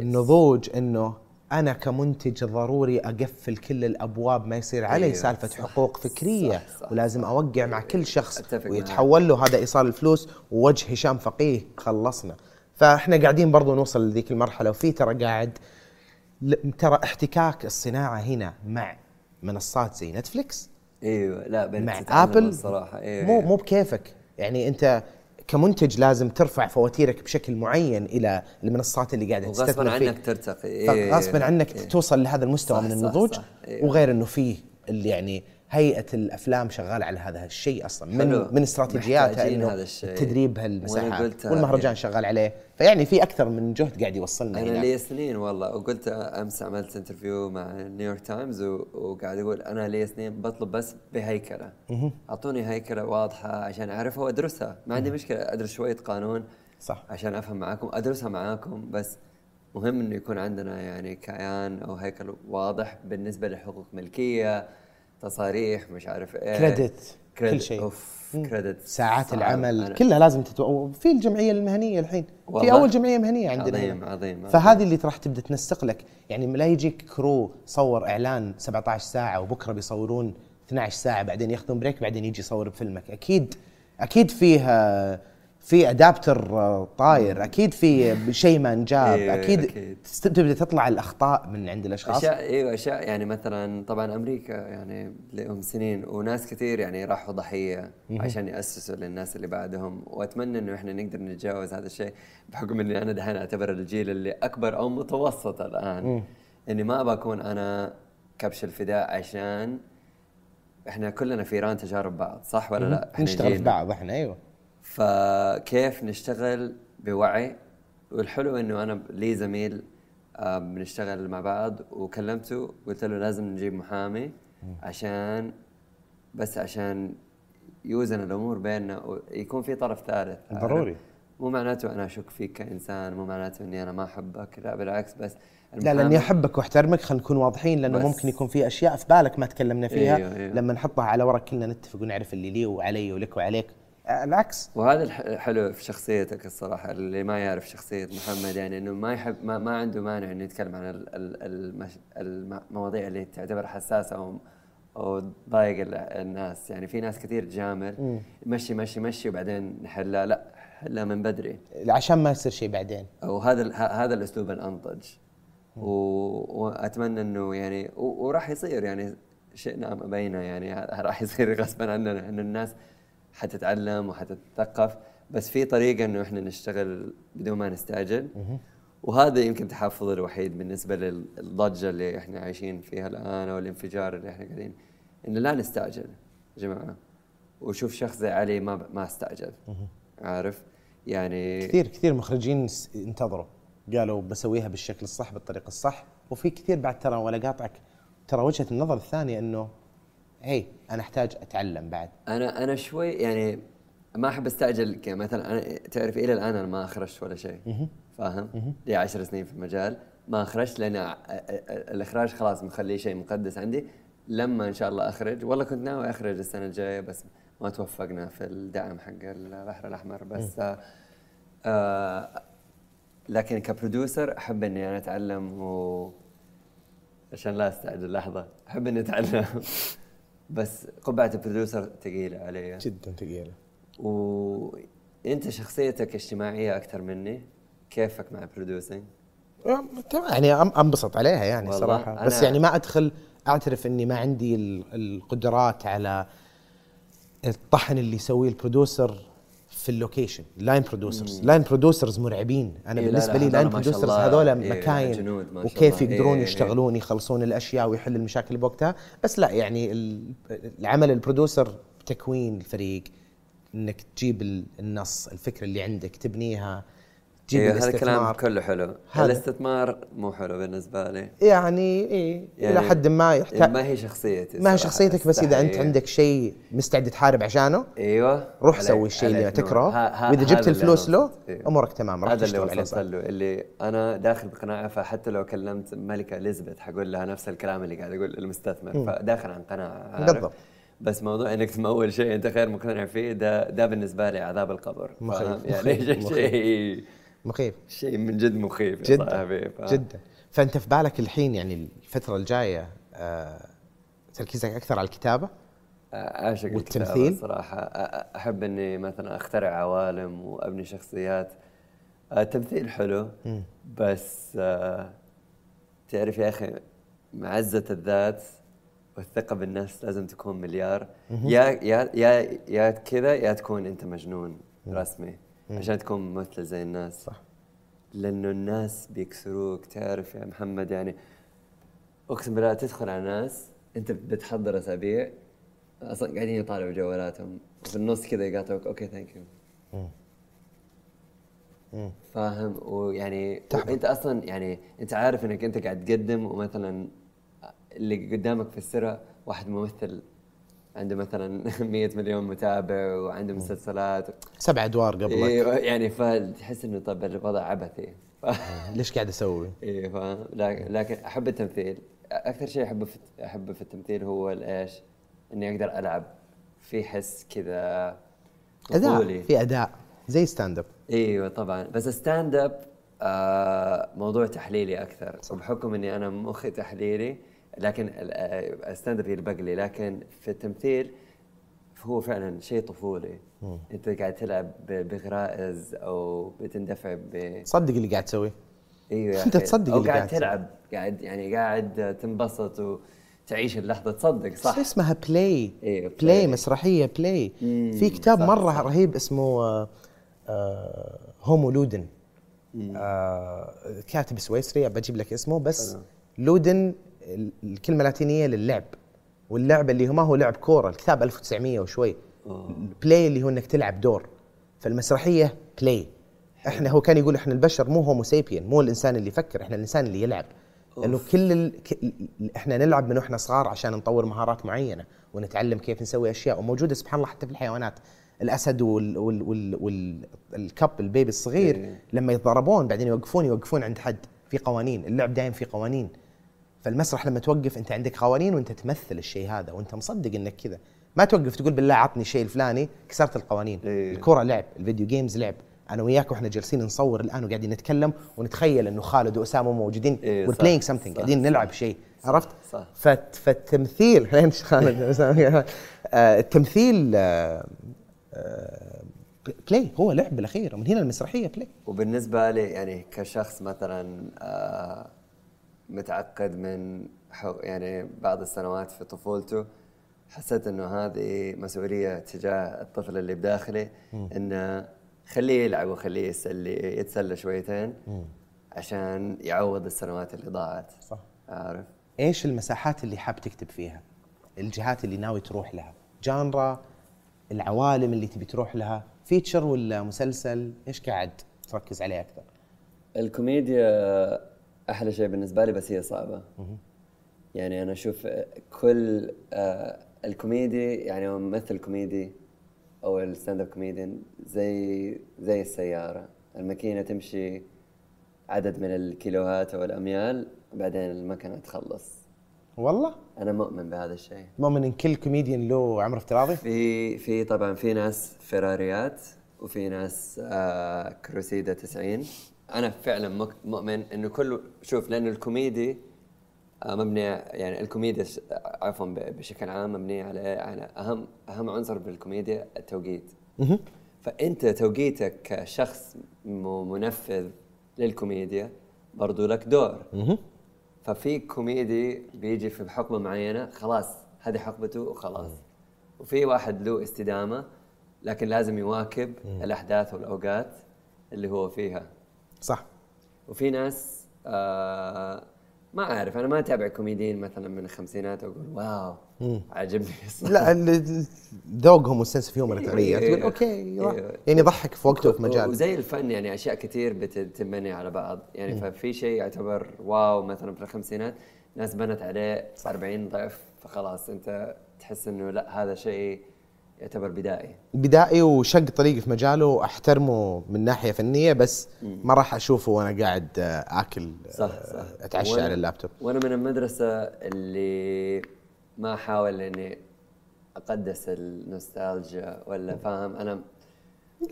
S1: النضوج إنه أنا كمنتج ضروري أقفل كل الأبواب ما يصير علي أيوة سالفة صح حقوق فكرية صح صح. ولازم أوقع مع كل شخص ويتحول له هذا إيصال الفلوس ووجه هشام فقيه خلصنا. فاحنا قاعدين برضو نوصل لذيك المرحلة وفي ترى قاعد ترى احتكاك الصناعة هنا مع منصات زي نتفليكس.
S2: إيوه لا
S1: مع آبل. الصراحة. أيوة مو مو بكيفك. يعني أنت كمنتج لازم ترفع فواتيرك بشكل معين إلى المنصات اللي قاعدة
S2: تستثمر فيه عنك ترتقي. إيه
S1: غصبا عنك إيه. توصل لهذا المستوى صح من النضوج صح صح. إيه. وغير إنه فيه اللي يعني هيئة الأفلام شغالة على هذا الشيء أصلا. من من استراتيجياتها إنه التدريب هالمساحات والمهرجان شغال عليه. فيعني في أكثر من جهد قاعد يوصلنا
S2: أنا لي سنين والله. وقلت أمس عملت interview مع نيويورك تايمز وقاعد أقول أنا لي سنين بطلب بس بهيكلة. أعطوني هيكلة واضحة عشان اعرفها وادرسها ما عندي مشكلة. أدرس شوية قانون
S1: صح.
S2: عشان أفهم معاكم. أدرسها معاكم بس مهم إنه يكون عندنا يعني كيان أو هيكل واضح بالنسبة لحقوق ملكية تصاريح مش عارف إيه.
S1: credit كل شيء.
S2: أوف credit
S1: ساعات العمل أنا. كلها لازم تتو... في الجمعية المهنية الحين. في أول جمعية مهنية عندنا
S2: عظيم عظيم
S1: فهذه اللي راح تبدأ تنسق لك. يعني لا يجيك crew صور إعلان 17 ساعة وبكرة بيصورون 12 ساعة بعدين ياخذون break بعدين يجي يصور بفيلمك. أكيد أكيد فيها في adapter آه، طاير. أكيد في شيء ما انجاب. إيه أكيد, أكيد. تبدأ تطلع الأخطاء من عند الأشخاص.
S2: أشياء إيوه أشياء. يعني مثلا طبعا أمريكا يعني لهم سنين وناس كثير يعني راحوا ضحية عشان يأسسوا للناس اللي بعدهم. وأتمنى إنه إحنا نقدر نتجاوز هذا الشيء بحكم إني أنا دحين أعتبر الجيل اللي أكبر أو متوسط الآن. إني ما أبغى أكون أنا كبش الفداء عشان إحنا كلنا فيران تجارب بعض صح ولا لا؟
S1: إحنا نشتغل في بعض إحنا إيوه.
S2: فكيف نشتغل بوعي؟ والحلو إنه أنا لي زميل آه، بنشتغل مع بعض وكلمته قلت له لازم نجيب محامي عشان بس عشان يوزن الأمور بيننا ويكون في طرف ثالث.
S1: ضروري.
S2: مو معناته أنا أشك فيك كإنسان مو معناته إني أنا ما أحبك لا بالعكس بس
S1: لا لاني أحبك وأحترمك خلينا نكون واضحين لأنه ممكن يكون في أشياء في بالك ما تكلمنا فيها. أيوه أيوه. لما نحطها على ورق كلنا نتفق ونعرف اللي لي وعلي ولك وعليك. العكس
S2: وهذا الحلو في شخصيتك الصراحة اللي ما يعرف شخصية محمد يعني إنه ما يحب ما, ما عنده مانع إنه يتكلم عن المواضيع اللي تعتبر حساسة أو أو الناس. يعني في ناس كثير تجامل مشي مشي مشي وبعدين نحلها. لا حلها من بدري.
S1: عشان ما يصير شيء بعدين.
S2: وهذا هذا الأسلوب الأنضج. وأتمنى إنه يعني وراح يصير يعني شئنا أم أبينا يعني راح يصير غصبا عننا إنه الناس حتتعلم وحتتثقف بس في طريقة إنه إحنا نشتغل بدون ما نستعجل. وهذا يمكن تحفظ الوحيد بالنسبة للضجة اللي إحنا عايشين فيها الآن أو الانفجار اللي إحنا قاعدين إنه لا نستعجل يا جماعة. وشوف شخص زي علي ما ما استعجل. عارف؟ يعني
S1: كثير كثير مخرجين انتظروا. قالوا بسويها بالشكل الصح بالطريقة الصح. وفي كثير بعد ترى ولا قاطعك ترى وجهة النظر الثانية إنه هي أنا أحتاج أتعلم بعد.
S2: أنا أنا شوي يعني ما أحب أستعجل مثلا أنا تعرف إلى الآن أنا ما أخرجت ولا شيء. فاهم؟ لي 10 سنين في المجال ما أخرجت لأن الإخراج خلاص مخليه شيء مقدس عندي. لما إن شاء الله أخرج والله كنت ناوي أخرج السنة الجاية بس ما توفقنا في الدعم حق البحر الأحمر. بس آه آه لكن كبروديوسر أحب إني أنا أتعلم و عشان لا أستعجل لحظة. أحب إني أتعلم. بس قبعة البروديوسر ثقيلة علي
S1: جدا ثقيلة
S2: وانت شخصيتك اجتماعية أكثر مني؟ كيفك مع ال producing؟
S1: يعني أنبسط عليها يعني صراحة. بس يعني ما أدخل أعترف إني ما عندي القدرات على الطحن اللي يسويه ال producer في ال location line producers line producers مرعبين. أنا إيه بالنسبة لي line producers هذول إيه مكاين وكيف يقدرون إيه يشتغلون يخلصون الأشياء ويحل المشاكل بوقتها. بس لا يعني العمل ال producer تكوين الفريق. إنك تجيب النص الفكرة اللي عندك تبنيها. تجيب
S2: إيه هذا الكلام كله حلو
S1: هذا.
S2: الاستثمار مو حلو بالنسبة لي
S1: يعني إيه
S2: يعني
S1: إلى حد ما يحتاج
S2: ما هي شخصيتي
S1: ما هي. شخصيتك بس إذا
S2: أنت.
S1: عندك شيء مستعد تحارب عشانه
S2: أيوه
S1: روح سوي الشيء اللي. تكرهه
S2: ها- وإذا
S1: جبت الفلوس له
S2: إيه.
S1: أمورك تمام راح
S2: هذا اللي وصلت له اللي أنا داخل بقناعة فحتى لو كلمت الملكه إليزابيث حقول لها نفس الكلام اللي قاعد أقول للمستثمر فداخل عن قناعة؟
S1: بالضبط.
S2: بس موضوع إنك تمول شيء أنت غير مقتنع فيه ده ده بالنسبة لي عذاب القبر؟
S1: مخيف،
S2: يعني شيء
S1: مخيف.
S2: شيء من جد مخيف.
S1: جدا.
S2: ف-
S1: جدا. فأنت في بالك الحين يعني الفترة الجاية آه تركيزك أكثر على الكتابة؟
S2: اعشق
S1: والتمثيل؟
S2: الكتابة الصراحه أ- أحب إني مثلا أخترع عوالم وأبني شخصيات. التمثيل حلو بس آه، تعرف يا أخي معزة الذات والثقة بالنفس لازم تكون مليار. يا يا يا يا كذا يا تكون أنت مجنون رسمي. عشان تكون ممثل زي الناس.
S1: صح.
S2: لأنه الناس بيكسروك تعرف يا محمد يعني أقسم بالله تدخل على ناس أنت بتحضر أسابيع أصلا قاعدين يطالعوا جوالاتهم وفي النص كذا يقاطعوك okay thank you فاهم؟ ويعني أنت أصلا يعني أنت عارف إنك أنت قاعد تقدم ومثلا اللي قدامك في السرة واحد ممثل عنده مثلا 100 مليون متابع وعنده مسلسلات.
S1: سبع أدوار قبلك.
S2: إيه يعني فتحس إنه طب الوضع عبثي. ف...
S1: ليش قاعد أسوي؟
S2: إيه فاهم لكن أحب التمثيل. أكثر شيء أحبه في أحبه في التمثيل هو الإيش؟ إني أقدر ألعب. في حس كذا أداء.
S1: في أداء. زي stand up
S2: إيوه طبعا. بس stand up آه موضوع تحليلي أكثر. وبحكم إني أنا مخي تحليلي لكن آه، ال stand up يلبق لي لكن في التمثيل هو فعلا شيء طفولي. أنت قاعد تلعب بغرائز أو بتندفع ب
S1: صدق اللي قاعد تسويه؟ إيوه
S2: أخي.
S1: تصدق اللي
S2: قاعد. تلعب قاعد يعني قاعد تنبسط وتعيش اللحظة. تصدق صح.
S1: شو اسمها؟ play.
S2: إيه،
S1: play
S2: play.
S1: مسرحية play.
S2: مم،
S1: في كتاب
S2: صح،
S1: مرة
S2: صح.
S1: رهيب اسمه آه، آه، homo ludens. آه، كاتب سويسري بجيب لك اسمه بس ludens ال- الكلمة اللاتينية للعب واللعب اللي هو ما هو لعب كورة الكتاب 1900 وشوي. play اللي هو إنك تلعب دور. فالمسرحية play إحنا هو كان يقول إحنا البشر مو homo sapien مو الإنسان اللي يفكر إحنا الإنسان اللي يلعب. لأنه كل ال... إحنا نلعب من وإحنا صغار عشان نطور مهارات معينة ونتعلم كيف نسوي أشياء. وموجودة سبحان الله حتى في الحيوانات. الأسد وال وال وال وال ال cub ال baby الصغير
S2: إيه.
S1: لما يتضربون بعدين يوقفون يوقفون عند حد. في قوانين. اللعب دايم في قوانين. فالمسرح لما توقف انت عندك قوانين وانت تمثل الشيء هذا وانت مصدق انك كذا ما توقف تقول بالله عطني الشيء الفلاني كسرت القوانين
S2: إيه.
S1: الكرة لعب ال video games لعب أنا وياك وإحنا جالسين نصور الآن وقاعدين نتكلم ونتخيل إنه خالد وأسامة موجودين
S2: إيه،
S1: playing something
S2: صح،
S1: قاعدين. نلعب شيء عرفت؟
S2: صح.
S1: فت فالتمثيل خالد؟ آه، التمثيل آه، آه، play هو لعب بالأخير من هنا المسرحية play
S2: وبالنسبة لي يعني كشخص مثلا آه، متعقد من حو يعني بعض السنوات في طفولته حسيت إنه هذه مسؤولية تجاه الطفل اللي بداخلي إنه خليه يلعب وخليه يسلي يتسلى شويتين عشان يعوض السنوات اللي ضاعت
S1: صح.
S2: عارف
S1: إيش المساحات اللي حاب تكتب فيها؟ الجهات اللي ناوي تروح لها؟ genre العوالم اللي تبي تروح لها؟ feature ولا مسلسل؟ إيش قاعد تركز عليه أكثر؟
S2: الكوميديا أحلى شيء بالنسبة لي بس هي صعبة. يعني أنا أشوف كل آه، الكوميدي يعني ممثل كوميدي أو ال stand up comedian زي زي السيارة. الماكينة تمشي عدد من الكيلوهات أو الأميال وبعدين المكنة تخلص.
S1: والله؟
S2: أنا مؤمن بهذا الشيء.
S1: مؤمن إن كل كوميديان له عمر افتراضي؟
S2: في في طبعا في ناس فيراريات وفي ناس آه كروسيدا 90 أنا فعلا مؤمن إنه كل شوف لأنه الكوميدي آه مبني يعني الكوميديا عفوا بشكل عام مبنيه على على أهم أهم عنصر بالكوميديا التوقيت. فأنت توقيتك كشخص منفذ للكوميديا برضو لك دور. ففي كوميدي بيجي في حقبة معينة خلاص هذه حقبته وخلاص. وفي واحد له استدامة لكن لازم يواكب الأحداث والأوقات اللي هو فيها.
S1: صح
S2: وفي ناس آه ما أعرف أنا ما أتابع كوميديين مثلا من الخمسينات وأقول wow عجبني الصراحة.
S1: لا ذوقهم وال sense of humor تغير
S2: إيه،
S1: تقول
S2: إيه.
S1: okay.
S2: إيه.
S1: يعني يضحك في وقته وفي مجال
S2: وزي الفن يعني أشياء كثير بتنبني على بعض يعني ففي شيء يعتبر wow مثلا في الخمسينات ناس بنت عليه 40 ضعف فخلاص أنت تحس إنه لا هذا شيء يعتبر بدائي.
S1: بدائي وشق طريقي في مجاله احترمه من ناحية فنية بس ما راح أشوفه وأنا قاعد آه، آكل
S2: صح
S1: آه،
S2: صح
S1: أتعشى
S2: وأنا-
S1: على اللابتوب.
S2: وأنا من المدرسة اللي ما احاول إني أقدس النوستالجيا ولا فاهم. أنا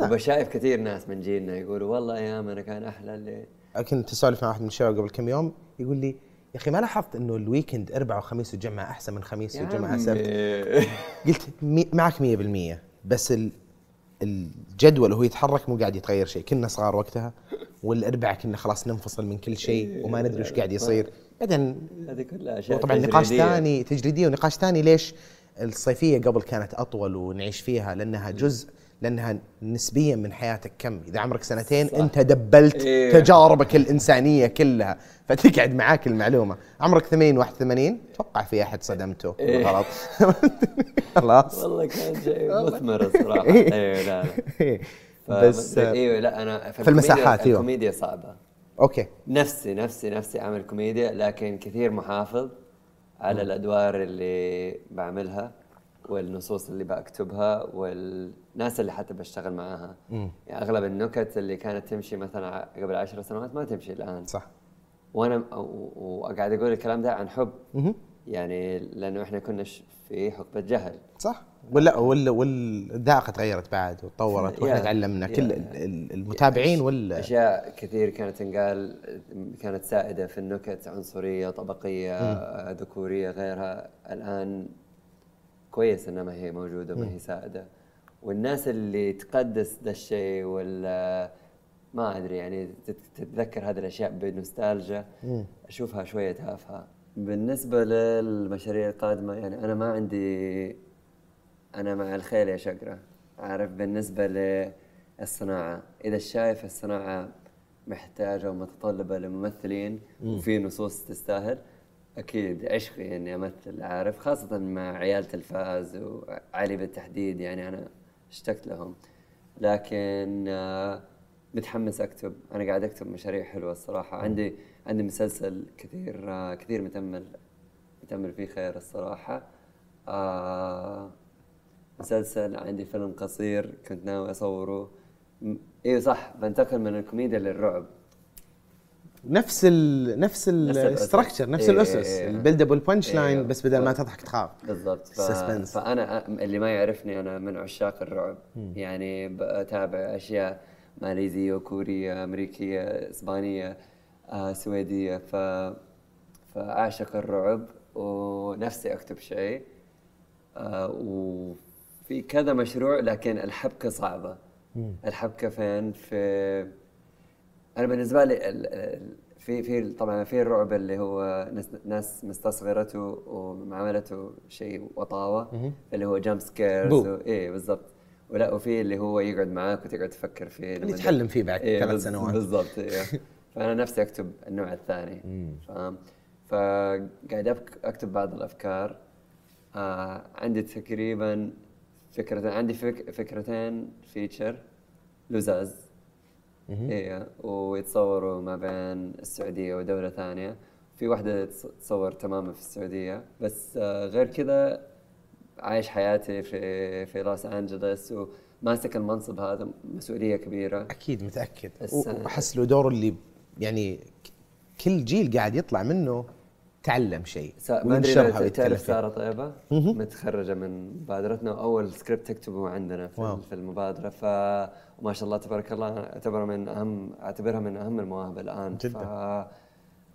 S2: وبشايف كثير ناس من جيلنا يقولوا والله ايامنا كان أحلى اللي
S1: كنت اسولف مع واحد من الشباب قبل كم يوم يقول لي أخي ما لاحظت إنه الويكند اربعاء وخميس وجمعه أحسن من خميس وجمعه. سبت؟ قلت معك 100% بس ال الجدول وهو يتحرك مو قاعد يتغير شيء. كنا صغار وقتها والاربعاء كنا خلاص ننفصل من كل شيء وما ندري وش قاعد يصير. بعدين
S2: هذه كلها أشياء
S1: وطبعا نقاش. ثاني تجريدية ونقاش ثاني ليش الصيفية قبل كانت أطول ونعيش فيها؟ لأنها جزء لأنها نسبيا من حياتك كم؟ إذا عمرك سنتين
S2: صح.
S1: أنت دبلت
S2: إيه.
S1: تجاربك الإنسانية كلها. فتقعد معاك المعلومة. عمرك 80 81 أتوقع في أحد صدمته.
S2: إيه.
S1: غلط. خلاص.
S2: والله كان شيء مثمر الصراحة.
S1: إيه.
S2: أيوه لا لا. ف-
S1: بس
S2: أيوه لا أنا
S1: في المساحات، أيوه.
S2: الكوميديا صعبة.
S1: okay.
S2: نفسي نفسي نفسي أعمل كوميديا لكن كثير محافظ على الأدوار اللي بعملها. والنصوص اللي بكتبها والناس اللي حتى بشتغل معاها. يعني أغلب النكت اللي كانت تمشي مثلا قبل عشر سنوات ما تمشي الآن.
S1: صح.
S2: وأنا وقاعد أقول الكلام ده عن حب. يعني لأنه إحنا كنا في حقبة جهل.
S1: صح. ولا ولا والذائقه تغيرت بعد وتطورت
S2: وإحنا
S1: تعلمنا كل ال- ال- المتابعين ولا
S2: أشياء كثير كانت تنقال كانت سائدة في النكت عنصرية طبقية آه، ذكورية غيرها. الآن كويس انها ما هي موجودة وما هي سائدة. والناس اللي تقدس ذا الشيء ولا ما أدري يعني تت- تتذكر هذه الأشياء بنوستالجيا؟ أشوفها شوية تافهة. بالنسبة للمشاريع القادمة يعني أنا ما عندي أنا مع الخيل يا شقرة. عارف بالنسبة للصناعة. إذا شايف الصناعة محتاجة ومتطلبة لممثلين وفي نصوص تستاهل أكيد عشقي اني أمثل عارف خاصة مع عيال تلفاز وعلي بالتحديد يعني أنا اشتقت لهم. لكن آه، متحمس أكتب أنا قاعد أكتب مشاريع حلوة الصراحة. عندي عندي مسلسل كثير آه، كثير متامل متامل فيه خير الصراحة. آه مسلسل عندي فيلم قصير كنت ناوي أصوره. أيوه صح بنتقل من الكوميديا للرعب.
S1: نفس ال نفس.
S2: ال
S1: structure نفس الاسس
S2: إيه،. ال
S1: build up وال punch
S2: line.
S1: بس بدل ما تضحك تخاف.
S2: بالضبط. ف...
S1: Suspense.
S2: فأنا اللي ما يعرفني أنا من عشاق الرعب. يعني بتابع أشياء ماليزية وكوريه أمريكية إسبانية آه، سويدية. ف فأعشق الرعب ونفسي أكتب شيء. آه، وفي كذا مشروع لكن الحبكة صعبة. الحبكة فين؟ في أنا بالنسبة لي في في طبعا في الرعب اللي هو ناس, مستصغرته وعملته شيء وتاوة اللي هو jump scares
S1: boo.
S2: إيه بالضبط ولا وفي اللي هو يقعد معاك وتقعد تفكر فيه
S1: اللي تحلم فيه بعد
S2: إيه
S1: ثلاث سنوات.
S2: بالضبط إيه. فأنا نفسي أكتب النوع الثاني فاهم فقاعد أكتب بعض الأفكار آه عندي تقريبا فكرتين عندي فك فكرتين فيتشر لزاز إيه ويتصوروا ما بين السعودية ودولة ثانية. في واحدة تص- تصور تماما في السعودية. بس آه غير كذا عايش حياتي في في لوس انجلوس وماسك المنصب هذا
S1: مسؤولية كبيرة.
S2: أكيد
S1: متأكد. واحس له دور اللي يعني كل جيل قاعد يطلع منه تعلم شيء
S2: ما
S1: أدري
S2: تعرف سارة طيبة؟ متخرجة من مبادرتنا وأول سكريبت تكتبه عندنا
S1: wow.
S2: في, في المبادرة. ف وما شاء الله تبارك الله أعتبرها من اهم أعتبرها من أهم المواهب الآن.
S1: جداً.
S2: ف...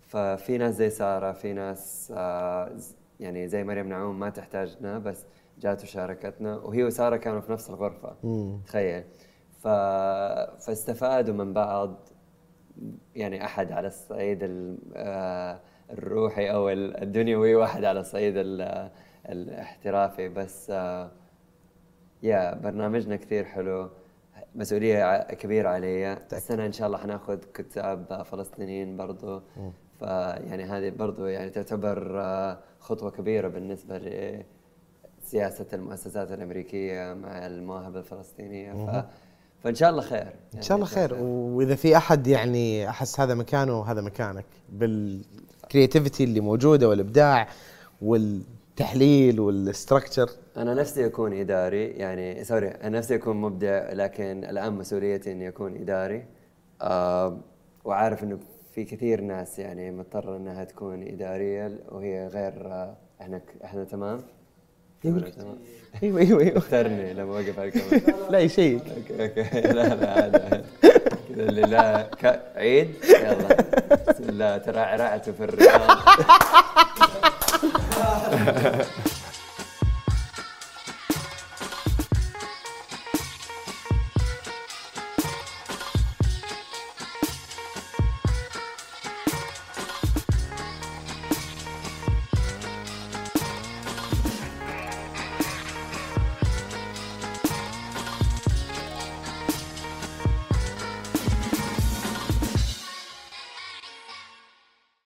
S2: ففي ناس زي سارة في ناس آه، يعني زي مريم نعوم ما تحتاجنا بس جات وشاركتنا. وهي وسارة كانوا في نفس الغرفة. تخيل. ف... فاستفادوا من بعض يعني أحد على الصعيد ال- آه، الروحي أو ال- الدنيوي واحد على الصعيد ال- الاحترافي. بس آه، يا برنامجنا كثير حلو. مسؤولية ع- كبيرة علي. السنة إن شاء الله حناخذ كتاب فلسطينيين برضو. فيعني هذه برضو يعني تعتبر آه، خطوة كبيرة بالنسبة ل سياسه المؤسسات الأمريكية مع المواهب الفلسطينية. ف فإن شاء الله خير. يعني
S1: إن شاء الله. خير وإذا في أحد يعني أحس هذا مكانه هذا مكانك. بال creativity اللي موجودة والإبداع والتحليل وال
S2: structure أنا نفسي أكون إداري يعني sorry أنا نفسي أكون مبدع لكن الآن مسؤوليتي إني أكون إداري. آه وعارف إنه في كثير ناس يعني مضطرة إنها تكون إدارية وهي غير آه إحنا إحنا تمام؟
S1: أيوه أيوه أيوه.
S2: اخترني لما وقف على الكاميرا.
S1: لا شيء.
S2: okay okay. لا لا عاد كذا اللي لا ك... عيد؟ يلا. لا ترعرعت في الرياض.